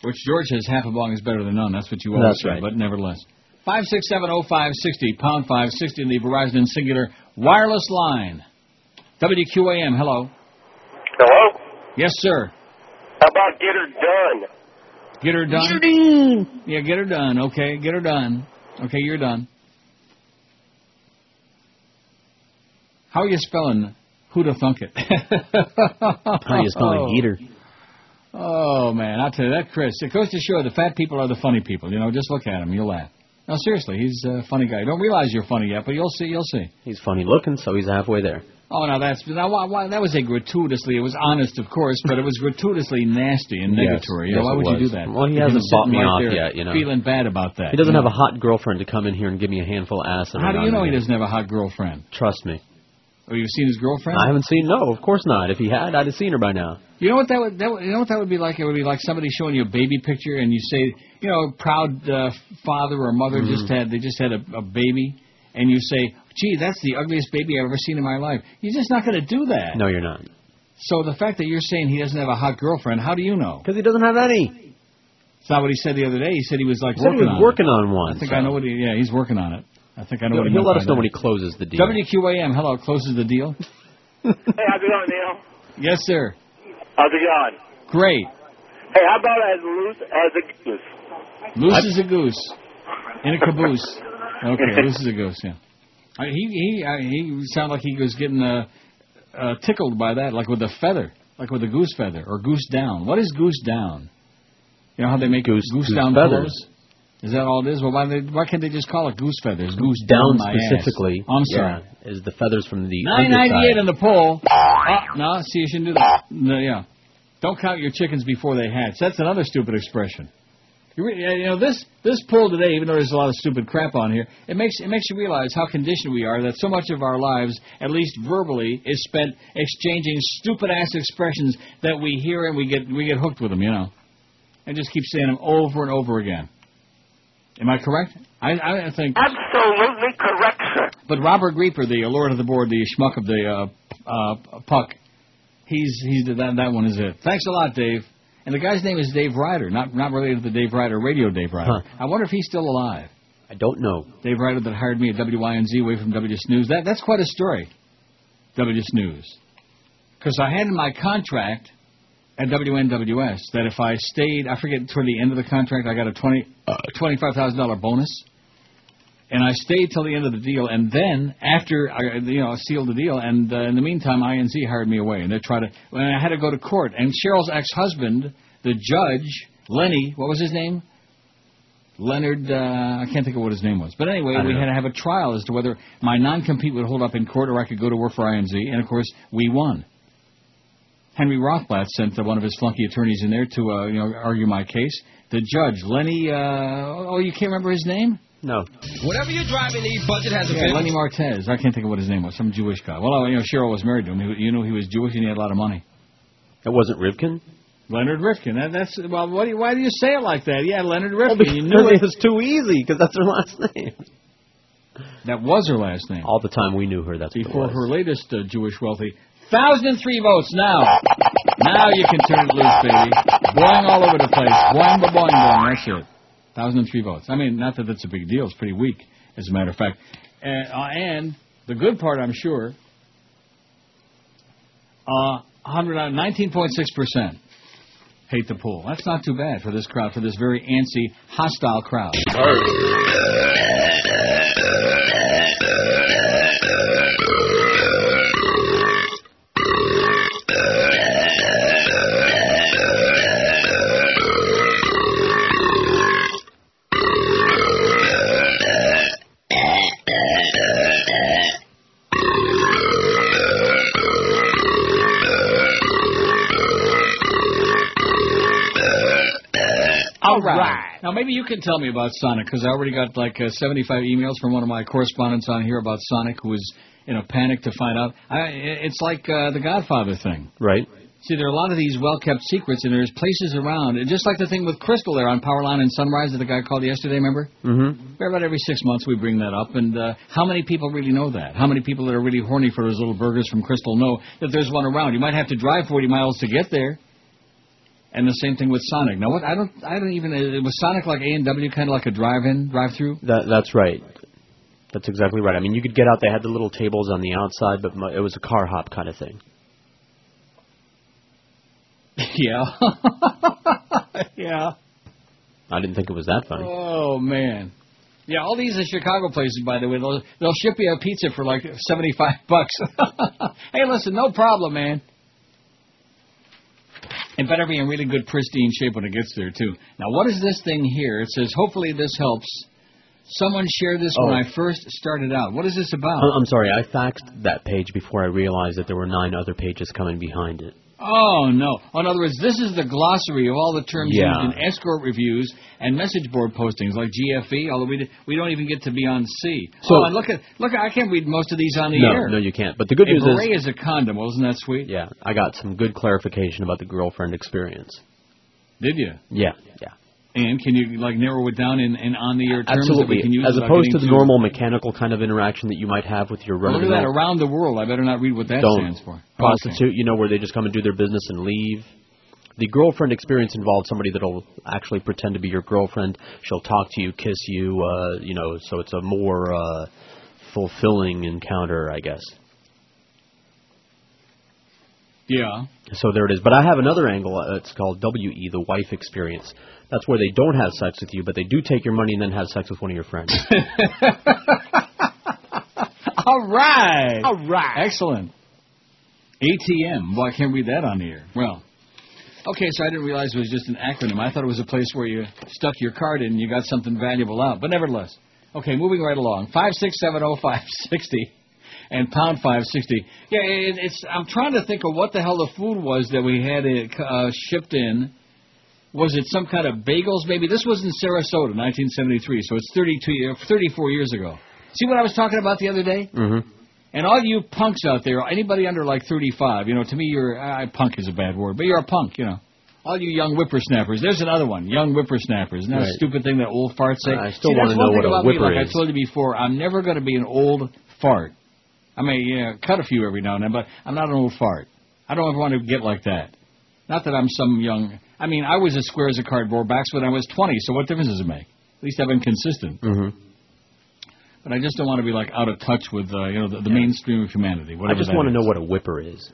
Which George says half a bong is better than none. That's what you always That's say, right. but nevertheless. Five six seven oh five sixty pound five sixty in the Verizon Cingular wireless line. WQAM. Hello. Hello? Yes, sir. How about get her done? Get her done. Yeah, get her done. Okay, get her done. Okay, you're done. How are you spelling Who'da Thunk It? How are you spelling oh. Geeter? Oh man, I'll tell you that, Chris. It goes to show the fat people are the funny people. You know, just look at them, you'll laugh. No, seriously, he's a funny guy. You don't realize you're funny yet, but you'll see. You'll see. He's funny looking, so he's halfway there. Oh, now that's now why, why, that was a gratuitously. It was honest, of course, but it was gratuitously nasty and Yes, negatory. you know, yes, why would you do that? Well, he hasn't bought me right off yet, you know. Feeling bad about that. He doesn't you have a hot girlfriend to come in here and give me a handful of ass. How do you know he doesn't have a hot girlfriend? Trust me. Oh, you've seen his girlfriend? I haven't seen. No, of course not. If he had, I'd have seen her by now. You know what that would, that would you know what that would be like? It would be like somebody showing you a baby picture and you say, you know, proud uh, father or mother Mhm. just had they just had a, a baby, and you say, gee, that's the ugliest baby I've ever seen in my life. You're just not going to do that. No, you're not. So the fact that you're saying he doesn't have a hot girlfriend, how do you know? Because he doesn't have any. It's not what he said the other day. He said he was like He said he working was on working it. on one, I think so- I know what he. Yeah, he's working on it. I think I know He'll, what he he'll let us know that. when he closes the deal. WQAM, hello, closes the deal. Hey, how's it going, Neil? Yes, sir. How's it going? Great. Hey, how about as loose as a goose? Loose as a goose. In a caboose. Okay, loose as a goose, yeah. I, he he I, he sounded like he was getting uh, uh, tickled by that, like with a feather, like with a goose feather or goose down. What is goose down? You know how they make goose, goose, goose down feathers. pillows? Is that all it is? Well, why they, why can't they just call it goose feathers? Goose Down my ass. specifically. I'm sorry. Yeah, is the feathers from the Nine ninety eight in the poll. Oh, ah, no, see, you shouldn't do that. No, yeah, don't count your chickens before they hatch. That's another stupid expression. You, you know this this poll today, even though there's a lot of stupid crap on here, it makes it makes you realize how conditioned we are. That so much of our lives, at least verbally, is spent exchanging stupid ass expressions that we hear and we get we get hooked with them. You know, and just keep saying them over and over again. Am I correct? I I think. Absolutely correct, sir. But Robert Reaper, the lord of the board, the schmuck of the uh, uh, puck, he's he's that that one is it. Thanks a lot, Dave. And the guy's name is Dave Ryder, not not related to the Dave Ryder radio Dave Ryder. I wonder if he's still alive. I don't know. Dave Ryder that hired me at WINZ away from WS News. That that's quite a story. WS News, because I had in my contract at WNWS that if I stayed, I forget toward the end of the contract, I got a twenty uh, twenty five thousand dollar bonus and I stayed till the end of the deal. And then after I, you know, I sealed the deal, and uh, in the meantime, INZ hired me away, and they tried to. When I had to go to court, and Cheryl's ex-husband, the judge, Lenny, what was his name? Leonard, uh, I can't think of what his name was. But anyway, we know. had to have a trial as to whether my non-compete would hold up in court or I could go to work for INZ, and of course, we won. Henry Rothblatt sent uh, one of his flunky attorneys in there to, uh, you know, argue my case. The judge, Lenny, uh, oh, you can't remember his name? No. Whatever you're driving, the budget has a Yeah. Lenny Martez. I can't think of what his name was. Some Jewish guy. Well, you know, Cheryl was married to him. He, you know, he was Jewish and he had a lot of money. That wasn't Rivkin. Leonard Rifkin. That, that's well. What do you, why do you say it like that? Yeah, Leonard Rifkin. Well, you knew it. it was too easy, because that's her last name. That was her last name. All the time we knew her, that's what it Before was. her latest uh, Jewish wealthy. Thousand and three votes now. Now you can turn it loose, baby. Boing all over the place. Boing, ba boing, boing. That's it. Thousand and three votes. I mean, not that that's a big deal. It's pretty weak, as a matter of fact. And, uh, and the good part, I'm sure, uh, 19.6 percent hate the pool. That's not too bad for this crowd, for this very antsy, hostile crowd. Now maybe you can tell me about Sonic because I already got like uh, 75 emails from one of my correspondents on here about Sonic who was in a panic to find out. I, it's like uh, the Godfather thing. Right. See, there are a lot of these well-kept secrets, and there's places around, and just like the thing with Krystal there on Powerline and Sunrise that the guy called yesterday, remember? Mm-hmm. About every six months we bring that up, and uh, how many people really know that? How many people that are really horny for those little burgers from Krystal know that there's one around? You might have to drive 40 miles to get there. And the same thing with Sonic. Now, what I don't, I don't even. uh, Was Sonic like A and W, kind of like a drive-in, drive-through? That that's right. That's exactly right. I mean, you could get out. They had the little tables on the outside, but it was a car hop kind of thing. yeah. yeah. I didn't think it was that funny. Oh man. Yeah, all these are Chicago places, by the way. They'll they'll ship you a pizza for like seventy-five bucks. hey, listen, no problem, man. It better be in really good, pristine shape when it gets there too. Now, what is this thing here? It says, "Hopefully, this helps." Someone shared this when Oh. I first started out. What is this about? I'm, I'm sorry, I faxed that page before I realized that there were nine other pages coming behind it. Oh no! In other words, this is the glossary of all the terms Yeah. used in escort reviews and message board postings like GFE. Although we we don't even get to be on C. So- oh, and look at look! I can't read most of these on the no, air. no, you can't. But the good a news beret is, is a condom. Wasn't that sweet? yeah, I got some good clarification about the girlfriend experience. Did you? Yeah. And can you like narrow it down in, in on the air terms that Absolutely. we can use? As opposed to the normal mechanical kind of interaction that you might have with your Well, run look at that around the world. I better not read what that Don't. stands for. prostitute, you know, where they just come and do their business and leave. The girlfriend experience involves somebody that'll actually pretend to be your girlfriend. She'll talk to you, kiss you, uh, you know, so it's a more uh, fulfilling encounter, I guess. Yeah. So there it is. But I have another angle. Uh, it's called WE, the wife experience. That's where they don't have sex with you, but they do take your money and then have sex with one of your friends. All right. All right. Excellent. ATM. Well, I can't we read that on the air. Well, okay, so I didn't realize it was just an acronym. I thought it was a place where you stuck your card in and you got something valuable out. But nevertheless. Okay, moving right along. 5670560 and pound 560. Yeah, it, it's. I'm trying to think of what the hell the food was that we had it uh, shipped in. Was it some kind of bagels? Maybe this was in Sarasota, 1973. So it's 32, year- 34 years ago. See what I was talking about the other day? Mm-hmm. And all you punks out there, anybody under like 35, you know, to me, you're uh, punk is a bad word, but you're a punk, you know. All you young whippersnappers. There's another one, young whippersnappers. Isn't that Right. a stupid thing that old farts say? I still See, wanna that's know what a about me, whipper like is. I told you before, I'm never going to be an old fart. I may yeah, cut a few every now and then, but I'm not an old fart. I don't ever want to get like that. Not that I'm some young. I mean, I was as square as a cardboard box when I was 20. So what difference does it make? At least I've been consistent. Mm-hmm. But I just don't want to be like out of touch with uh, you know the, the mainstream of humanity. I just want to is. know what a whipper is.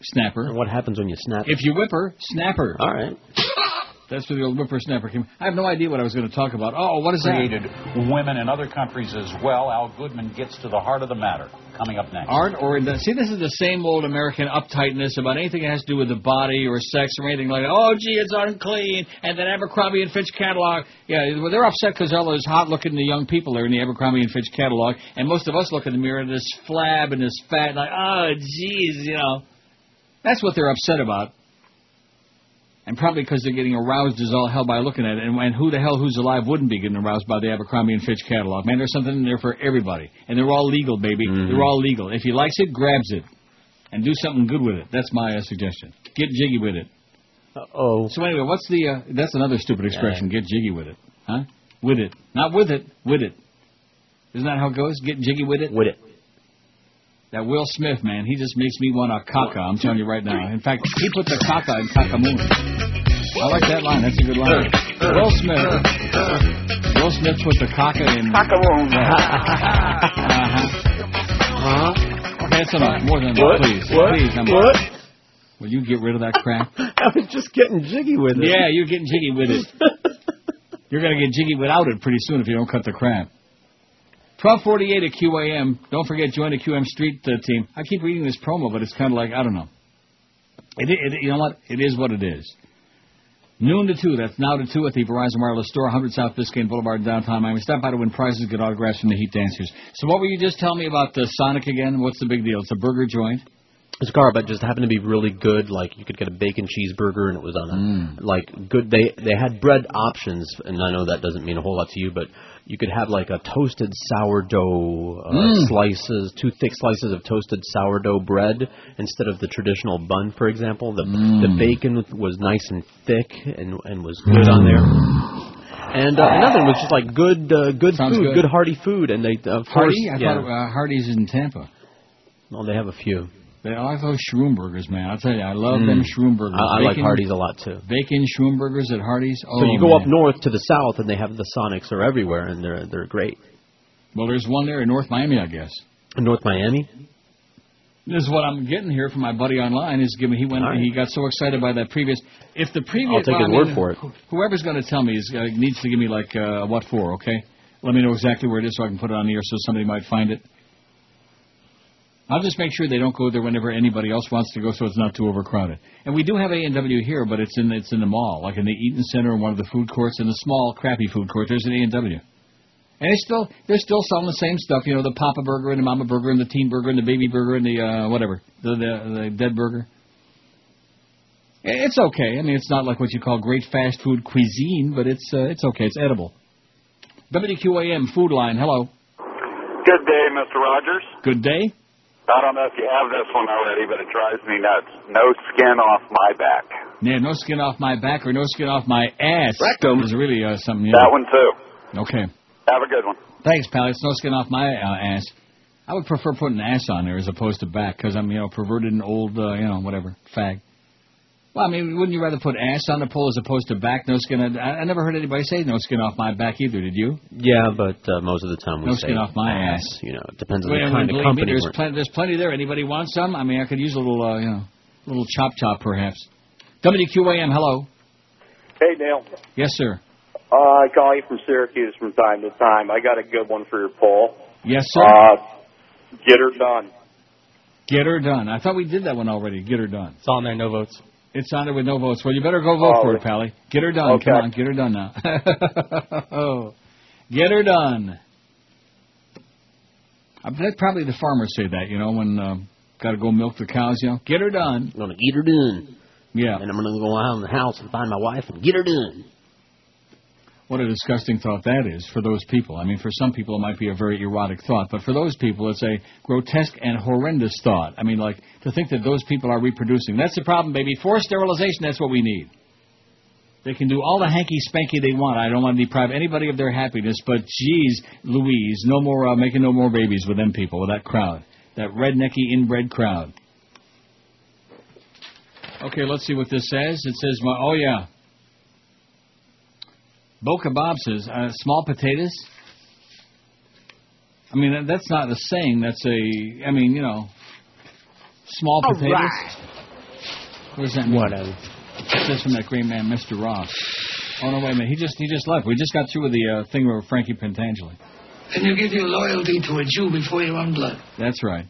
Snapper. And what happens when you snap? If you whipper, snapper. All right. That's where the old whippersnapper came. I have no idea what I was going to talk about. Oh, what is that? created women in other countries as well. Al Goodman gets to the heart of the matter. Coming up next. Art or in the, see, this is the same old American uptightness about anything that has to do with the body or sex or anything like that. Oh, gee, it's unclean. And that Abercrombie and Fitch catalog. Yeah, well, they're upset because all those hot-looking the young people are in the Abercrombie and Fitch catalog, and most of us look in the mirror and this flab and this fat, and like, oh, geez, you know. That's what they're upset about. And probably because they're getting aroused as all hell by looking at it. And, and who the hell who's alive wouldn't be getting aroused by the Abercrombie and Fitch catalog? Man, there's something in there for everybody. And they're all legal, baby. They're all legal. If he likes it, grabs it. And do something good with it. That's my uh, suggestion. Get jiggy with it. Oh. So anyway, what's the, uh, that's another stupid expression. Get jiggy with it. Huh? With it. Not with it, with it. Isn't that how it goes? Get jiggy with it? With it. That Will Smith, man, he just makes me want a caca. I'm telling you right now. In fact, he put the caca in cacamoon. I like that line. That's a good line. Will Smith. Will Smith put the caca in. Uh-huh. uh-huh. Okay, that's enough. More than What? enough, please. What? Please, I'm What? Will you get rid of that crap? I was just getting jiggy with it. Yeah, you're getting jiggy with it. You're going to get jiggy without it pretty soon if you don't cut the crap. 1248 at QAM. Don't forget, join the QM Street uh, team. I keep reading this promo, but it's kind of like, I don't know. It, it, you know what? It is what it is. Noon to 2. That's now to 2 at the Verizon Wireless Store, 100 South Biscayne Boulevard, downtown Miami. Stop by to win prizes, get autographs from the Heat Dancers. So what were you just telling me about the Sonic again? What's the big deal? It's a burger joint? It's a car, but just happened to be really good. Like you could get a bacon cheeseburger, and it was on a like good. They they had bread options, and I know that doesn't mean a whole lot to you, but you could have like a toasted sourdough uh, Mm. slices, two thick slices of toasted sourdough bread instead of the traditional bun, for example. The the bacon was nice and thick and and was good on there. And uh, another one was just like good, uh, good Sounds food, good. hearty food, and they of course, I yeah. thought uh, Hardee's in Tampa. well, they have a few. They, I like those Schroomburgers, man. I'll tell you, I love Mm. them Schroomburgers. I, I like Hardee's a lot too. Bacon Schroomburgers at Hardee's. Oh, so you go up north to the south, and they have the Sonics are everywhere, and they're they're great. Well, there's one there in North Miami, I guess. In North Miami. This is what I'm getting here from my buddy online. Is giving he went right. he got so excited by that previous. If the previous, I'll take well, his I mean, word for it. Whoever's going to tell me is uh, needs to give me like uh, what for. Okay, let me know exactly where it is so I can put it on the air so somebody might find it. I'll just make sure they don't go there whenever anybody else wants to go, so it's not too overcrowded. And we do have A and W here, but it's in it's in the mall, like in the Eaton Center and one of the food courts, in the small crappy food court. There's an A and W. And it's still they're still selling the same stuff, you know, the Papa Burger and the Mama Burger and the Teen Burger and the Baby Burger and the uh, whatever, the, the the Dead Burger. It's okay. I mean, it's not like what you call great fast food cuisine, but it's uh, it's okay. It's edible. WQAM Food Line. Hello. Good day, Mr. Rogers. Good day. I don't know if you have this one already, but it drives me nuts. No skin off my back. Yeah, no skin off my back or no skin off my ass. Rectum. Is really uh, something. That one too. Okay. Have a good one. Thanks, pal. It's no skin off my uh, ass. I would prefer putting ass on there as opposed to back because I'm, you know, perverted and old, uh, you know, whatever, fag. Well, I mean, wouldn't you rather put ass on the pole as opposed to back? No skin. I, I never heard anybody say no skin off my back either. Did you? Yeah, but uh, most of the time we No say skin off my ass. You know, it depends on Well, the kind of company. Me, there's, we're- plenty, there's plenty there. Anybody want some? I mean, I could use a little, uh, you know, little chop chop perhaps. WQAM, hello. Hey, Dale. Yes, sir. Uh, I call you from Syracuse from time to time. I got a good one for your poll. Yes, sir. Uh, Get her done. Get her done. I thought we did that one already. Get her done. It's on there, no votes. It's on there with no votes. Well, you better go vote Oh, for it, Pally. Get her done. Okay. Come on, get her done now. oh, get her done. I bet probably the farmers say that, you know, when uh, got to go milk the cows, you know. Get her done. I'm gonna get her done. Yeah. And I'm gonna go out in the house and find my wife and get her done. What a disgusting thought that is for those people. I mean, for some people it might be a very erotic thought, but for those people it's a grotesque and horrendous thought. I mean, like to think that those people are reproducing. That's the problem, baby. Forced sterilization. That's what we need. They can do all the hanky spanky they want. I don't want to deprive anybody of their happiness, but geez, Louise, no more uh, making no more babies with them people, with that crowd, that rednecky inbred crowd. Okay, let's see what this says. It says, my, oh yeah, Boca Bob says, uh, small potatoes. I mean, that's not a saying. That's a, I mean, you know, small All potatoes. right. What does that mean? Whatever. It says from that great man, Mr. Roth. Oh no, wait a minute. He just he just left. We just got through with the uh, thing with Frankie Pentangeli. And you give your loyalty to a Jew before your own blood. That's right.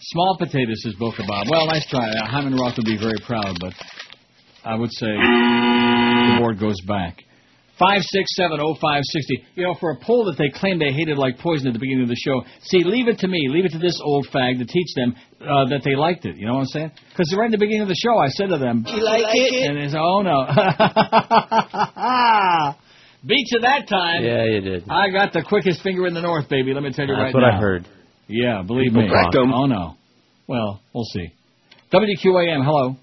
Small potatoes says Boca Bob. Well, nice try. Uh, Hyman Roth would be very proud, but I would say the board goes back. Five six seven oh five sixty. You know, for a poll that they claimed they hated like poison at the beginning of the show. See, leave it to me. Leave it to this old fag to teach them uh, that they liked it. You know what I'm saying? Because right in the beginning of the show, I said to them, You like it? And they said, "Oh no." Beat you that time. Yeah, you did. I got the quickest finger in the north, baby. Let me tell you That's right what. I heard. Yeah, believe People me. talk. Oh no. Well, we'll see. WQAM. Hello.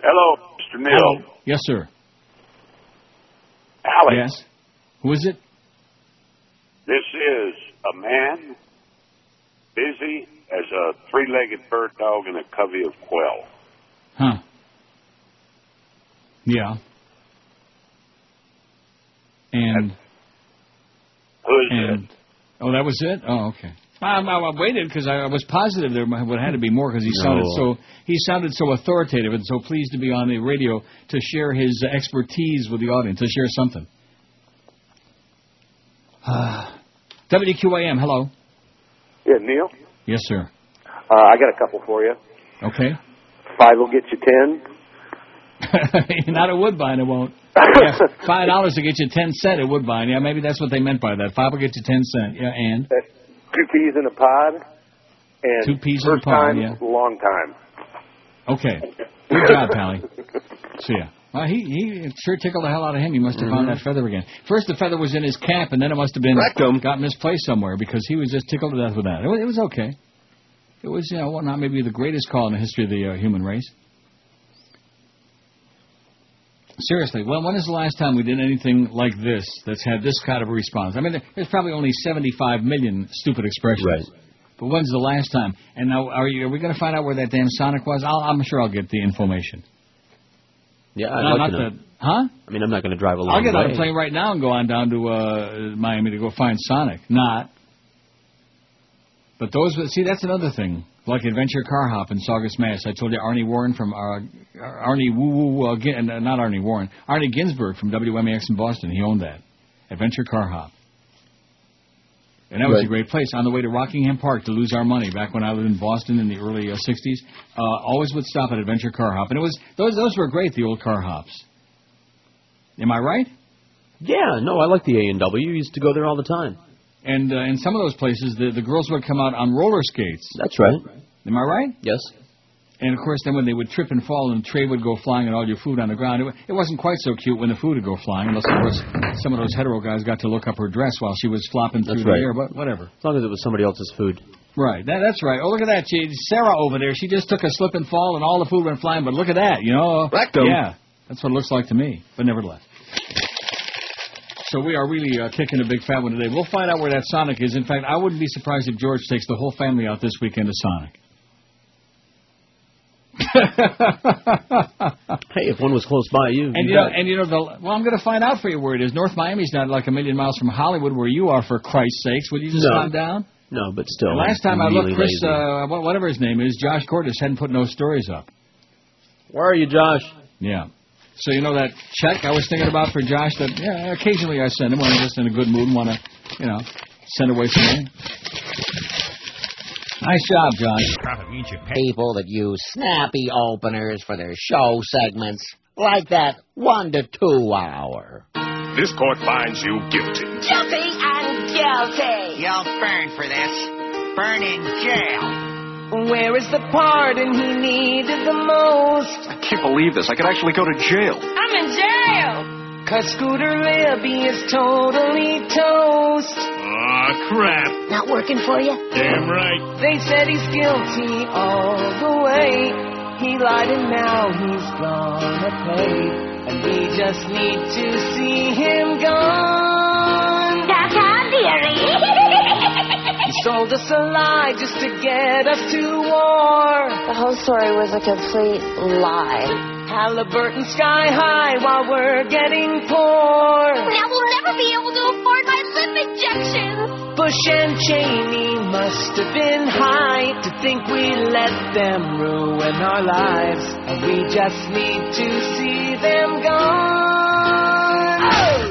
Hello, Mr. Neal. Yes, sir. Alex, Yes. Who is it? this is a man busy as a three-legged bird dog in a covey of quail. Huh. Yeah. And Who is and oh, that was it. Oh, okay. I, I, I waited because I, I was positive there would have to be more because he No. sounded so he sounded so authoritative and so pleased to be on the radio to share his expertise with the audience to share something. WQAM. Hello. Yeah, Neil. Yes, sir. Uh, I got a couple for you. Okay. Five will get you ten. Not a Woodbine, it won't. Yeah, Five dollars to get you ten cent at Woodbine. Yeah, maybe that's what they meant by that. Five will get you ten cent. Yeah, and Two peas in a pod. And Two peas in a first pod, time, yeah. long time. okay. Good job, Pally. See ya. Well, he he it sure tickled the hell out of him. He must have found Mhm. that feather again. First, the feather was in his cap, and then it must have been Rectum. got misplaced somewhere because he was just tickled to death with that. It was, it was okay. It was, you know, well, not maybe the greatest call in the history of the uh, human race. Seriously, well, when is the last time we did anything like this that's had this kind of a response? I mean, there's probably only 75 million stupid expressions. Right. But when's the last time? And now, are, you, are we going to find out where that damn Sonic was? I'll, I'm sure I'll get the information. Yeah, I'd No, like not to know. the- huh? I mean, I'm not going to drive a long way. I'll get on a plane right now and go on down to uh, Miami to go find Sonic. Not. But those, see, that's another thing. Like Adventure Car Hop in Saugus, Mass. I told you Arnie Warren from uh, Arnie Woo Woo, uh, not Arnie Warren, Arnie Ginsburg from WMEX in Boston. He owned that Adventure Car Hop, and that was a great place. On the way to Rockingham Park to lose our money back when I lived in Boston in the early uh, '60s, uh, always would stop at Adventure Car Hop, and it was those those were great. The old car hops. Am I right? Yeah, no, I like the A and W. Used to go there all the time. And uh, in some of those places, the the girls would come out on roller skates. That's right. Am I right? Yes. And of course, then when they would trip and fall and the tray would go flying and all your food on the ground, it, it wasn't quite so cute when the food would go flying, unless of course some of those hetero guys got to look up her dress while she was flopping through That's the right. air. But whatever. As long as it was somebody else's food. Right. That, that's right. Oh, look at that. She, Sarah over there. She just took a slip and fall and all the food went flying. But look at that. You know. Rectum. Yeah. That's what it looks like to me. But nevertheless. So we are really uh, kicking a big fat one today. We'll find out where that Sonic is. In fact, I wouldn't be surprised if George takes the whole family out this weekend to Sonic. Hey, if one was close by you, And you know, and you know, the, well, I'm going to find out for you where it is. North Miami's not like a million miles from Hollywood, where you are. For Christ's sakes, would you just No. calm down? no, but still. The last time I looked, Chris, uh, whatever his name is, Josh Cordes hadn't put no stories up. Where are you, Josh? Yeah. So you know that check I was thinking about for Josh. That yeah, occasionally I send him when I'm just in a good mood and want to, you know, send away some money. Nice job, John. People that use snappy openers for their show segments, like that one to two hour. This court finds you guilty. Guilty and guilty. You'll burn for this. Burn in jail. Where is the pardon he needed the most? I can't believe this. I could actually go to jail. I'm in jail! Cause Scooter Libby is totally toast. Aw, crap. Not working for you? Damn right. They said he's guilty all the way. He lied and now he's gonna pay. And we just need to see him gone. Sold us a lie just to get us to war. The whole story was a complete lie. Halliburton sky high while we're getting poor. Now we'll never be able to afford my lip injection. Bush and Cheney must have been high to think we let them ruin our lives. And we just need to see them gone.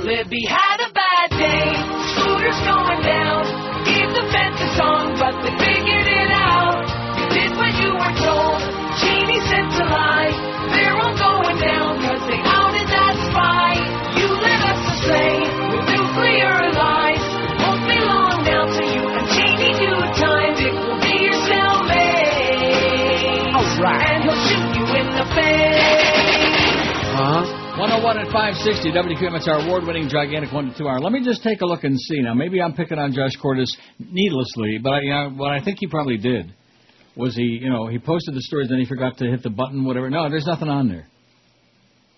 Libby had a bad day. Scooter's going down. Song, but they figured it out. You did what you were told. Cheney sent a lie. 101 at 560 WQM. It's our award-winning gigantic one to two hour. Let me just take a look and see. Now, maybe I'm picking on Josh Cordes needlessly, but I, you know, what I think he probably did was he, you know, he posted the stories, then he forgot to hit the button, whatever. No, there's nothing on there.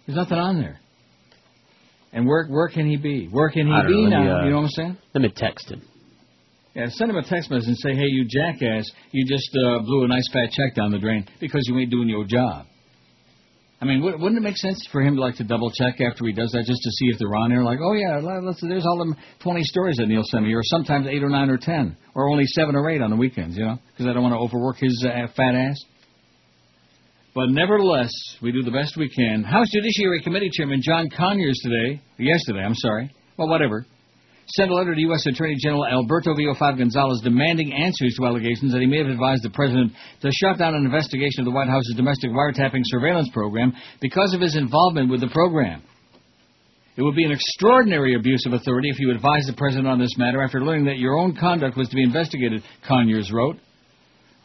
There's nothing on there. And where where can he be? Where can he be know, let me, now? uh, you know what I'm saying? Let me text him. Yeah, send him a text message and say, hey, you jackass, you just uh, blew a nice fat check down the drain because you ain't doing your job. I mean, wou- wouldn't it make sense for him to like to double check after he does that just to see if they're on there? Like, oh yeah, let's, there's all them 20 stories that Neil sent me, or sometimes eight or nine or ten, or only seven or eight on the weekends, you know, because I don't want to overwork his uh, fat ass. But nevertheless, we do the best we can. House Judiciary Committee Chairman John Conyers today, yesterday, I'm sorry, well, whatever, sent a letter to U.S. Attorney General Alberto Villafave Gonzales demanding answers to allegations that he may have advised the president to shut down an investigation of the White House's domestic wiretapping surveillance program because of his involvement with the program. It would be an extraordinary abuse of authority if you advised the president on this matter after learning that your own conduct was to be investigated, Conyers wrote.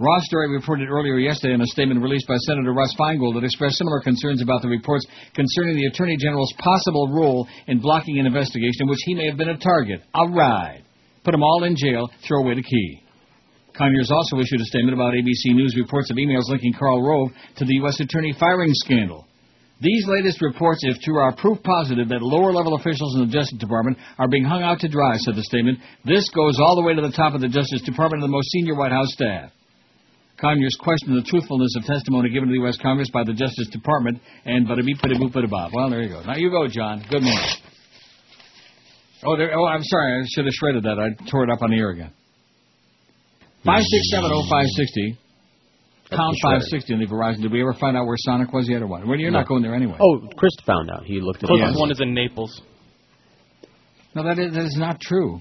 Raw Story reported earlier yesterday in a statement released by Senator Russ Feingold that expressed similar concerns about the reports concerning the Attorney General's possible role in blocking an investigation in which he may have been a target. All right. Put them all in jail, throw away the key. Conyers also issued a statement about ABC News reports of emails linking Karl Rove to the U.S. Attorney firing scandal. These latest reports, if true, are proof positive that lower level officials in the Justice Department are being hung out to dry, said the statement. This goes all the way to the top of the Justice Department and the most senior White House staff. Conyers questioned the truthfulness of testimony given to the U.S. Congress by the Justice Department and bada beep bada boop bada bob. Well, there you go. Now you go, John. Good morning. Oh, there, oh, I'm sorry. I should have shredded that. I tore it up on the air again. Five six seven oh five sixty. Pound five sixty on the Verizon. Did we ever find out where Sonic was yet or what? Well, you're not going there anyway. Oh, Chris found out. He looked at Closest it. one is in Naples. No, that is, that is not true.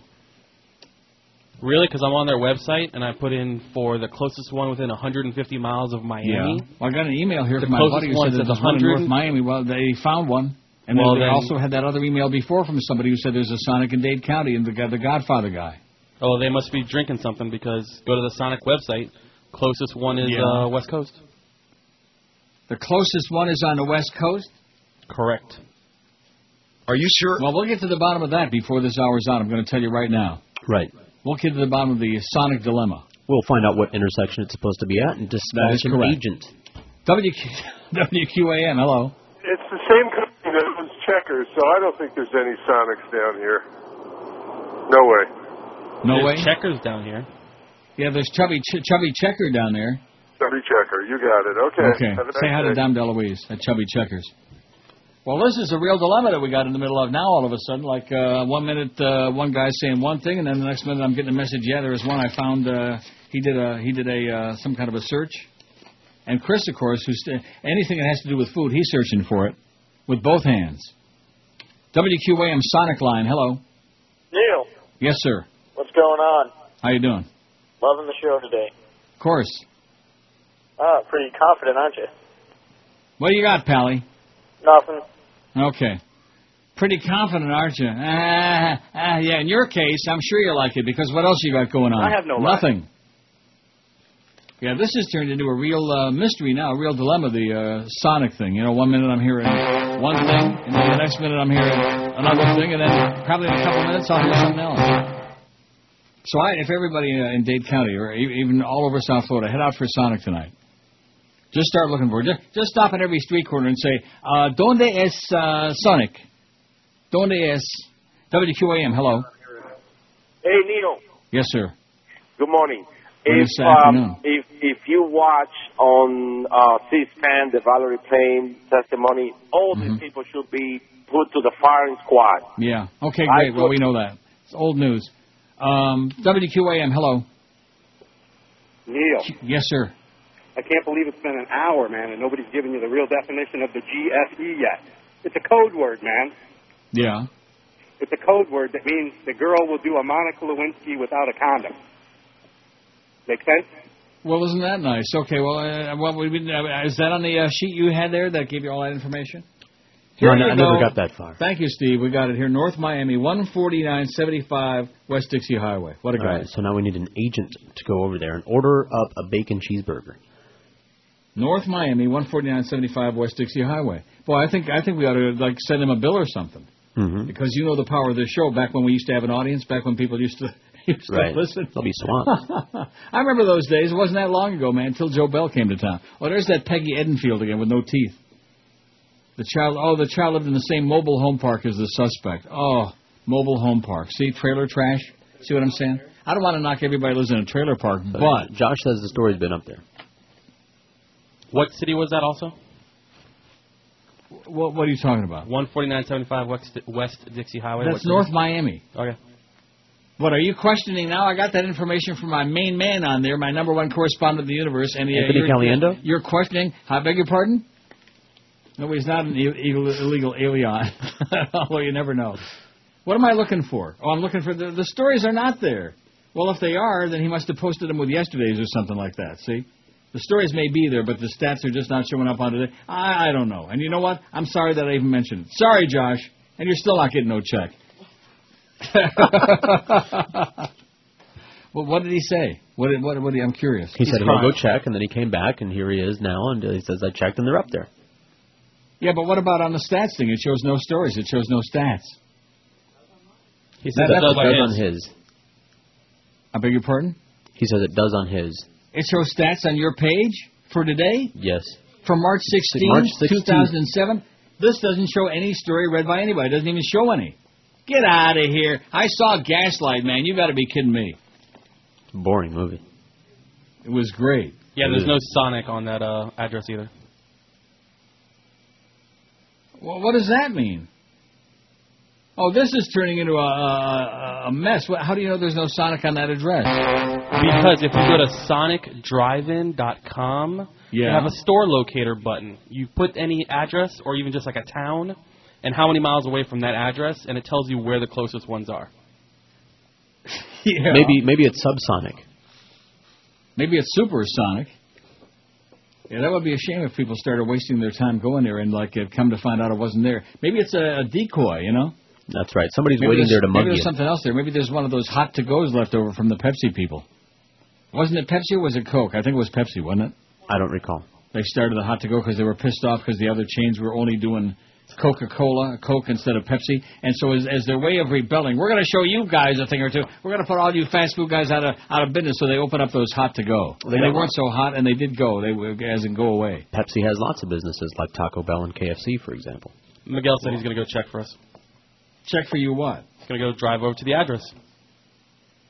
Really? Because I'm on their website and I put in for the closest one within 150 miles of Miami. Yeah. Well, I got an email here The from my buddy who said says there's one in North Miami. Well, they found one. And Well, then they then- also had that other email before from somebody who said there's a Sonic in Dade County and the, guy- the Godfather guy. Oh, they must be drinking something because go to the Sonic website. Closest one is Yeah. uh, West Coast. The closest one is on the West Coast? Correct. Are you sure? Well, we'll get to the bottom of that before this hour's on. I'm going to tell you right now. Right. We'll get to the bottom of the Sonic dilemma. We'll find out what intersection it's supposed to be at and That dispatch an correct. agent. WQ, WQAM, hello. It's the same company that owns Checkers, so I don't think there's any Sonics down here. No way. No There's way? Checkers down here. Yeah, there's Chubby Ch- Chubby Checker down there. Chubby Checker, you got it. Okay. Okay. Have Say nice hi to day. Dom DeLuise at Chubby Checkers. Well, this is a real dilemma that we got in the middle of now. All of a sudden, like uh, one minute, uh, one guy's saying one thing, and then the next minute, I'm getting a message. Yeah, there is one I found. Uh, he did a he did a uh, some kind of a search, and Chris, of course, who's anything that has to do with food, he's searching for it with both hands. WQAM Sonic Line. Hello. Neil, Yes, sir. what's going on? How you doing? Loving the show today. Of course. Ah, pretty confident, aren't you? What do you got, Pally? Nothing. Okay. Pretty confident, aren't you? Ah, ah, yeah, in your case, I'm sure you like it because what else you got going on? I have no. Nothing. Yeah, this has turned into a real uh, mystery now, a real dilemma, the uh, Sonic thing. You know, one minute I'm hearing one thing, and then the next minute I'm hearing another thing, and then probably in a couple minutes I'll hear something else. So I, if everybody uh, in Dade County or even all over South Florida, head out for Sonic tonight. Just start looking for it. Just, just stop at every street corner and say, uh, "Donde es uh, Sonic? Donde es WQAM?" Hello. Hey, Nino. Yes, sir. Good morning. If um, if if you watch on uh, C-SPAN the Valerie Plame testimony, all Mm-hmm. these people should be put to the firing squad. Yeah. Okay, great. Well, we know that. It's old news. Um, WQAM. Hello. Neil, Yes, sir. I can't believe it's been an hour, man, and nobody's given you the real definition of the GFE yet. It's a code word, man. Yeah. It's a code word that means the girl will do a Monica Lewinsky without a condom. Make sense? Well, isn't that nice? Okay. Well, uh, what we, uh, is that on the uh, sheet you had there that gave you all that information? Here no, you I never got that far. Thank you, Steve. We got it here. North Miami, 14975 West Dixie Highway. What a guy. right, so now we need an agent to go over there and order up a bacon cheeseburger. North Miami, 14975 West Dixie Highway. Boy, I think I think we ought to like send him a bill or something Mm-hmm. because you know the power of this show. Back when we used to have an audience, back when people used to used to Right. listen. They'll be swamped. I remember those days. It wasn't that long ago, man, until Joe Bell came to town. Oh, there's that Peggy Edenfield again with no teeth. The child, oh, the child lived in the same mobile home park as the suspect. Oh, mobile home park. See, trailer trash. See what I'm saying? I don't want to knock everybody who lives in a trailer park, but Josh says the story's been up there. What city was that also? what, what are you talking about? 14975 West, West Dixie Highway. That's What city? North Miami. Okay. What are you questioning now? I got that information from my main man on there, my number one correspondent of the universe, and uh, Anthony you're, Caliendo? You're questioning. I beg your pardon? No, he's not an Ill- illegal, illegal alien. Although you never know. What am I looking for? Oh, I'm looking for the the stories are not there. Well, if they are, then he must have posted them with yesterday's or something like that. See, the stories may be there, but the stats are just not showing up on today. I, I don't know. And you know what? I'm sorry that I even mentioned it. Sorry, Josh. And you're still not getting no check. well, what did he say? What did, what, what did, I'm curious. He He's said he'll go check, and then he came back, and here he is now, and he says I checked, and they're up there. Yeah, but what about on the stats thing? It shows no stories. It shows no stats. He That- says it that's does on his. I beg your pardon? He says it does on his. It shows stats on your page for today, Yes. for March 16, March 16. 2007. This doesn't show any story read by anybody. It doesn't even show any. Get out of here. I saw Gaslight, man. You've got to be kidding me. Boring movie. It was great. Yeah, there's no Sonic on that uh, address either. Well, what does that mean? Oh, this is turning into a, a, a mess. How do you know there's no Sonic on that address? Because if you go to sonicdrivein.com, you Yeah. have a store locator button. You put any address or even just like a town and how many miles away from that address, and it tells you where the closest ones are. Yeah. Maybe maybe it's subsonic. Maybe it's supersonic. Yeah, that would be a shame if people started wasting their time going there and like come to find out it wasn't there. Maybe it's a, a decoy, you know. That's right. Somebody's Maybe waiting there to mug Maybe you. there's something else there. Maybe there's one of those hot to goes left over from the Pepsi people. Wasn't it Pepsi or was it Coke? I think it was Pepsi, wasn't it? I don't recall. They started the hot to go because they were pissed off because the other chains were only doing Coca Cola, Coke instead of Pepsi. And so, as, as their way of rebelling, we're going to show you guys a thing or two. We're going to put all you fast food guys out of out of business. So they open up those hot to go. They they weren't so hot, and they did go. They were as in go away. Pepsi has lots of businesses like Taco Bell and KFC, for example. Miguel said he's going to go check for us. Check for you what? He's going to go drive over to the address.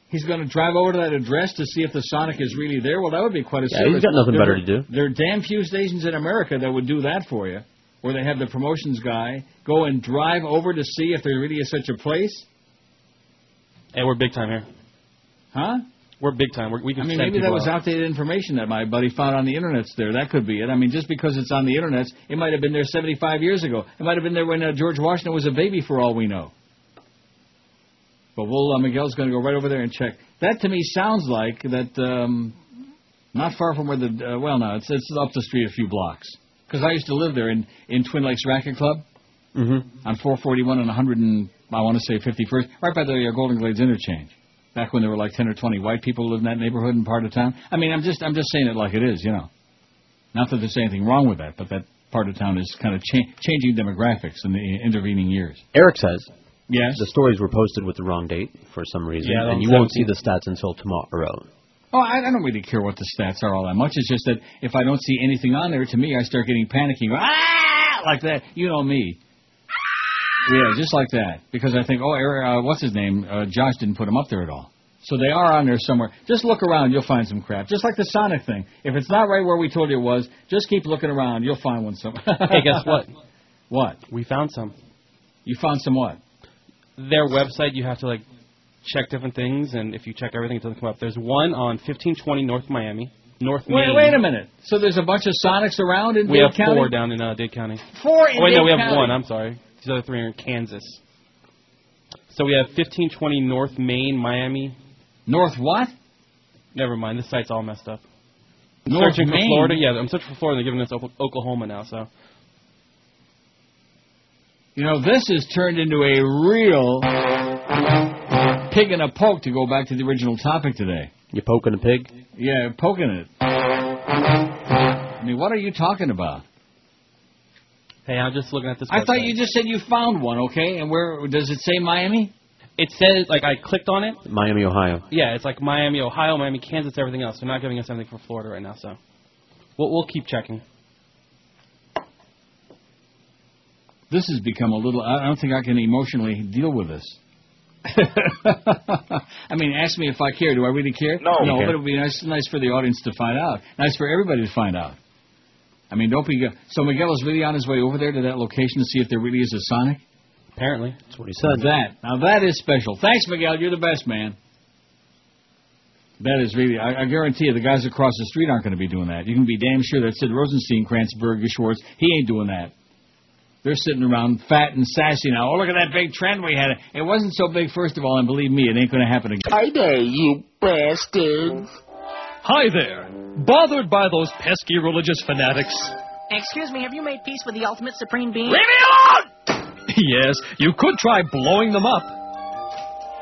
He's going to drive over to that address to see if the Sonic is really there. Well, that would be quite a Yeah, service. he's got nothing There better are- to do. There are damn few stations in America that would do that for you, where they have the promotions guy go and drive over to see if there really is such a place. Hey, we're big time here. Huh? We're big time. We're, we can I mean, maybe that was out. outdated information that my buddy found on the internets there. That could be it. I mean, just because it's on the internet, it might have been there 75 years ago. It might have been there when uh, George Washington was a baby, for all we know. But we'll, uh, Miguel's going to go right over there and check. That to me sounds like that um, Not far from where the uh, well, no, it's it's up the street a few blocks. Because I used to live there in in Twin Lakes Racket Club Mm-hmm. on 441 and 100 and I want to say 51st, right by the uh, Golden Glades interchange. Back when there were like 10 or 20 white people lived in that neighborhood and part of town. I mean, I'm just I'm just saying it like it is, you know. Not that there's anything wrong with that, but that part of town is kind of cha- changing demographics in the intervening years. Eric says. Yes. The stories were posted with the wrong date for some reason, Yeah, and you won't see the stats until tomorrow. Oh, I, I don't really care what the stats are all that much. It's just that if I don't see anything on there, to me, I start getting panicky. Ah, like that. You know me. Yeah, just like that. Because I think, oh, Eric, uh, what's his name? Uh, Josh didn't put him up there at all. So they are on there somewhere. Just look around, you'll find some crap. Just like the Sonic thing. If it's not right where we told you it was, just keep looking around. You'll find one somewhere. hey, guess what? What? We found some. You found some what? Their website, you have to like check different things, and if you check everything, it doesn't come up. There's one on 1520 North Miami, North Wait, Main. wait a minute. So there's a bunch of Sonics around in We Dade have four down in uh, Dade County. Four in oh, wait, no, Dade we have County. one. I'm sorry. These other three are in Kansas. So we have 1520 North Main, Miami. North what? Never mind. This site's all messed up. North searching Main? for Florida. Yeah, I'm searching for Florida. They're giving us Oklahoma- Oklahoma now. So You know, this has turned into a real pig in a poke to go back to the original topic today. You poking a pig? Yeah, poking it. I mean, what are you talking about? Hey, I'm just looking at this. I thought you just said you found one, okay? And where does it say Miami? It says like I clicked on it. Miami, Ohio. Yeah, it's like Miami, Ohio, Miami, Kansas, everything else. They're not giving us anything for Florida right now, so we'll we'll keep checking. This has become a little. I don't think I can emotionally deal with this. I mean, ask me if I care. Do I really care? No. no, Okay. but it would be nice, nice for the audience to find out. Nice for everybody to find out. I mean, don't be. So Miguel is really on his way over there to that location to see if there really is a Sonic. Apparently, that's what he said. That now that is special. Thanks, Miguel. You're the best man. That is really. I, I guarantee you, the guys across the street aren't going to be doing that. You can be damn sure that Sid Rosenstein, Kranzberg, Schwartz, he ain't doing that. They're sitting around fat and sassy now. Oh, look at that big trend we had. It wasn't so big, first of all, and believe me, it ain't going to happen again. Hi there, you bastards. Hi there. Bothered by those pesky religious fanatics? Excuse me, have you made peace with the ultimate supreme being? Leave me alone! yes, you could try blowing them up.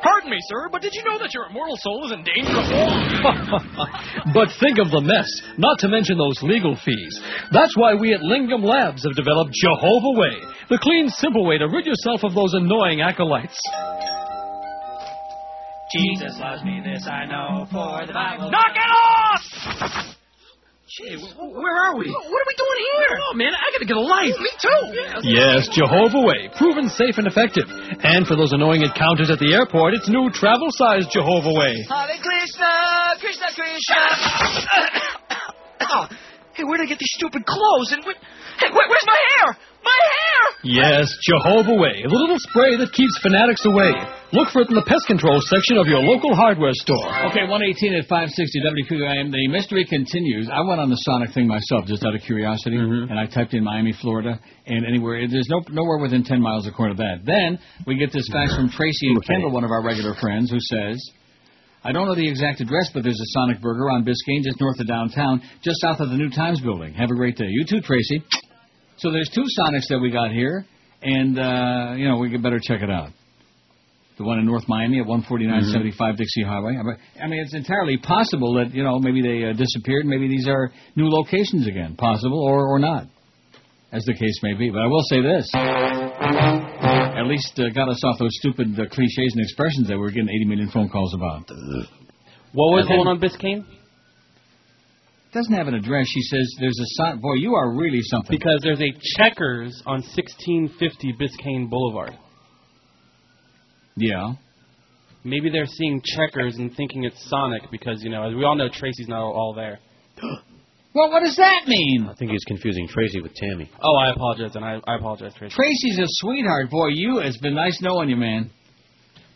Pardon me, sir, but did you know that your immortal soul is in danger of But think of the mess, not to mention those legal fees. That's why we at Lingam Labs have developed Jehovah Way, the clean, simple way to rid yourself of those annoying acolytes. Jesus loves me, this I know, for the Bible. Knock it off! Gee, where are we? What are we doing here? Oh, man, I gotta get a life. Oh, me too. Yes, Jehovah Way, proven safe and effective. And for those annoying encounters at the airport, it's new travel-size Jehovah Way. Hare Krishna, Krishna Krishna. oh, hey, where'd I get these stupid clothes? And wh- hey, where, where's my hair? My hair! Yes, Jehovah Way, the little spray that keeps fanatics away. Look for it in the pest control section of your local hardware store. Okay, 118 at 560 WQAM. The mystery continues. I went on the Sonic thing myself, just out of curiosity, mm-hmm. and I typed in Miami, Florida, and anywhere. There's no nowhere within 10 miles according to that. Then we get this fax from Tracy and Kendall, one of our regular friends, who says. I don't know the exact address, but there's a Sonic Burger on Biscayne, just north of downtown, just south of the New Times building. Have a great day. You too, Tracy. So there's two Sonics that we got here, and uh, you know we could better check it out. The one in North Miami at 14975 Dixie Highway. I mean- it's entirely possible that you know maybe they uh, disappeared. Maybe these are new locations again. Possible or or not, as the case may be. But I will say this: at least uh, got us off those stupid uh, cliches and expressions that we were getting 80 million phone calls about. What was And- going on Biscayne? Doesn't have an address. She says there's a sign. Boy, you are really something. Because there's a Checkers on 1650 Biscayne Boulevard. Yeah. Maybe they're seeing Checkers and thinking it's Sonic because you know, as we all know, Tracy's not all there. Well, what does that mean? I think he's confusing Tracy with Tammy. Oh, I apologize, and I, I apologize, Tracy. Tracy's a sweetheart. Boy, you, it's been nice knowing you, man.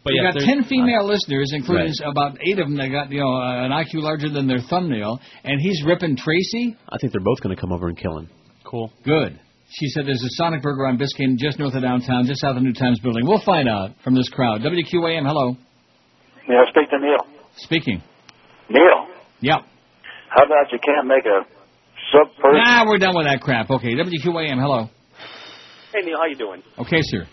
But you yeah, got ten female listeners, including Right. about eight of them that got you know uh, an IQ larger than their thumbnail, and he's ripping Tracy. I think they're both going to come over and kill him. Cool. Good. She said there's a Sonic Burger on Biscayne just north of downtown, just south of the New Times building. We'll find out from this crowd. WQAM, hello. Yeah, speak to Neil. Speaking. Neil, Yep. How about you can't make a sub person? Nah, we're done with that crap. Okay, WQAM, hello. Hey Neil, how you doing? Okay, sir.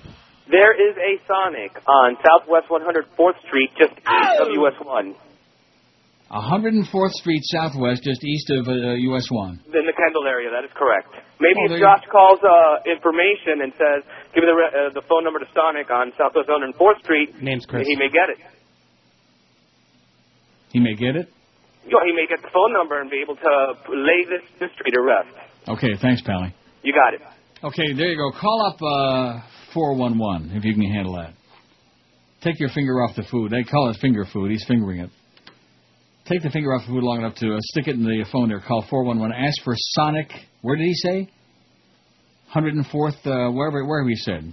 There is a Sonic on Southwest 104th Street, just east of US One, 104th Street Southwest, just east of uh, US 1. in the Kendall area. That is correct. Maybe Oh, there if you- Josh calls uh, information and says, "Give me the re- uh, the phone number to Sonic on Southwest 104th Street," Name's Chris. he may get it. He may get it. Yeah, he may get the phone number and be able to lay this mystery to rest. Okay, thanks, Pally. You got it. Okay, there you go. Call up uh, 411 if you can handle that. Take your finger off the food. They call it finger food. He's fingering it. Take the finger off the food long enough to uh, stick it in the phone there. Call 411. Ask for Sonic. Where did he say? 104th, uh, wherever, wherever he said.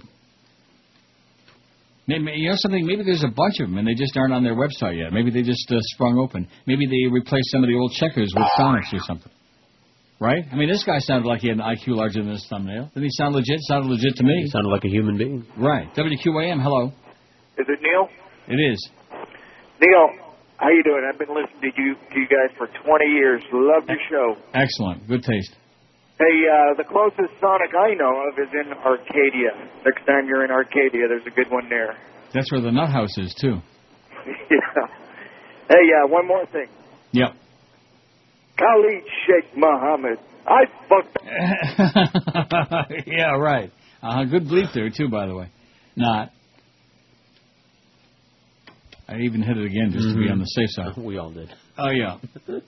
Maybe, you know something? Maybe there's a bunch of them and they just aren't on their website yet. Maybe they just uh, sprung open. Maybe they replaced some of the old checkers with Sonics or something. Right? I mean, this guy sounded like he had an IQ larger than his thumbnail. Didn't he sound legit? Sounded legit to me. He sounded like a human being. Right. WQAM, hello. Is it Neil? It is. Neil, how you doing? I've been listening to you to you guys for 20 years. Love your show. Excellent. Good taste. Hey, uh, the closest Sonic I know of is in Arcadia. Next time you're in Arcadia, there's a good one there. That's where the nut house is, too. yeah. Hey, uh, one more thing. Yep. Khalid Sheikh Mohammed. I fucked. yeah, right. Uh, good bleep there, too, by the way. Not. I even hit it again just to be Mhm. on the safe side. We all did. Oh, yeah.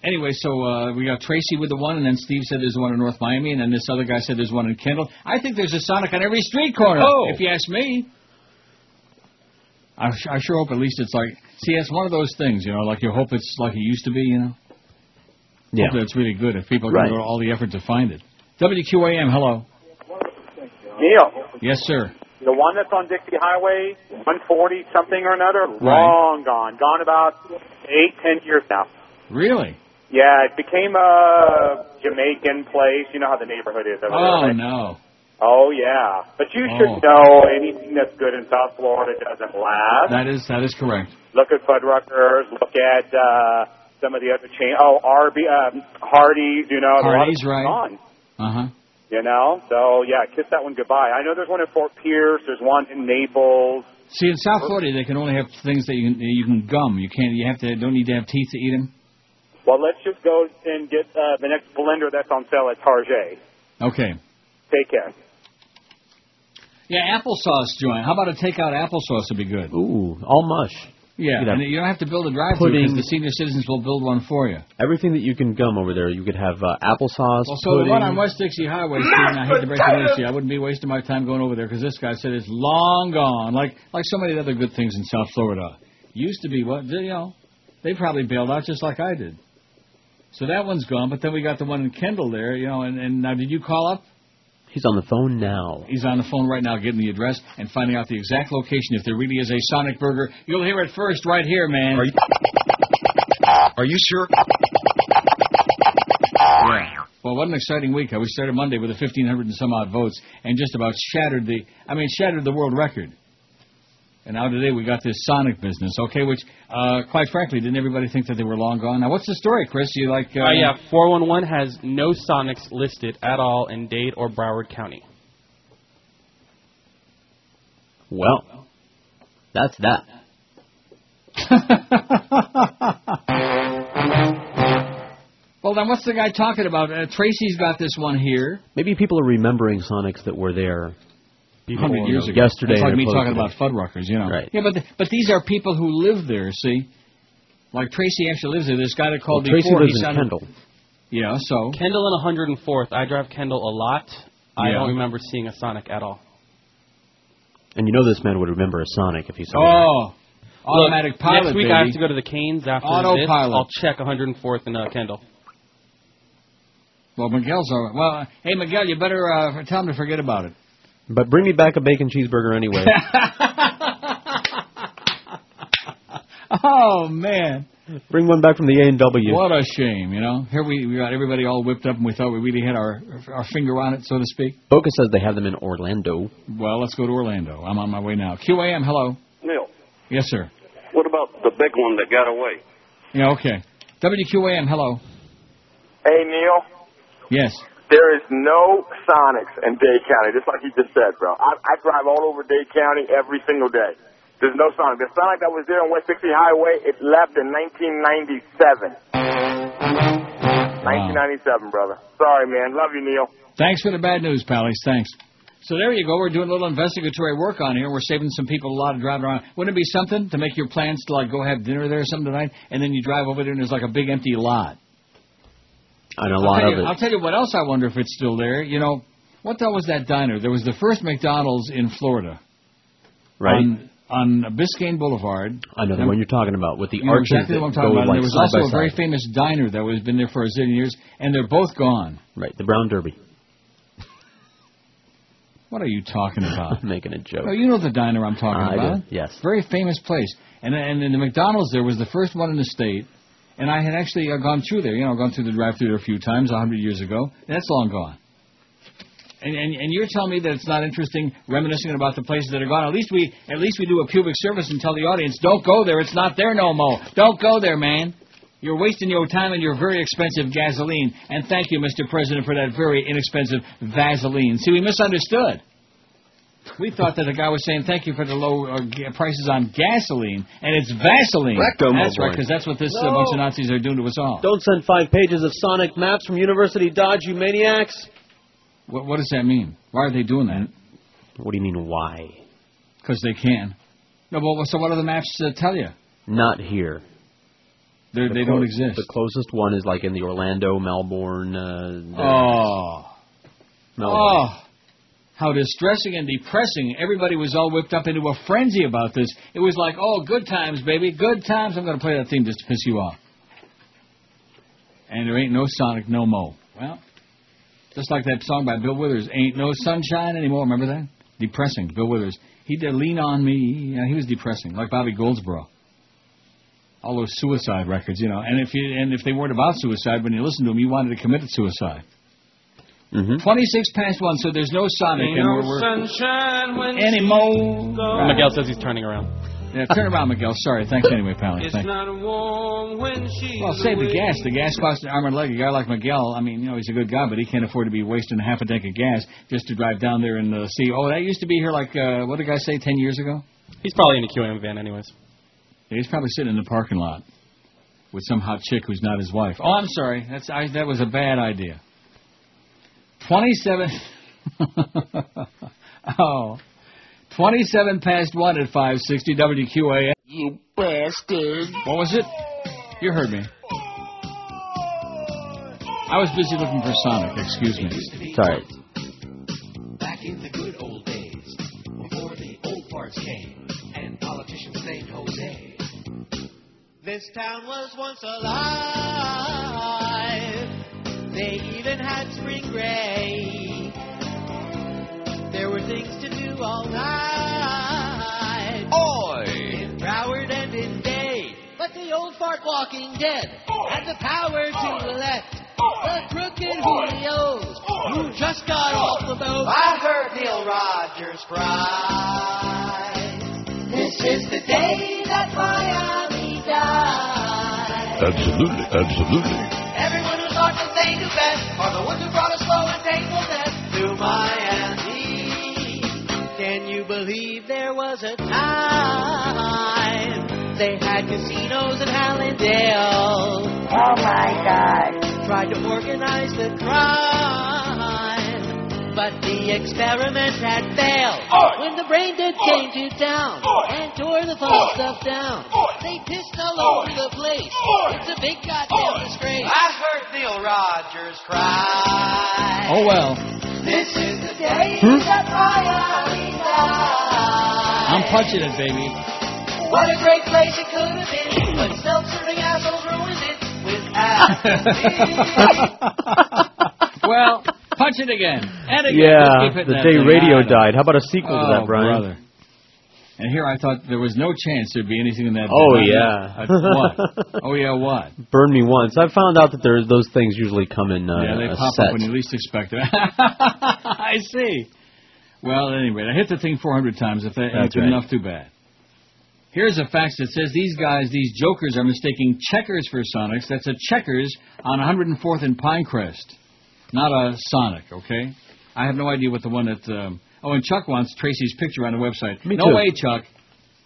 Anyway, so uh, we got Tracy with the one, and then Steve said there's one in North Miami, and then this other guy said there's one in Kendall. I think there's a Sonic on every street corner, Oh. if you ask me. I, I sure hope at least it's like, see, it's one of those things, you know, like you hope it's like it used to be, you know? Yeah. Hope that it's really good if people Right. go to all the effort to find it. WQAM, hello. Neil, Yes, sir. the one that's on Dixie Highway, 140 something or another, Right. long gone. Gone about eight, ten years now. Really? Yeah, it became a Jamaican place. You know how the neighborhood is over Oh, there. right? no. Oh, yeah. But you Oh. should know anything that's good in South Florida doesn't last. That is that is correct. Look at Fuddruckers. Look at uh, some of the other chain. Oh, Arby, um, Hardee's. You know, a lot Hardee's, right. gone. Uh-huh. You know, so yeah, kiss that one goodbye. I know there's one in Fort Pierce. There's one in Naples. See, in South Florida, they can only have things that you can, you can gum. You can't. You have to. Don't need to have teeth to eat them. Well, let's just go and get uh, the next blender that's on sale at Target. Okay. Take care. Yeah, applesauce joint. How about a takeout applesauce would be good? Ooh, all mush. Yeah, You'd have and you don't have to build a drive-through because the senior citizens will build one for you. Everything that you can gum over there, you could have uh, applesauce, Well, so pudding. the one on West Dixie Highway, Stephen, I hate to break the news to you, I wouldn't be wasting my time going over there because this guy said it's long gone, like like so many other good things in South Florida. Used to be what you know, they probably bailed out just like I did. So that one's gone, but then we got the one in Kendall there, you know. And, and now, did you call up? He's on the phone now. He's on the phone right now, getting the address and finding out the exact location. If there really is a Sonic Burger, you'll hear it first right here, man. Are you, Are you sure? Yeah. Well, what an exciting week. I we started Monday with a 1,500 and some odd votes and just about shattered the, I mean, shattered the world record. And now today we got this Sonic business, okay, which, uh, quite frankly, didn't everybody think that they were long gone? Now, what's the story, Chris? You like, uh, Uh, yeah, 411 has no Sonics listed at all in Dade or Broward County. Well, that's that. Well, then what's the guy talking about? Uh, Tracy's got this one here. Maybe people are remembering Sonics that were there. 100 years ago. Yesterday. It's like me talking about Fuddruckers, you know. Right. Yeah, but but these are people who live there. See, like Tracy actually lives there. This guy that called Well, Tracy lives in sounded- Kendall. Yeah. So. Kendall and 104th. I drive Kendall a lot. I Yeah. don't remember seeing a Sonic at all. And you know this man would remember a Sonic if he saw it. Oh, automatic Look, pilot. Next week baby. I have to go to the Canes after Autopilot. this. I'll check 104th and uh, Kendall. Well, Miguel's all right. Well, hey Miguel, you better uh, tell him to forget about it. But bring me back a bacon cheeseburger anyway. oh man, bring one back from the A and W. what a shame, you know. Here we we got everybody all whipped up, and we thought we really had our our finger on it, so to speak. Boca says they have them in Orlando. Well, let's go to Orlando. I'm on my way now. QAM, hello. Neil, Yes, sir. what about the big one that got away? Yeah, okay. WQAM, hello. Hey, Neil. Yes. There is no Sonics in Dade County, just like you just said, bro. I, I drive all over Dade County every single day. There's no Sonic. The Sonic that was there on West Dixie Highway, it left in 1997. 1997, brother. Sorry, man. Love you, Neil. Thanks for the bad news, Pallies. Thanks. So there you go. We're doing a little investigatory work on here. We're saving some people a lot of driving around. Wouldn't it be something to make your plans to like go have dinner there or something tonight, and then you drive over there and there's like a big empty lot. And a I'll lot of you, it. I'll tell you what else I wonder if it's still there. You know, what the hell was that diner? There was the first McDonald's in Florida. Right. On, on Biscayne Boulevard. I know the one you're talking about with the You know arches exactly what I'm talking about. Like there was also a very famous diner that was been there for a zillion years, and they're both gone. Right, the Brown Derby. What are you talking about? I'm making a joke. Oh, you know the diner I'm talking about. I do, yes. Very famous place. And and then the McDonald's there was the first one in the state. And I had actually uh, gone through there, you know, gone through the drive-through a few times, a hundred years ago. That's long gone. And, and and you're telling me that it's not interesting reminiscing about the places that are gone. At least we at least we do a pubic service and tell the audience, don't go there. It's not there no more. Don't go there, man. You're wasting your time and your very expensive gasoline. And thank you, Mr. President, for that very inexpensive Vaseline. See, we misunderstood. We thought that the guy was saying thank you for the low uh, ga- prices on gasoline, and it's Vaseline. Rectum, that's right, because that's what this uh, bunch of Nazis are doing to us all. Don't send five pages of Sonic maps from University Dodge, you maniacs. What, what does that mean? Why are they doing that? What do you mean, why? Because they can. No, but so what do the maps uh, tell you? Not here. They're, The they clo- don't exist. The closest one is like in the Orlando, Melbourne. Uh, Oh. Melbourne. Oh. How distressing and depressing. Everybody was all whipped up into a frenzy about this. It was like, oh, good times, baby. Good times. I'm going to play that theme just to piss you off. And there ain't no Sonic no mo. Well, just like that song by Bill Withers, Ain't No Sunshine Anymore. Remember that? Depressing. Bill Withers. He did Lean on Me. He was depressing, like Bobby Goldsboro. All those suicide records, you know. And if you and if they weren't about suicide, when you listened to them, you wanted to commit suicide. Mm-hmm. 26 past 1, so there's no Sonic. Ain't and no we're, we're, sunshine when anymore. And Miguel says he's turning around. Yeah, turn around, Miguel. Sorry. Thanks anyway, Pally. It's Thanks. not warm when she's Well, save the gas. The gas costs an arm and a leg. A guy like Miguel, I mean, you know, he's a good guy, but he can't afford to be wasting half a tank of gas just to drive down there and uh, see. Oh, that used to be here like, uh, what did the guy say, 10 years ago? He's probably in a QM van, anyways. Yeah, he's probably sitting in the parking lot with some hot chick who's not his wife. Oh, I'm sorry. That's I, That was a bad idea. 27. oh. 27 past 1 at 560 WQAM. You bastard. What was it? You heard me. I was busy looking for Sonic. Excuse me. Sorry. Back in the good old days, before the old parts came and politicians saved Jose. This town was once alive. They even had spring break. There were things to do all night. Oi! In Broward and in Dade. But the old fart walking dead had the power to elect the crooked Julios who just got off the boat. I heard Neil Rogers cry. This is the day that Miami died. Absolutely, absolutely. Everyone who thought that they knew best are the ones who brought a slow and painful death to Miami. Can you believe there was a time they had casinos in Hallandale? Oh my God. Tried to organize the crime, but the experiment had failed. When the brain dead came to town and tore the fun stuff down, they pissed all over the place. It's a big goddamn disgrace. I heard Neil Rogers cry. Oh, well. This is the day Hmm? that Miami died. I'm punching it, baby. What a great place it could have been, but self-serving assholes ruined it with well, punch it again. And again. Yeah, the day radio I died. How about a sequel to Oh, that, Brian? brother. And here I thought there was no chance there'd be anything in that. Oh, bit. yeah. Uh, what? Oh yeah, what? Burn me once. I found out that there those things usually come in uh, yeah, they pop set. up when you least expect it. I see. Well, anyway, I hit the thing 400 times. If that ain't right. enough, too bad. Here's a fax that says these guys, these jokers, are mistaking Checkers for Sonics. That's a Checkers on 104th and Pinecrest, not a Sonic. Okay. I have no idea what the one that. Um, oh, and Chuck wants Tracy's picture on the website. Me no too. way, Chuck.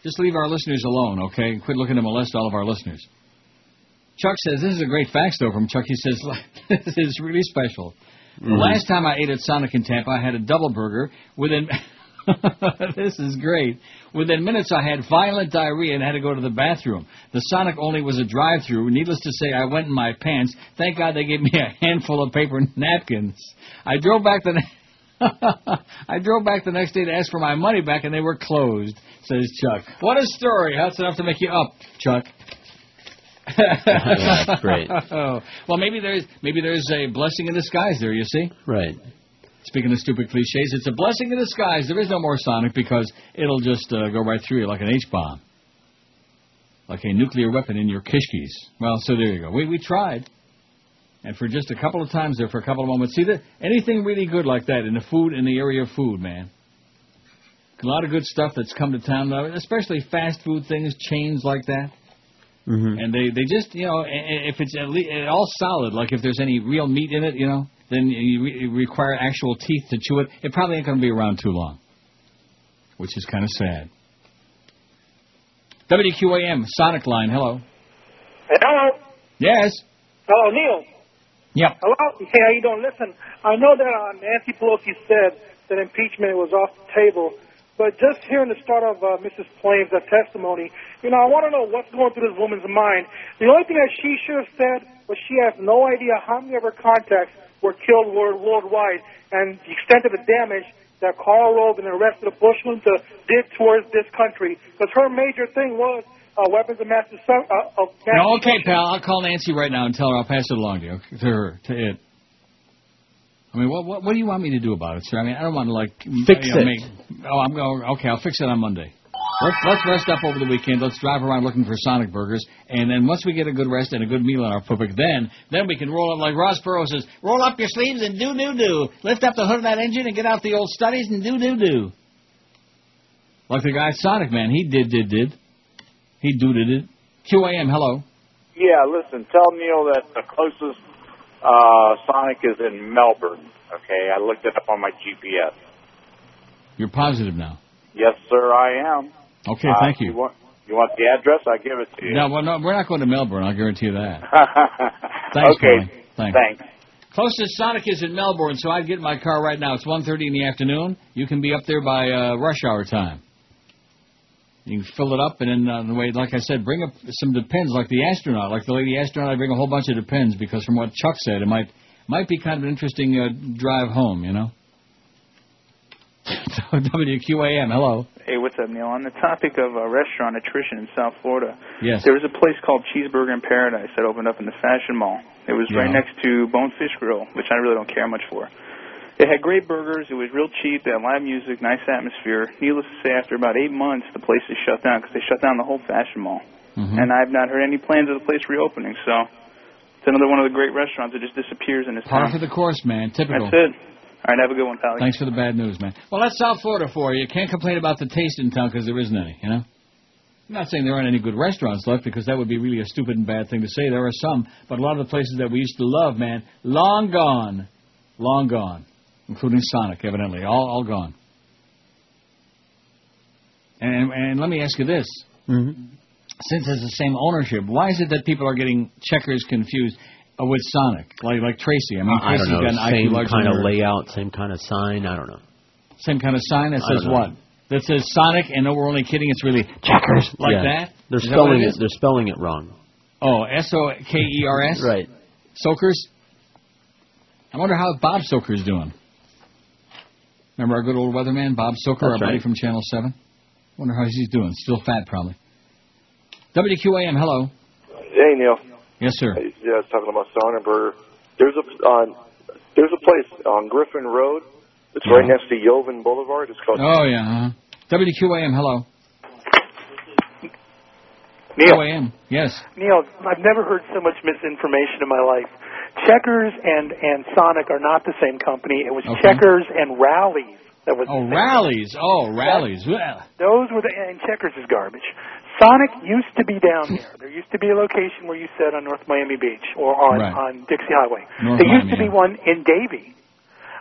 Just leave our listeners alone, okay? And Quit looking to molest all of our listeners. Chuck says this is a great fax though from Chuck. He says this is really special. The Mhm. last time I ate at Sonic in Tampa, I had a double burger. Within this is great. Within minutes, I had violent diarrhea and had to go to the bathroom. The Sonic only was a drive-through. Needless to say, I went in my pants. Thank God they gave me a handful of paper napkins. I drove back the. Ne- I drove back the next day to ask for my money back, and they were closed. Says Chuck. What a story! That's enough to make you up, Chuck. Yeah, that's great. Well, maybe there's maybe there's a blessing in disguise there. You see. Right. Speaking of stupid cliches, it's a blessing in disguise. There is no more Sonic because it'll just uh, go right through you like an H bomb, like a nuclear weapon in your kishkis. Well, so there you go. We we tried, and for just a couple of times there, for a couple of moments. See that anything really good like that in the food in the area of food, man. A lot of good stuff that's come to town, now, especially fast food things, chains like that. Mm-hmm. And they they just you know if it's at least all solid, like if there's any real meat in it, you know, then you, re- you require actual teeth to chew it. It probably ain't going to be around too long, which is kind of sad. WQAM Sonic Line, hello. Hello. Yes. Hello, Neil. Yep. Hello. Hey, how you doing? Listen, I know that uh, Nancy Pelosi said that impeachment was off the table, but just hearing the start of uh, Mrs. Plame's uh, testimony, you know, I want to know what's going through this woman's mind. The only thing that she should have said was she has no idea how many of her contacts were killed world, worldwide, and the extent of the damage that Karl Rove and the rest of the Bushmen uh, did towards this country. Because her major thing was uh, weapons of mass destruction. Uh, No, okay, pal. I'll call Nancy right now and tell her I'll pass it along to you, to her, to it. I mean, what what, what do you want me to do about it, sir? I mean, I don't want to like Fix you know, it. Make, oh, I'm going. Okay, I'll fix it on Monday. Let's let's rest up over the weekend. Let's drive around looking for Sonic burgers, and then once we get a good rest and a good meal in our stomach, then then we can roll up like Ross Perot says. Roll up your sleeves and do do do. Lift up the hood of that engine and get out the old studies and do do do. Like the guy Sonic Man, he did did did. He do did it. QAM, hello. Yeah, listen, tell Neil that the closest uh, Sonic is in Melbourne. Okay, I looked it up on my GPS. You're positive now. Yes, sir, I am. Okay, Uh, thank you. You want, you want the address? I give it to you. No, well, no, we're not going to Melbourne. I'll guarantee you that. Thanks, okay. Thanks. Thanks. Closest Sonic is in Melbourne, so I'd get in my car right now. It's 1.30 in the afternoon. You can be up there by uh, rush hour time. You can fill it up, and then uh, the way, like I said, bring up some depends, like the astronaut, like the lady astronaut. I bring a whole bunch of depends because, from what Chuck said, it might might be kind of an interesting uh, drive home. You know. WQAM, hello. Hey, what's up, Neil? On the topic of uh, restaurant attrition in South Florida, Yes. there was a place called Cheeseburger in Paradise that opened up in the Fashion Mall. It was right next to Bonefish Grill, which I really don't care much for. It had great burgers. It was real cheap. They had live music, nice atmosphere. Needless to say, after about eight months, the place is shut down because they shut down the whole Fashion Mall. Mhm. And I've not heard any plans of the place reopening. So it's another one of the great restaurants that just disappears in this Par town. for the course, man. Typical. That's it. All right, have a good one, pal. Thanks for the bad news, man. Well, that's South Florida for you. you. Can't complain about the taste in town because there isn't any, you know? I'm not saying there aren't any good restaurants left because that would be really a stupid and bad thing to say. There are some, but a lot of the places that we used to love, man, long gone. Long gone. Including Sonic, evidently. All, all gone. And, and let me ask you this. Mm-hmm. Since it's the same ownership, why is it that people are getting checkers confused uh, with Sonic? Like like Tracy. I mean, I Tracy's know. got an Same larger kind of layout, same kind of sign. I don't know. Same kind of sign that says what? That says Sonic, and no, we're only kidding. It's really checkers like Yeah. that. They're Is that spelling it it. is? They're spelling it wrong. Oh, S O K E R S. Right. Soakers. I wonder how Bob Soker's doing. Remember our good old weatherman, Bob Soker, our That's buddy right. from Channel Seven. Wonder how he's doing. Still fat, probably. WQAM, hello. Hey Neil. Yes, sir. Hey, yeah, I was talking about Sonnenberger. There's a on there's a place on Griffin Road. It's right next to Yovan Boulevard. It's called. Oh yeah. Uh-huh. WQAM, hello. Neil. QAM, yes. Neil, I've never heard so much misinformation in my life. Checkers and and Sonic are not the same company. It was Okay. Checkers and Rally's that was. Oh, rallies. Oh, rallies. Well, Those were the and Checkers is garbage. Sonic used to be down there. There used to be a location where you said on North Miami Beach or on Right. on Dixie Highway. North there used Miami, to be one in Davie.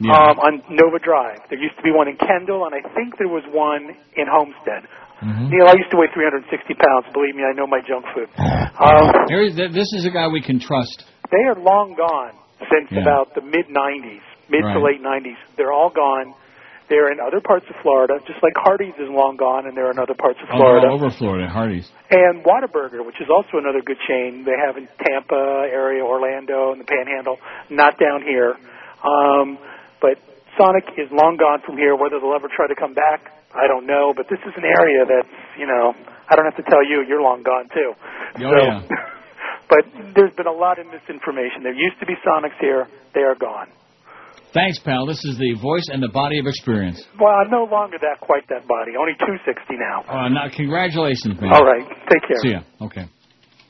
Yeah. Um, on Nova Drive. There used to be one in Kendall, and I think there was one in Homestead. Mhm. Neil, I used to weigh 360 pounds. Believe me, I know my junk food. Um, Here, th- this is a guy we can trust. They are long gone since Yeah. about the mid 90s, mid to late 90s. They're all gone. They're in other parts of Florida, just like Hardee's is long gone, and they're in other parts of Oh, Florida. all over Florida, Hardee's. And Whataburger, which is also another good chain, they have in Tampa area, Orlando, and the Panhandle. Not down here, um, but Sonic is long gone from here. Whether they'll ever try to come back, I don't know. But this is an area that's, you know, I don't have to tell you, you're long gone too. Oh, So- yeah. but there's been a lot of misinformation. There used to be Sonics here; they are gone. Thanks, pal. This is the voice and the body of experience. Well, I'm no longer that quite that body. Only 260 now. Uh, now, congratulations, man. All right, take care. See ya. Okay.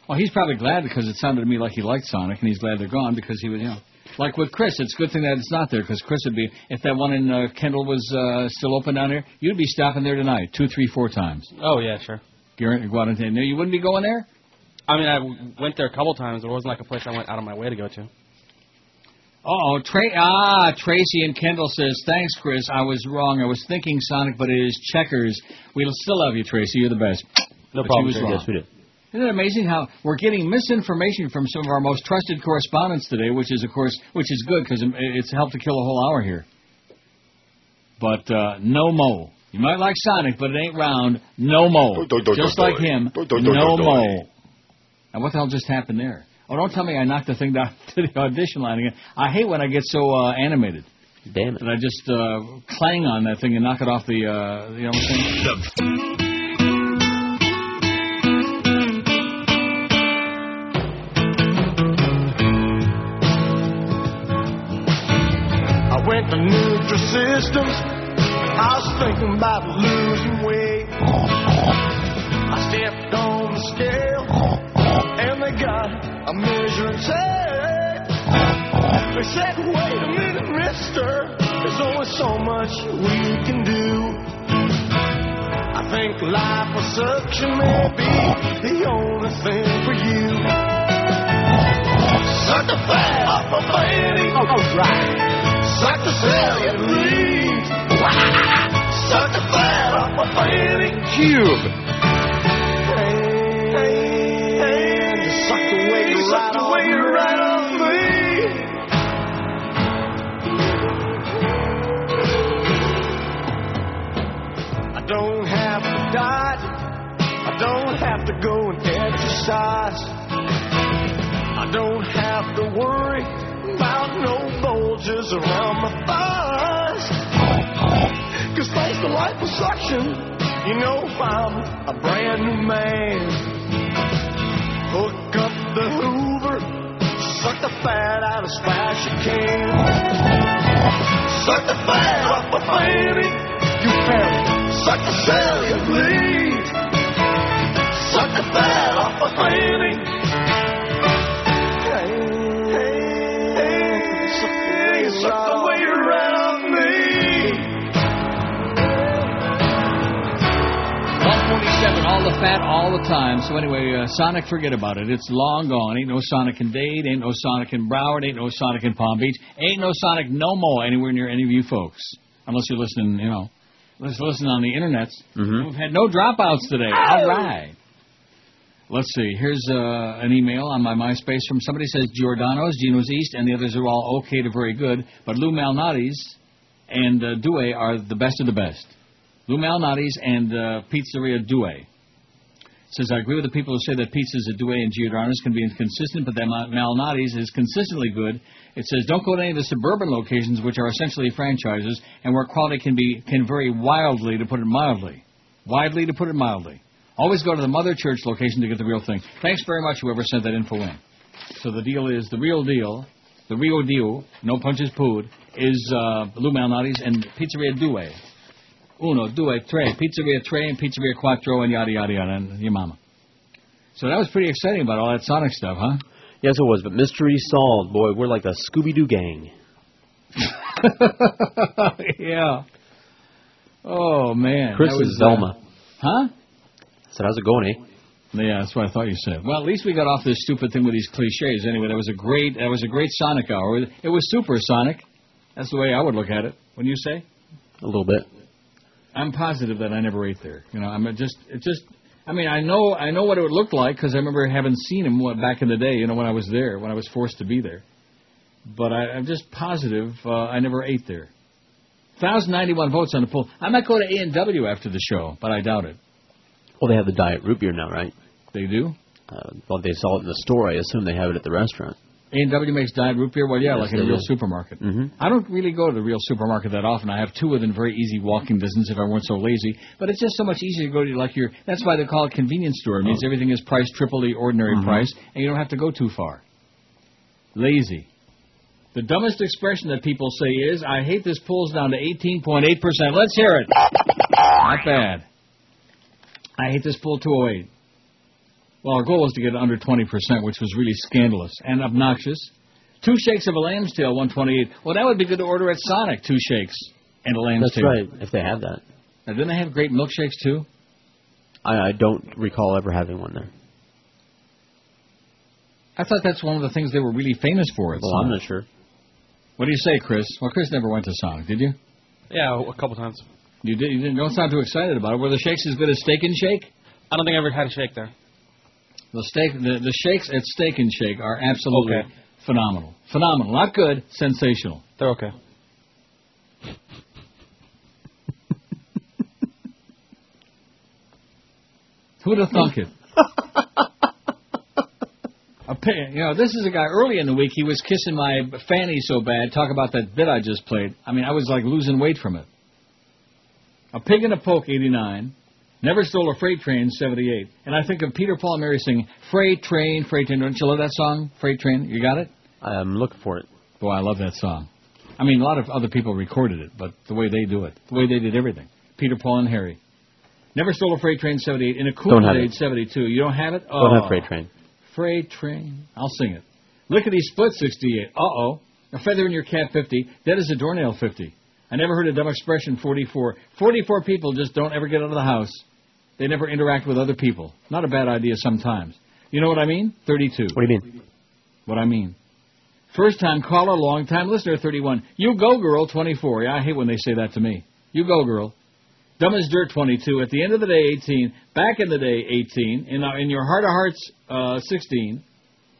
Well, he's probably glad because it sounded to me like he liked Sonic, and he's glad they're gone because he was, you know, like with Chris. It's a good thing that it's not there because Chris would be if that one in uh, Kendall was uh, still open down there, you'd be stopping there tonight, two, three, four times. Oh yeah, sure. Garrett, go out and no, you wouldn't be going there. I mean, I went there a couple times. But It wasn't like a place I went out of my way to go to. Oh, Tra- ah, Tracy and Kendall says, thanks, Chris. I was wrong. I was thinking Sonic, but it is Checkers. We'll still love you, Tracy. You're the best. No But problem, She was wrong. Yes, we did. Isn't it amazing how we're getting misinformation from some of our most trusted correspondents today, which is, of course, which is good because it's helped to kill a whole hour here. But uh, no mo. You might like Sonic, but it ain't round. No mo. Just like him. No do, do. mo. And what the hell just happened there? Oh, don't tell me I knocked the thing down to the audition line again. I hate when I get so uh, animated. Damn it. That I just uh, clang on that thing and knock it off the, uh, you know what I'm saying? I went to Nutrisystems. I was thinking about losing weight. I stepped on They said, "Wait a minute, Mister. There's only so much we can do." I think liposuction may be the only thing for you. Suck the fat off a fanny. Oh, oh right. Suck the cellulite. Suck the fat off a fanny. Cube. And suck the weight right off I don't have to go and exercise. I don't have to worry about no bulges around my thighs. Cause thanks to liposuction, you know I'm a brand new man. Hook up the Hoover, suck the fat out as fast as you can. Suck the fat off my fanny, you fanny. Suck the off my fanny. Hey, suck the way around me. 147, all the fat, all the time. So anyway, uh, Sonic, forget about it. It's long gone. Ain't no Sonic in Dade. Ain't no Sonic in Broward. Ain't no Sonic in Palm Beach. Ain't no Sonic no more anywhere near any of you folks. Unless you're listening, you know, unless you're on the internets. Mm-hmm. We've had no dropouts today. All right. Let's see. Here's uh, an email on my MySpace from somebody says Giordano's, Gino's East, and the others are all okay to very good, but Lou Malnati's and uh, Due are the best of the best. Lou Malnati's and uh, Pizzeria Due. Says I agree with the people who say that pizzas at Due and Giordano's can be inconsistent, but that Mal- Malnati's is consistently good. It says don't go to any of the suburban locations, which are essentially franchises, and where quality can be can vary wildly, to put it mildly. Widely, to put it mildly. Always go to the Mother Church location to get the real thing. Thanks very much, whoever sent that info in. So the deal is the real deal, the real deal, no punches pulled, is uh, Lou Malnati's and Pizzeria Due. Uno, due, tre, Pizzeria Tre and Pizzeria Quattro and yada yada yada and your mama. So that was pretty exciting about all that Sonic stuff, huh? Yes, it was. But mystery solved. Boy, we're like the Scooby Doo gang. yeah. Oh man. Chris is Velma. Uh, huh? said, how's it going, eh? Yeah, that's what I thought you said. Well, at least we got off this stupid thing with these cliches. Anyway, that was a great that was a great Sonic hour. It was super Sonic. That's the way I would look at it. Wouldn't you say? A little bit. I'm positive that I never ate there. You know, I'm just it just. I mean, I know I know what it would look like because I remember having seen him back in the day. You know, when I was there, when I was forced to be there. But I, I'm just positive uh, I never ate there. 1,091 votes on the poll. I might go to A and W after the show, but I doubt it. Well, they have the diet root beer now, right? They do. Uh, well, they sell it in the store. I assume they have it at the restaurant. A and W makes diet root beer. Well, yeah, Yes, like in a real do. supermarket. Mm-hmm. I don't really go to the real supermarket that often. I have two within very easy walking distance if I weren't so lazy. But it's just so much easier to go to like your. That's why they call it convenience store. It means Oh. everything is priced triple the ordinary Mhm. price, and you don't have to go too far. Lazy. The dumbest expression that people say is, "I hate this pulls down to 18.8 percent." Let's hear it. Not bad. I hate this pull 208. Well, our goal was to get it under 20%, which was really scandalous and obnoxious. Two shakes of a lamb's tail, 128. Well, that would be good to order at Sonic, two shakes and a lamb's That's tail. right, if they have that. Now, didn't they have great milkshakes, too? I, I don't recall ever having one there. I thought that's one of the things they were really famous for at Well, Sonic. I'm not sure. What do you say, Chris? Well, Chris never went to Sonic, did you? Yeah, a couple times. You, did, you didn't, don't sound too excited about it. Were the shakes as good as Steak and Shake? I don't think I ever had a shake there. The steak, the, the shakes at Steak and Shake are absolutely Okay. phenomenal. Phenomenal, not good, sensational. They're okay. Who'd have thunk it? You know, this is a guy early in the week. He was kissing my fanny so bad. Talk about that bit I just played. I mean, I was like losing weight from it. A pig in a poke, 89. Never stole a freight train, 78. And I think of Peter Paul and Mary singing Freight Train, Freight Train. Don't you love that song? Freight Train. You got it? I'm looking for it. Boy, I love that song. I mean, a lot of other people recorded it, but the way they do it, the way they did everything. Peter Paul and Harry. Never stole a freight train, 78. In a Don't have 72. You don't have it? Oh. Don't Oh. have freight train. Freight train. I'll sing it. Lickety split 68. Uh oh. A feather in your cap 50. Dead as a doornail 50. I never heard a dumb expression 44. 44 people just don't ever get out of the house. They never interact with other people. Not a bad idea sometimes. You know what I mean? 32. What do you mean? What I mean. First time caller, long time listener 31. You go girl 24. Yeah, I hate when they say that to me. You go girl. Dumb as dirt 22. At the end of the day 18. Back in the day 18. In, uh, in your heart of hearts uh, 16.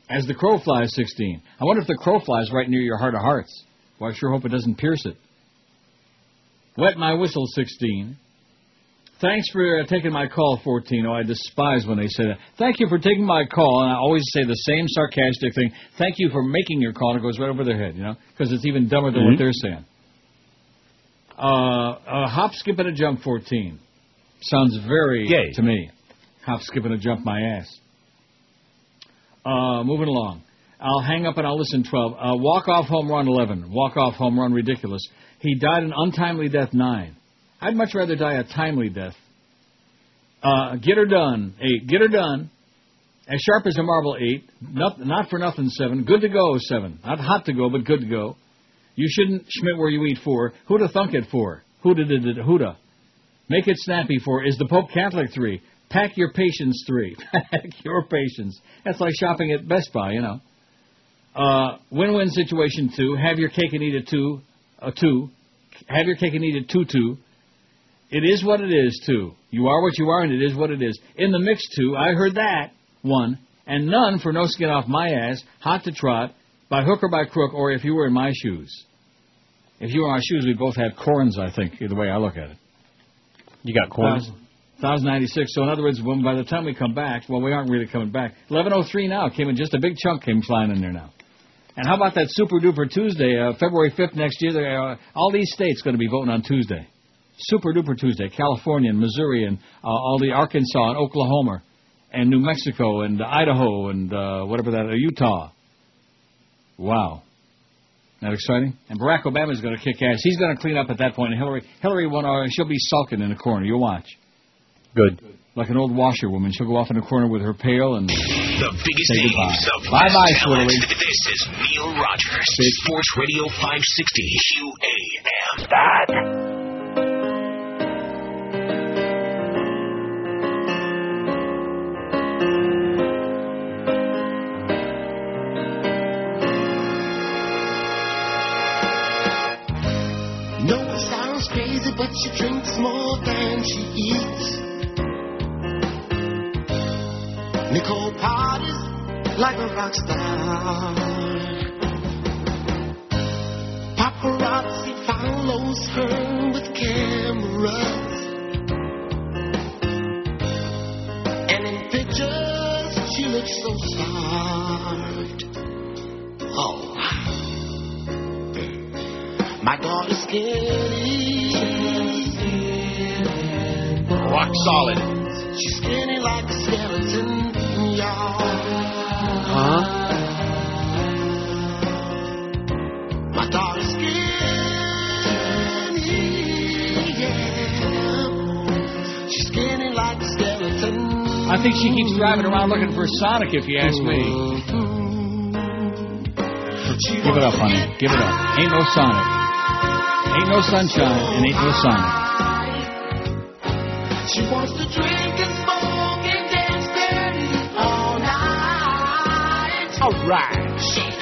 As the crow flies 16. I wonder if the crow flies right near your heart of hearts. Well, I sure hope it doesn't pierce it. Wet my whistle 16. Thanks for uh, taking my call, 14. Oh, I despise when they say that. Thank you for taking my call, and I always say the same sarcastic thing. Thank you for making your call, and it goes right over their head, you know, because it's even dumber than what Mhm. they're saying. Uh, uh, hop, skip, and a jump, 14. Sounds very Gay. to me. Hop, skip, and a jump, my ass. Uh, moving along. I'll hang up and I'll listen, 12. Uh, walk off home run, 11. Walk off home run, ridiculous. He died an untimely death, 9. I'd much rather die a timely death. Uh, get her done, 8. Get her done. As sharp as a marble, 8. Not, not for nothing, 7. Good to go, 7. Not hot to go, but good to go. You shouldn't schmidt where you eat, 4. Who'da thunk it, 4. Who'da did it, who'da. Make it snappy, 4. Is the Pope Catholic, 3. Pack your patience, 3. Pack your patience. That's like shopping at Best Buy, you know. Uh, win-win situation, 2. Have your cake and eat it, 2. A 2. Have your cake and eat it, 2, 2. It is what it is, too. You are what you are, and it is what it is. In the mix, too, I heard that, one. And none for no skin off my ass, hot to trot, by hook or by crook, or if you were in my shoes. If you were in my shoes, we'd both have corns, I think, the way I look at it. You got corns? 1096. So, in other words, when by the time we come back, well, we aren't really coming back. 1103 now came in, just a big chunk came flying in there now. And how about that Super Duper Tuesday, uh, February 5th next year? Uh, all these states going to be voting on Tuesday. Super Duper Tuesday. California and Missouri and uh, all the Arkansas and Oklahoma and New Mexico and Idaho and uh, whatever that, uh, Utah. Wow. Isn't That exciting? And Barack Obama is going to kick ass. He's going to clean up at that point. And Hillary, Hillary won. Uh, she'll be sulking in a corner. You'll watch. Good. Like an old washerwoman, she'll go off in a corner with her pail and The biggest say names goodbye. of Bye bye, last. Swirly. This is Neil Rogers, Sports Radio 560 QAM. That. She drinks more than she eats. Nicole parties like a rock star. Paparazzi follows her with cameras. And in pictures, she looks so starved. Oh. My daughter's skinny. Rock solid. She's skinny like a skeleton, y'all. Huh? My daughter's skinny, yeah. She's skinny like a skeleton. I think she keeps driving around looking for Sonic, if you ask me. Give it up, honey. Give it up. Ain't no Sonic. Ain't no sunshine and ain't no Sonic. She wants to drink and smoke and dance dirty all night. All right. She